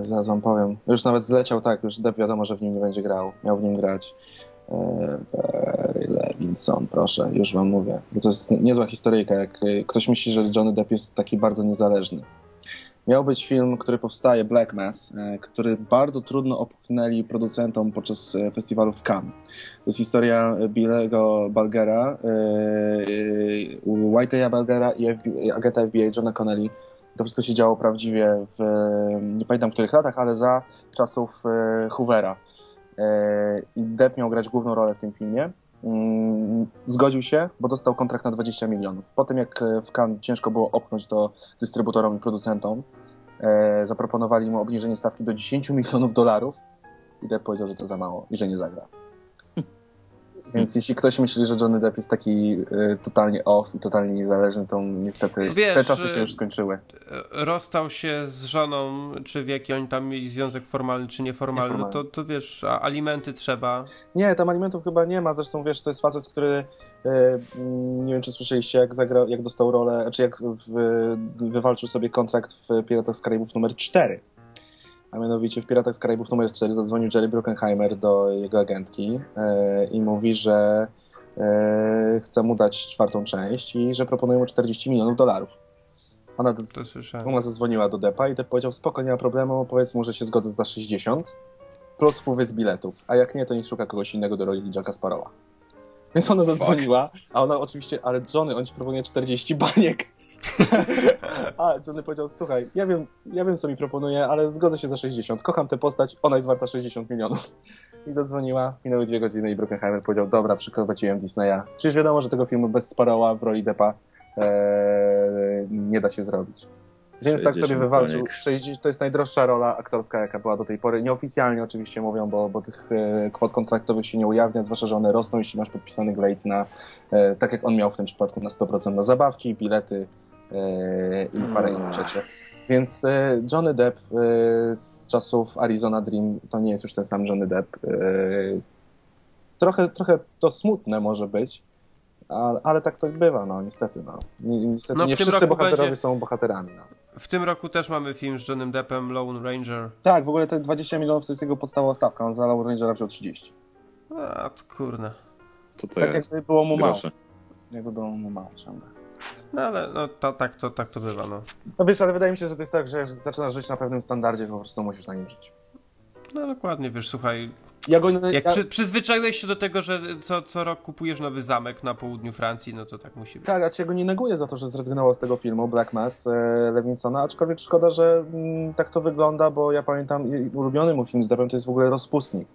Speaker 3: zaraz wam powiem, już nawet zleciał tak, już Depp wiadomo, że w nim nie będzie grał, miał w nim grać. Barry Levinson, proszę, już wam mówię. Bo to jest niezła historyjka, jak ktoś myśli, że Johnny Depp jest taki bardzo niezależny. Miał być film, który powstaje, Black Mass, e, który bardzo trudno opchnęli producentom podczas e, festiwalu w Cannes. To jest historia Billego Balgera, e, White'a Balgera i agenta FBI Johna Connelly. To wszystko się działo prawdziwie w, nie pamiętam których latach, ale za czasów Hoovera. I Depp miał grać główną rolę w tym filmie. Mm, Zgodził się, bo dostał kontrakt na 20 milionów. Po tym, jak e, w Cannes ciężko było opchnąć to dystrybutorom i producentom, e, zaproponowali mu obniżenie stawki do 10 milionów dolarów i Depp powiedział, że to za mało i że nie zagra. Więc jeśli ktoś myśli, że Johnny Depp jest taki e, totalnie off i totalnie niezależny, to niestety
Speaker 1: Wiesz,
Speaker 3: te czasy
Speaker 1: e,
Speaker 3: się już skończyły.
Speaker 1: Rozstał się z żoną, czy w jaki oni tam mieli związek formalny, czy nieformalny, no to,
Speaker 3: Nieformalny.
Speaker 1: to wiesz, a alimenty trzeba.
Speaker 3: Nie, tam alimentów chyba nie ma. Zresztą wiesz, to jest facet, który mm, nie wiem, czy słyszeliście, jak zagrał, jak dostał rolę, czy jak wywalczył sobie kontrakt w Piratach z Karaibów numer 4. A mianowicie w Piratach z Karaibów numer 4 zadzwonił Jerry Bruckheimer do jego agentki e, i mówi, że e, chce mu dać czwartą część i że proponuje mu 40 milionów dolarów. Ona, ona zadzwoniła do Depa i Depp powiedział, spoko, nie ma problemu, powiedz mu, że się zgodzę za 60 plus wpływy z biletów, a jak nie, to niech szuka kogoś innego do roli Jacka Sparrowa. Więc ona zadzwoniła, a ona oczywiście, ale Johnny, on ci proponuje 40 baniek. a Johnny powiedział, słuchaj, ja wiem, ja wiem, co mi proponuje, ale zgodzę się za 60. Kocham tę postać, ona jest warta 60 milionów. I zadzwoniła, minęły dwie godziny i Bruckheimer powiedział, dobra, przyprowadziłem Disneya. Przecież wiadomo, że tego filmu bez Sparrowa w roli Deppa e, nie da się zrobić. Więc tak sobie
Speaker 2: 60
Speaker 3: wywalczył.
Speaker 2: baniek.
Speaker 3: 60, to jest najdroższa rola aktorska, jaka była do tej pory. Nieoficjalnie oczywiście mówią, bo, bo tych e, kwot kontraktowych się nie ujawnia, zwłaszcza, że one rosną, jeśli masz podpisany glade na, e, tak jak on miał w tym przypadku, na 100% na zabawki, bilety i parę innych rzeczy. Więc e, Johnny Depp e, z czasów Arizona Dream to nie jest już ten sam Johnny Depp. E, trochę, trochę to smutne może być, ale, ale tak to bywa, no niestety. No. Ni- Niestety
Speaker 1: No,
Speaker 3: nie wszyscy bohaterowie
Speaker 1: będzie-
Speaker 3: są bohaterami. No.
Speaker 1: W tym roku też mamy film z Johnem Deppem, Lone Ranger.
Speaker 3: Tak, w ogóle te 20 milionów to jest jego podstawowa stawka. On za Lone Rangera wziął 30.
Speaker 1: A, to kurna.
Speaker 2: Co to
Speaker 3: tak
Speaker 2: jest?
Speaker 3: jakby było mu mało. Jakby było mu mało ciągle.
Speaker 1: No ale no, to, tak, to, tak to bywa, no.
Speaker 3: No wiesz, ale wydaje mi się, że to jest tak, że jak zaczynasz żyć na pewnym standardzie, to po prostu musisz na nim żyć.
Speaker 1: No dokładnie, wiesz, słuchaj,
Speaker 3: Ja go,
Speaker 1: jak
Speaker 3: ja,
Speaker 1: przy, przyzwyczaiłeś się do tego, że co, co rok kupujesz nowy zamek na południu Francji, no to tak musi być.
Speaker 3: Tak, ja cię go nie neguję za to, że zrezygnował z tego filmu Black Mass e, Lewinsona, aczkolwiek szkoda, że mm, tak to wygląda, bo ja pamiętam ulubiony mu film z to jest w ogóle Rozpustnik,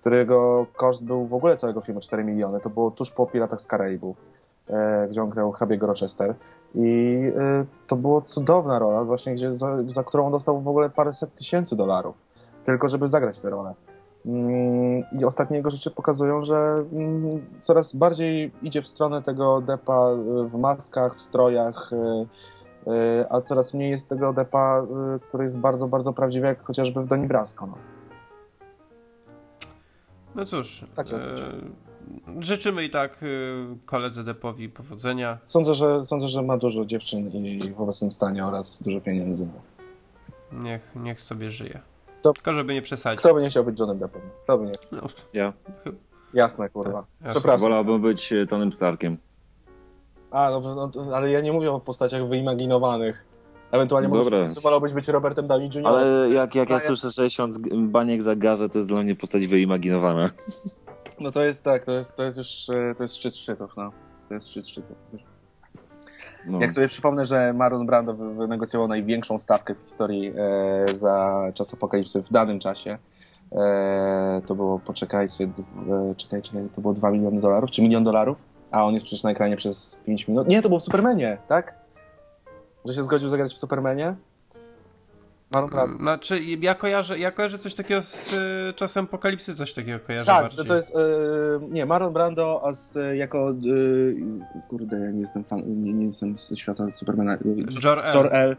Speaker 3: którego koszt był w ogóle całego filmu 4 miliony. To było tuż po Piratach z Karaibów, gdzie on grał Habiego Rochester i e, to była cudowna rola, właśnie gdzie, za, za którą on dostał w ogóle paręset tysięcy dolarów, tylko żeby zagrać tę rolę. Mm, I ostatnie jego rzeczy pokazują, że mm, coraz bardziej idzie w stronę tego depa y, w maskach, w strojach, a coraz mniej jest tego depa, który jest bardzo, bardzo prawdziwy, jak chociażby w Doni Brasco. No.
Speaker 1: No cóż,
Speaker 3: Tak się
Speaker 1: e. życzymy i tak e, koledze Deppowi powodzenia.
Speaker 3: Sądzę, że, sądzę, że ma dużo dziewczyn i w obecnym stanie oraz dużo pieniędzy.
Speaker 1: Niech, niech sobie żyje.
Speaker 3: To-
Speaker 1: Tylko żeby nie przesadzić.
Speaker 3: Kto by nie chciał być Johnem Deppem? Kto by nie chciał?
Speaker 1: No,
Speaker 2: Ja.
Speaker 3: Jasne, kurwa.
Speaker 1: Jasne.
Speaker 3: Przepraszam.
Speaker 2: Wolałbym być e, Tonym Starkiem.
Speaker 3: A, dobrze, no, to- ale ja nie mówię o postaciach wyimaginowanych. Ewentualnie wolałbyś być Robertem Downey Jr.
Speaker 2: Ale jak, jak ja słyszę 60 baniek za garze, to jest dla mnie postać wyimaginowana.
Speaker 3: No to jest tak, to jest, to jest już e, to jest szczyt szczytów, no. To jest szczyt szczytów.
Speaker 2: No.
Speaker 3: Jak sobie przypomnę, że Marlon Brando wy- wynegocjował największą stawkę w historii e, za czas apokalipsy w danym czasie, e, to było, poczekaj sobie, e, czekaj, czekaj, to było 2 miliony dolarów, czy milion dolarów? A on jest przecież na ekranie przez 5 minut. Nie, to było w Supermanie, tak? Że się zgodził zagrać w Supermanie? Marlon Brando.
Speaker 1: Znaczy, ja kojarzę, ja kojarzę coś takiego z y, czasem apokalipsy, coś takiego kojarzę
Speaker 3: Tak,
Speaker 1: bardziej.
Speaker 3: że to jest. E, nie, Marlon Brando a z, jako. E, kurde, ja nie jestem fan, nie, nie jestem ze świata Supermana.
Speaker 1: Jor-El.
Speaker 3: Jor-El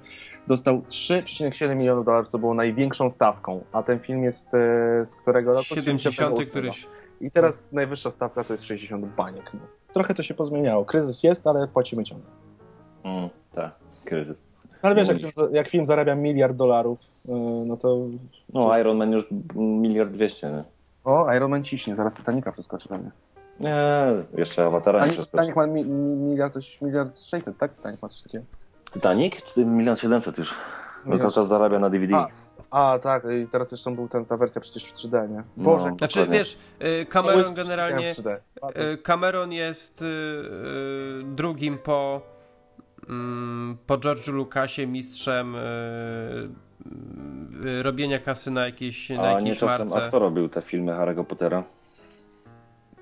Speaker 3: dostał 3,7 milionów dolarów, co było największą stawką. A ten film jest e, z którego roku?
Speaker 1: 70
Speaker 3: 78.
Speaker 1: któryś.
Speaker 3: I teraz najwyższa stawka to jest 60 baniek. No. Trochę to się pozmieniało. Kryzys jest, ale płacimy ciągle.
Speaker 2: Mm, tak, kryzys.
Speaker 3: Ale wiesz,
Speaker 2: No
Speaker 3: jak jak film zarabia miliard dolarów, e, no to.
Speaker 2: No, Iron Man już miliard dwieście, nie?
Speaker 3: O, Iron Man ciśnie, zaraz Titanica przeskoczy dla mnie.
Speaker 2: Nie, jeszcze Awatara nie
Speaker 3: Titanic,
Speaker 2: przeskoczy.
Speaker 3: Titanic ma mi, mi, miliard, coś- miliard 600, tak? Titanic ma coś takiego.
Speaker 2: Titanic? Czy milion siedemset już? No
Speaker 3: Miliard.
Speaker 2: cały czas zarabia na DVD.
Speaker 3: A, A, tak, i teraz jeszcze był ten, ta wersja przecież w 3D, nie?
Speaker 2: No.
Speaker 3: Boże, jak
Speaker 1: Znaczy,
Speaker 2: Dokładnie.
Speaker 1: wiesz, y, Cameron generalnie...
Speaker 3: w 3D.
Speaker 1: y, Cameron jest y, drugim po, po George'u Lucasie mistrzem y, y, robienia kasy na jakiejś, na
Speaker 2: A nie
Speaker 1: jakiejś
Speaker 2: czasem,
Speaker 1: marce.
Speaker 2: a kto robił te filmy Harry'ego Pottera?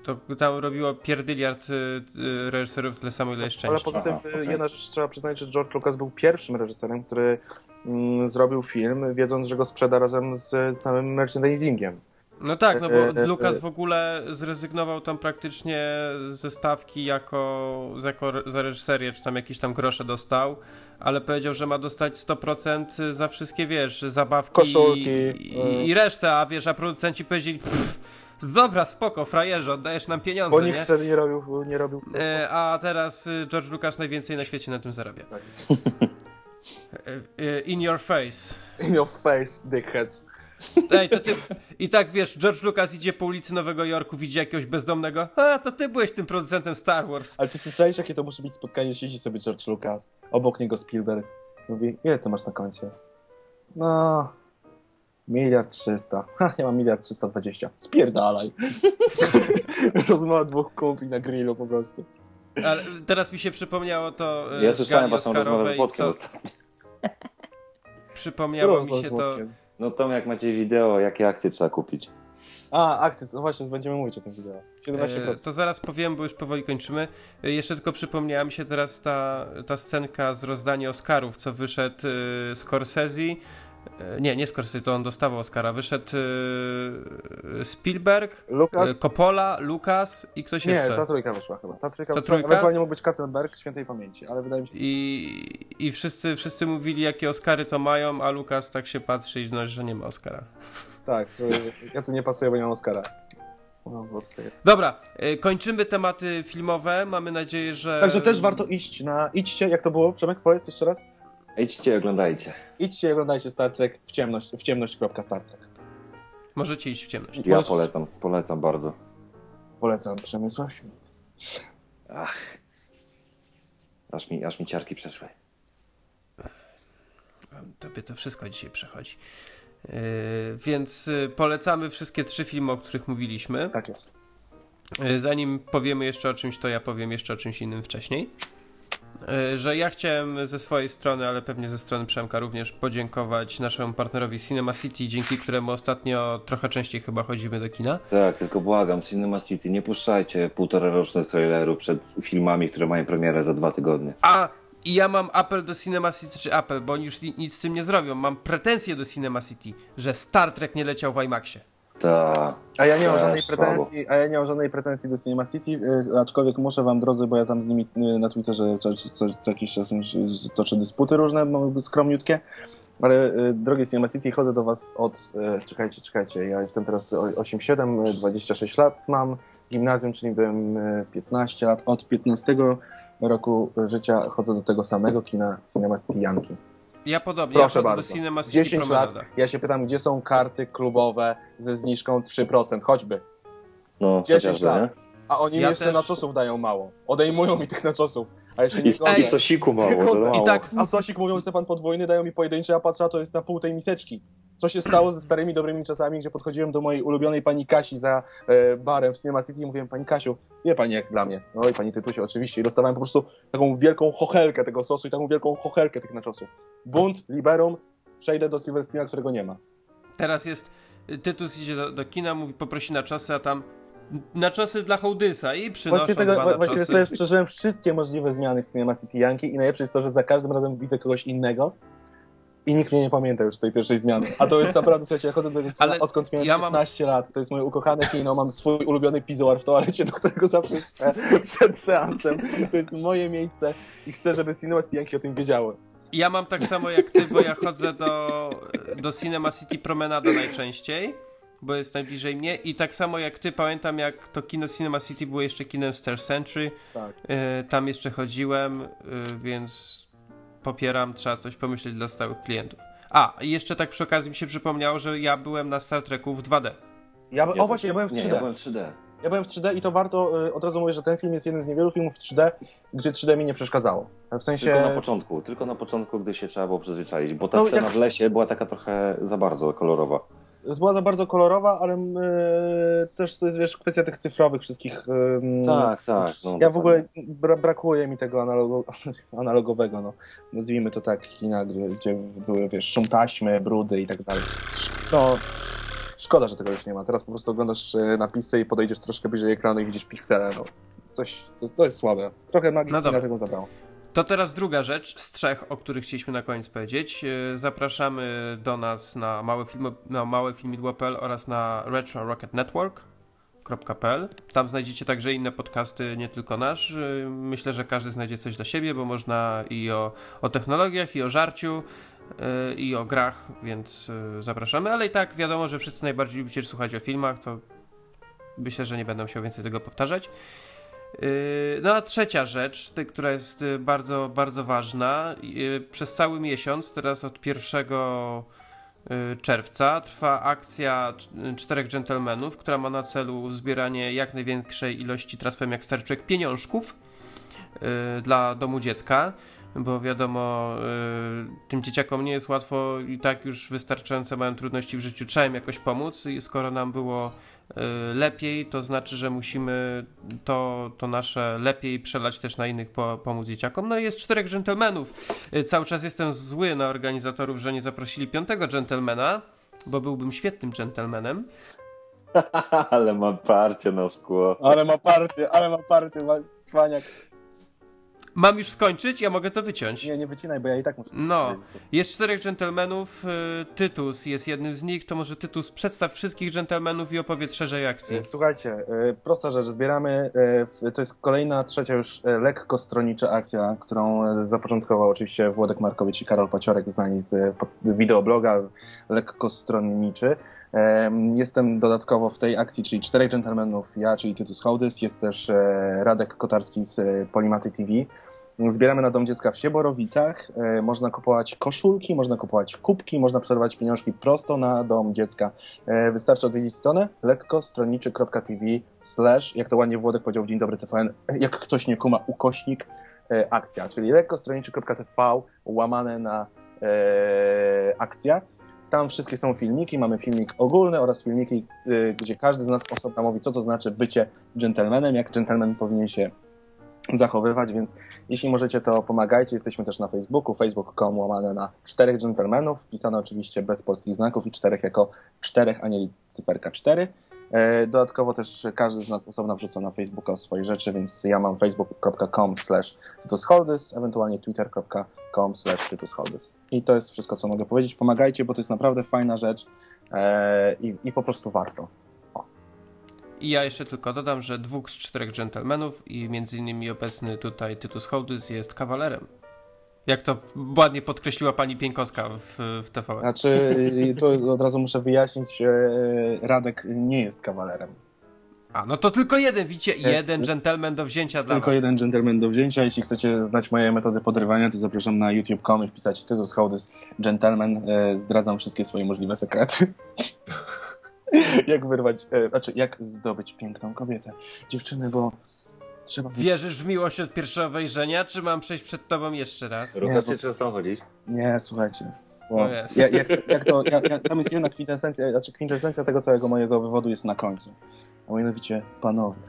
Speaker 1: To tam robiło pierdyliard y, reżyserów tyle samo, ile
Speaker 3: Ale
Speaker 1: szczęścia.
Speaker 3: poza tym
Speaker 2: Aha,
Speaker 3: y,
Speaker 2: okej.
Speaker 3: jedna rzecz trzeba przyznać, że George Lucas był pierwszym reżyserem, który mm, zrobił film, wiedząc, że go sprzeda razem z całym merchandisingiem.
Speaker 1: No tak, no
Speaker 3: E, e,
Speaker 1: bo
Speaker 3: e,
Speaker 1: Lukas
Speaker 3: e.
Speaker 1: w ogóle zrezygnował tam praktycznie ze stawki jako, jako za reżyserię, czy tam jakieś tam grosze dostał, ale powiedział, że ma dostać 100% za wszystkie, wiesz, zabawki
Speaker 3: Koszulki,
Speaker 1: i,
Speaker 3: e.
Speaker 1: i, i resztę, a wiesz, a producenci powiedzieli "Pff, dobra, spoko, frajerze, oddajesz nam
Speaker 3: Bo
Speaker 1: pieniądze,
Speaker 3: nikt
Speaker 1: nie?
Speaker 3: wtedy nie robił, nie robił
Speaker 1: E, a teraz George Lucas najwięcej na świecie na tym zarabia.
Speaker 3: Tak.
Speaker 1: E, e, In your face.
Speaker 3: in your face, dickheads.
Speaker 1: Ej, to ty... I tak wiesz, George Lucas idzie po ulicy Nowego Jorku, widzi jakiegoś bezdomnego. A, to ty byłeś tym producentem Star Wars.
Speaker 3: Ale czy ty czaisz, jakie to musi być spotkanie, siedzi sobie George Lucas, obok niego Spielberg. Mówi, ile ty masz na koncie? No, miliard trzysta. Ha, ja mam miliard trzysta dwadzieścia. Spierdalaj. Rozmowa dwóch kumpli na grillu po prostu.
Speaker 1: Ale teraz mi się przypomniało to e,
Speaker 2: Ja słyszałem waszą rozmowę z Włodkiem. ostatnio.
Speaker 1: przypomniało mi się to...
Speaker 3: Włodkiem.
Speaker 2: No to jak macie wideo, jakie akcje trzeba kupić?
Speaker 3: A, Axis, no właśnie, będziemy mówić o tym wideo. 17%.
Speaker 1: E, To zaraz powiem, bo już powoli kończymy. E, Jeszcze tylko przypomniała mi się teraz ta, ta scenka z rozdania Oscarów, co wyszedł e, Scorsese. E, Nie, nie Scorsese, to on dostawał Oscara. Wyszedł e, Spielberg,
Speaker 3: Lucas?
Speaker 1: e, Coppola, Lucas i ktoś
Speaker 3: Nie,
Speaker 1: jeszcze.
Speaker 3: ta trójka wyszła chyba. Ta trójka
Speaker 1: Ta trójka?
Speaker 3: Ewentualnie mógł być Katzenberg świętej pamięci, ale wydaje mi się,
Speaker 1: I, I wszyscy, wszyscy mówili, jakie Oscary to mają, a Lucas tak się patrzy i no, że nie ma Oscara.
Speaker 3: tak, ja tu nie pasuję, bo nie mam Oscara. No, tak.
Speaker 1: Dobra, kończymy tematy filmowe. Mamy nadzieję, że.
Speaker 3: Także też warto iść na... Idźcie, jak to było? Przemek, powiedz jeszcze raz.
Speaker 2: Idźcie, oglądajcie.
Speaker 3: Idźcie i oglądajcie Star Trek w ciemność, w ciemność.star Trek.
Speaker 1: Możecie iść w ciemność.
Speaker 2: Ja
Speaker 3: Możecie-
Speaker 2: polecam, polecam bardzo.
Speaker 3: Polecam Przemysław.
Speaker 2: Ach. Aż mi, aż mi ciarki przeszły.
Speaker 1: Tobie to wszystko dzisiaj przechodzi. Yy, więc yy, polecamy wszystkie trzy filmy, o których mówiliśmy.
Speaker 3: Tak jest.
Speaker 1: Yy, zanim powiemy jeszcze o czymś, to ja powiem jeszcze o czymś innym wcześniej. Yy, że ja chciałem ze swojej strony, ale pewnie ze strony Przemka również podziękować naszemu partnerowi Cinema City, dzięki któremu ostatnio trochę częściej chyba chodzimy do kina.
Speaker 2: Tak, tylko błagam, Cinema City, nie puszczajcie półtora rocznych trailerów przed filmami, które mają premierę za dwa tygodnie.
Speaker 1: A! I ja mam apel do Cinema City, czy apel, bo oni już ni- nic z tym nie zrobią. Mam pretensje do Cinema City, że Star Trek nie leciał w IMAXie.
Speaker 2: Ta.
Speaker 3: A ja nie mam żadnej
Speaker 2: słabo.
Speaker 3: pretensji, a ja nie mam żadnej pretensji do Cinema City, y, aczkolwiek muszę wam drodzy, bo ja tam z nimi y, na Twitterze co, co, co jakiś czas y, toczę dysputy różne, mamy skromniutkie, ale drogie Cinema City, chodzę do was od, czekajcie, czekajcie, ja jestem teraz o- 8-7, y, 26 lat mam, gimnazjum, czyli byłem y, 15 lat, od 15 roku życia chodzę do tego samego kina Cinema City Yankee.
Speaker 1: Ja podobnie,
Speaker 3: Proszę
Speaker 1: ja
Speaker 3: bardzo.
Speaker 1: do Cinema City
Speaker 3: 10 lat,
Speaker 1: Promenada.
Speaker 3: ja się pytam, gdzie są karty klubowe ze zniżką 3%, choćby.
Speaker 2: No,
Speaker 3: 10
Speaker 2: chociażby,
Speaker 3: lat. A oni mi
Speaker 1: Ja
Speaker 3: jeszcze
Speaker 1: też-
Speaker 3: nie? dają mało. Odejmują mi tych naczosów. A się
Speaker 2: nie?
Speaker 3: nie
Speaker 2: I. I sosiku mało, że
Speaker 3: I
Speaker 2: mało.
Speaker 1: tak-
Speaker 3: A sosik mówią, że pan podwójny, dają mi pojedyncze, a patrzę, a to jest na pół tej miseczki. Co się stało ze starymi, dobrymi czasami, gdzie podchodziłem do mojej ulubionej pani Kasi za e, barem w Cinema City i mówiłem, pani Kasiu, wie pani jak dla mnie. No i pani Tytusie oczywiście. I dostawałem po prostu taką wielką chochelkę tego sosu i taką wielką chochelkę tych naczosów. Bunt, liberum, przejdę do Silver Screena, którego nie ma.
Speaker 1: Teraz jest, Tytus idzie do, do kina, mówi poprosi na czosy, a tam na czosy dla Hołdysa i przynoszą
Speaker 3: Właściwie, tego,
Speaker 1: dwa czosy.
Speaker 3: sobie przeżyłem wszystkie możliwe zmiany w Cinema City Yankee i najlepsze jest to, że za każdym razem widzę kogoś innego i nikt mnie nie pamięta już z tej pierwszej zmiany. A to jest naprawdę, słuchajcie, ja chodzę do kina,
Speaker 1: Ale
Speaker 3: odkąd miałem
Speaker 1: ja mam-
Speaker 3: 15 lat. To jest moje ukochane kino, mam swój ulubiony pizoar w toalecie, do którego zawsze przed seansem. To jest moje miejsce i chcę, żeby Cinema Yankee o tym wiedziały.
Speaker 1: Ja mam tak samo jak ty, bo ja chodzę do, do Cinema City Promenada najczęściej, bo jest najbliżej mnie i tak samo jak ty, pamiętam jak to kino Cinema City było jeszcze kinem Star Century,
Speaker 3: Tak.
Speaker 1: e, tam jeszcze chodziłem, e, więc popieram, trzeba coś pomyśleć dla stałych klientów. A, i jeszcze tak przy okazji mi się przypomniało, że ja byłem na Star Treku w 2D.
Speaker 3: Ja, o właśnie, ja byłem w 3D.
Speaker 2: Nie, ja byłem 3D.
Speaker 3: Ja byłem w 3D i to warto, y, od razu mówię, że ten film jest jednym z niewielu filmów w 3D, gdzie 3D mi nie przeszkadzało. W sensie...
Speaker 2: Tylko na początku, tylko na początku, gdy się trzeba było przyzwyczaić, bo ta
Speaker 3: No,
Speaker 2: scena
Speaker 3: jak-
Speaker 2: w lesie była taka trochę za bardzo kolorowa.
Speaker 3: Była za bardzo kolorowa, ale y, też to jest, wiesz, kwestia tych cyfrowych wszystkich...
Speaker 2: Tak, tak. No,
Speaker 3: Ja w ogóle bra brakuje mi tego analogo, analogowego, no. Nazwijmy to tak, kina, gdzie, gdzie były, wiesz, szum taśmy, brudy i tak dalej. No, szkoda, że tego już nie ma. Teraz po prostu oglądasz e, napisy i podejdziesz troszkę bliżej ekranu i widzisz piksele, no. Coś, to, to jest słabe. Trochę magii
Speaker 1: No
Speaker 3: no
Speaker 1: dobra.
Speaker 3: tego zabrało.
Speaker 1: To teraz druga rzecz z trzech, o których chcieliśmy na koniec powiedzieć. E, Zapraszamy do nas na małe, filmy, na małe filmidło.pl oraz na Retro Rocket Network.pl. Tam znajdziecie także inne podcasty, nie tylko nasz. E, Myślę, że każdy znajdzie coś dla siebie, bo można i o, o technologiach, i o żarciu, e, i o grach, więc e, zapraszamy. Ale i tak wiadomo, że wszyscy najbardziej lubicie słuchać o filmach, to myślę, że nie będę musiał więcej tego powtarzać. Yy, No a trzecia rzecz, która jest y, bardzo, bardzo ważna. Yy, Przez cały miesiąc, teraz od 1 y, czerwca, trwa akcja cz- Czterech Dżentelmenów, która ma na celu zbieranie jak największej ilości, teraz powiem jak stary człowiek, pieniążków y, dla domu dziecka. Bo wiadomo, y, tym dzieciakom nie jest łatwo i tak już wystarczające mają trudności w życiu, trzeba im jakoś pomóc. I skoro nam było y, lepiej, to znaczy, że musimy to, to nasze lepiej przelać też na innych, po, pomóc dzieciakom. No i jest czterech dżentelmenów. Y, Cały czas jestem zły na organizatorów, że nie zaprosili piątego dżentelmena, bo byłbym świetnym dżentelmenem.
Speaker 2: Ale ma parcie na szkło.
Speaker 3: Ale ma parcie, ale ma parcie, ma cwaniak.
Speaker 1: Mam już skończyć? Ja mogę to wyciąć.
Speaker 3: Nie, nie wycinaj, bo ja i tak muszę...
Speaker 1: No, jest czterech dżentelmenów, y, Tytus jest jednym z nich, to może Tytus przedstaw wszystkich dżentelmenów i opowiedz szerzej akcji.
Speaker 3: E, Słuchajcie, e, prosta rzecz, zbieramy, to jest kolejna, trzecia już e, lekko stronnicza akcja, którą zapoczątkował oczywiście Włodek Markowicz i Karol Paciorek, znani z wideobloga lekko stronniczy. Jestem dodatkowo w tej akcji, czyli czterech dżentelmenów, ja, czyli Tytus Hołdys, jest też e, Radek Kotarski z Polimaty TV. Zbieramy na Dom Dziecka w Sieborowicach. E, Można kupować koszulki, można kupować kubki, można przerwać pieniążki prosto na Dom Dziecka. E, Wystarczy odwiedzić stronę lekkostronniczy.tv slash, jak to ładnie Włodek powiedział Dzień Dobry TVN, jak ktoś nie kuma, ukośnik e, akcja, czyli lekkostronniczy.tv łamane na e, akcja. Tam wszystkie są filmiki, mamy filmik ogólny oraz filmiki, gdzie każdy z nas osobno mówi, co to znaczy bycie dżentelmenem, jak dżentelmen powinien się zachowywać, więc jeśli możecie, to pomagajcie. Jesteśmy też na Facebooku, facebook.com łamane na czterech dżentelmenów, pisane oczywiście bez polskich znaków i czterech jako czterech, a nie cyferka cztery. E, Dodatkowo też każdy z nas osobno wrzuca na Facebooka swoje rzeczy, więc ja mam facebook.com slash ewentualnie twitter.com slash. I to jest wszystko, co mogę powiedzieć. Pomagajcie, bo to jest naprawdę fajna rzecz e, i, i po prostu warto.
Speaker 1: I ja jeszcze tylko dodam, że dwóch z czterech dżentelmenów i między innymi obecny tutaj Tytus Hołdys jest kawalerem. Jak to ładnie podkreśliła pani Pienkowska w, w TVN.
Speaker 3: Znaczy, to od razu muszę wyjaśnić, e, Radek nie jest kawalerem.
Speaker 1: A, no to tylko jeden, widzicie,
Speaker 3: Jest.
Speaker 1: jeden dżentelmen do wzięcia dla
Speaker 3: tylko
Speaker 1: was.
Speaker 3: jeden gentleman do wzięcia. Jeśli chcecie znać moje metody podrywania, to zapraszam na youtube.com i wpisać Tytus Hołdys Gentleman. E, Zdradzam wszystkie swoje możliwe sekrety. jak wyrwać, e, znaczy jak zdobyć piękną kobietę. Dziewczyny, bo trzeba być...
Speaker 1: Wierzysz w miłość od pierwszego wejrzenia, czy mam przejść przed tobą jeszcze raz?
Speaker 2: Rotację często chodzić.
Speaker 3: Nie, słuchajcie. Bo
Speaker 1: O jest.
Speaker 3: ja, jak, jak to, ja, ja, tam jest jedna kwintesencja, znaczy kwintesencja tego całego mojego wywodu jest na końcu. A mianowicie, panowie,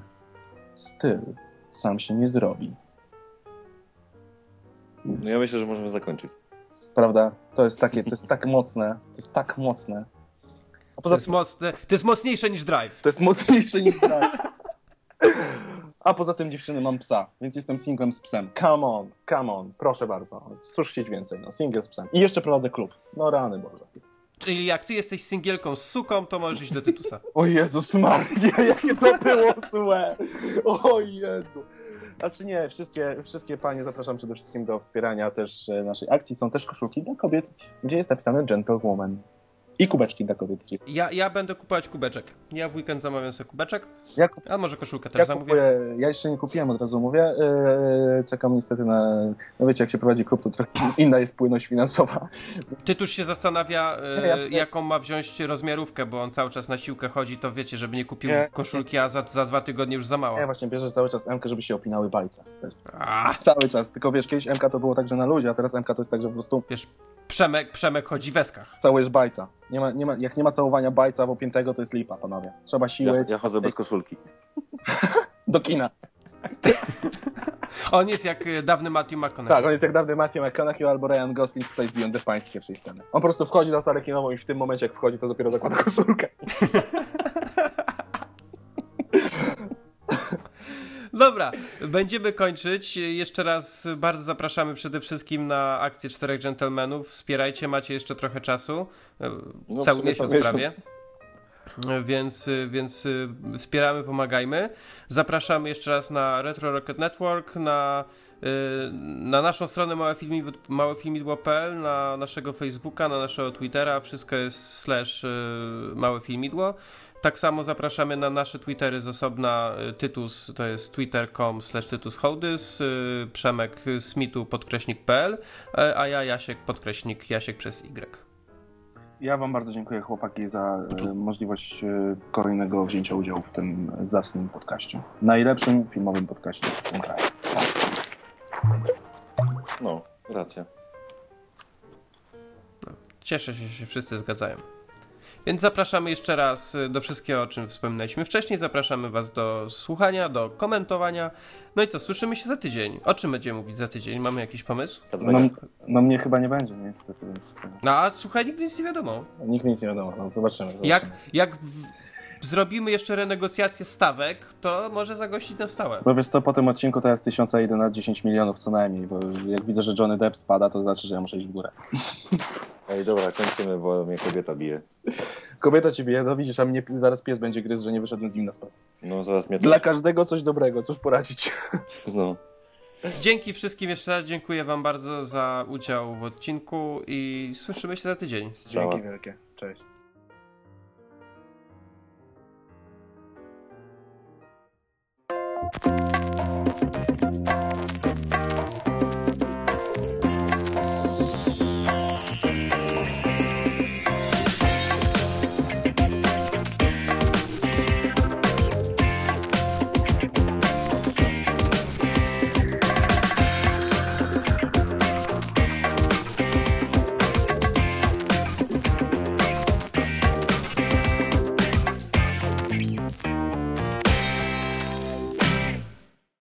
Speaker 3: styl sam się nie zrobi.
Speaker 2: No ja myślę, że możemy zakończyć.
Speaker 3: Prawda? To jest takie, to jest tak mocne, to jest tak mocne. A
Speaker 1: To
Speaker 3: poza
Speaker 1: jest, mocne, to jest mocniejsze niż drive.
Speaker 3: to jest mocniejsze niż drive. A poza tym dziewczyny mam psa, więc jestem singlem z psem. Come on, come on, proszę bardzo. Cóż chcieć więcej, no, single z psem. I jeszcze prowadzę klub. No rany Boże.
Speaker 1: Czyli jak ty jesteś singielką z suką, to możesz iść do Tytusa.
Speaker 3: O Jezus Maria, jakie to było złe! O Jezu! Znaczy nie, wszystkie, wszystkie panie zapraszam przede wszystkim do wspierania też e, naszej akcji. Są też koszulki dla kobiet, gdzie jest napisane gentlewoman. I kubeczki dla kobiet. jest-
Speaker 1: Ja, ja będę kupować kubeczek. Ja w weekend zamawiam sobie kubeczek,
Speaker 3: Ja, kup,
Speaker 1: a może koszulkę też
Speaker 3: ja,
Speaker 1: zamówię.
Speaker 3: kupuję, ja jeszcze nie kupiłem, od razu mówię. E, czekam niestety na... No wiecie, jak się prowadzi klub, to trochę inna jest płynność finansowa.
Speaker 1: Tytuś się zastanawia, e,
Speaker 3: ja- ja-
Speaker 1: jaką ma wziąć rozmiarówkę, bo on cały czas na siłkę chodzi, to wiecie, żeby nie kupił
Speaker 3: Nie.
Speaker 1: koszulki, a za, za dwa tygodnie już za
Speaker 3: Ja
Speaker 1: mała.
Speaker 3: właśnie bierzę cały czas MK, żeby się opinały bajce. Jest cały czas. Tylko wiesz, kiedyś MK to było tak, że na luzie, a teraz MK to jest tak, że po prostu
Speaker 1: wiesz, Przemek, Przemek chodzi w eskach.
Speaker 3: całujesz bajca. Nie ma, nie ma, jak nie ma całowania bajca w opiętego, to jest lipa, panowie. Trzeba siły
Speaker 2: Ja, ja chodzę bez koszulki.
Speaker 3: do kina.
Speaker 1: On jest jak e, dawny Matthew McConaughey.
Speaker 3: Tak, on jest jak dawny Matthew McConaughey albo Ryan Gosling z Place Beyond the Pines z pierwszej sceny. On po prostu wchodzi na salę kinową i w tym momencie, jak wchodzi, to dopiero zakłada koszulkę.
Speaker 1: Dobra, będziemy kończyć. Jeszcze raz bardzo zapraszamy przede wszystkim na akcję Czterech Gentlemanów. Wspierajcie, macie jeszcze trochę czasu.
Speaker 2: No,
Speaker 1: Cały miesiąc prawie. Więc, więc wspieramy, pomagajmy. Zapraszamy jeszcze raz na Retro Rocket Network, na, y, na naszą stronę małefilmidło- małefilmidło.pl, na naszego Facebooka, na naszego Twittera. Wszystko jest slash y, małe filmidło. Tak samo zapraszamy na nasze Twittery z osobna. y, Tytus to jest twitter.com slash tytushołdys, y, Przemek Smitu podkreśnik.pl, e, a ja Jasiek podkreśnik Jasiek przez Y.
Speaker 3: Ja wam bardzo dziękuję chłopaki za możliwość kolejnego wzięcia udziału w tym zacnym podcaście. Najlepszym filmowym podcaście w tym kraju.
Speaker 2: No, racja.
Speaker 1: Cieszę się, że się wszyscy zgadzają. Więc zapraszamy jeszcze raz y, do wszystkiego, o czym wspominaliśmy wcześniej. Zapraszamy Was do słuchania, do komentowania. No i co, słyszymy się za tydzień. O czym będziemy mówić za tydzień? Mamy jakiś pomysł?
Speaker 3: No,
Speaker 2: Vegas.
Speaker 3: no mnie chyba nie będzie niestety, więc
Speaker 1: No a słuchaj, nigdy nic nie wiadomo.
Speaker 3: nigdy nic nie wiadomo. No, zobaczymy. zobaczymy.
Speaker 1: Jak, jak w, zrobimy jeszcze renegocjację stawek, to może zagościć na stałe.
Speaker 3: Bo wiesz co, po tym odcinku to jest 1001 na 10 milionów co najmniej, bo jak widzę, że Johnny Depp spada, to znaczy, że ja muszę iść w górę.
Speaker 2: Ej, dobra, kończymy, bo mnie kobieta bije.
Speaker 3: Kobieta ci bije, no widzisz, a mnie zaraz pies będzie gryzł, że nie wyszedłem z nim na spacer.
Speaker 2: No zaraz mnie
Speaker 3: Dla każdego coś dobrego, cóż poradzić.
Speaker 2: No.
Speaker 1: Dzięki wszystkim jeszcze raz, dziękuję wam bardzo za udział w odcinku i słyszymy się za tydzień.
Speaker 2: Strzała.
Speaker 3: wielkie, cześć. Música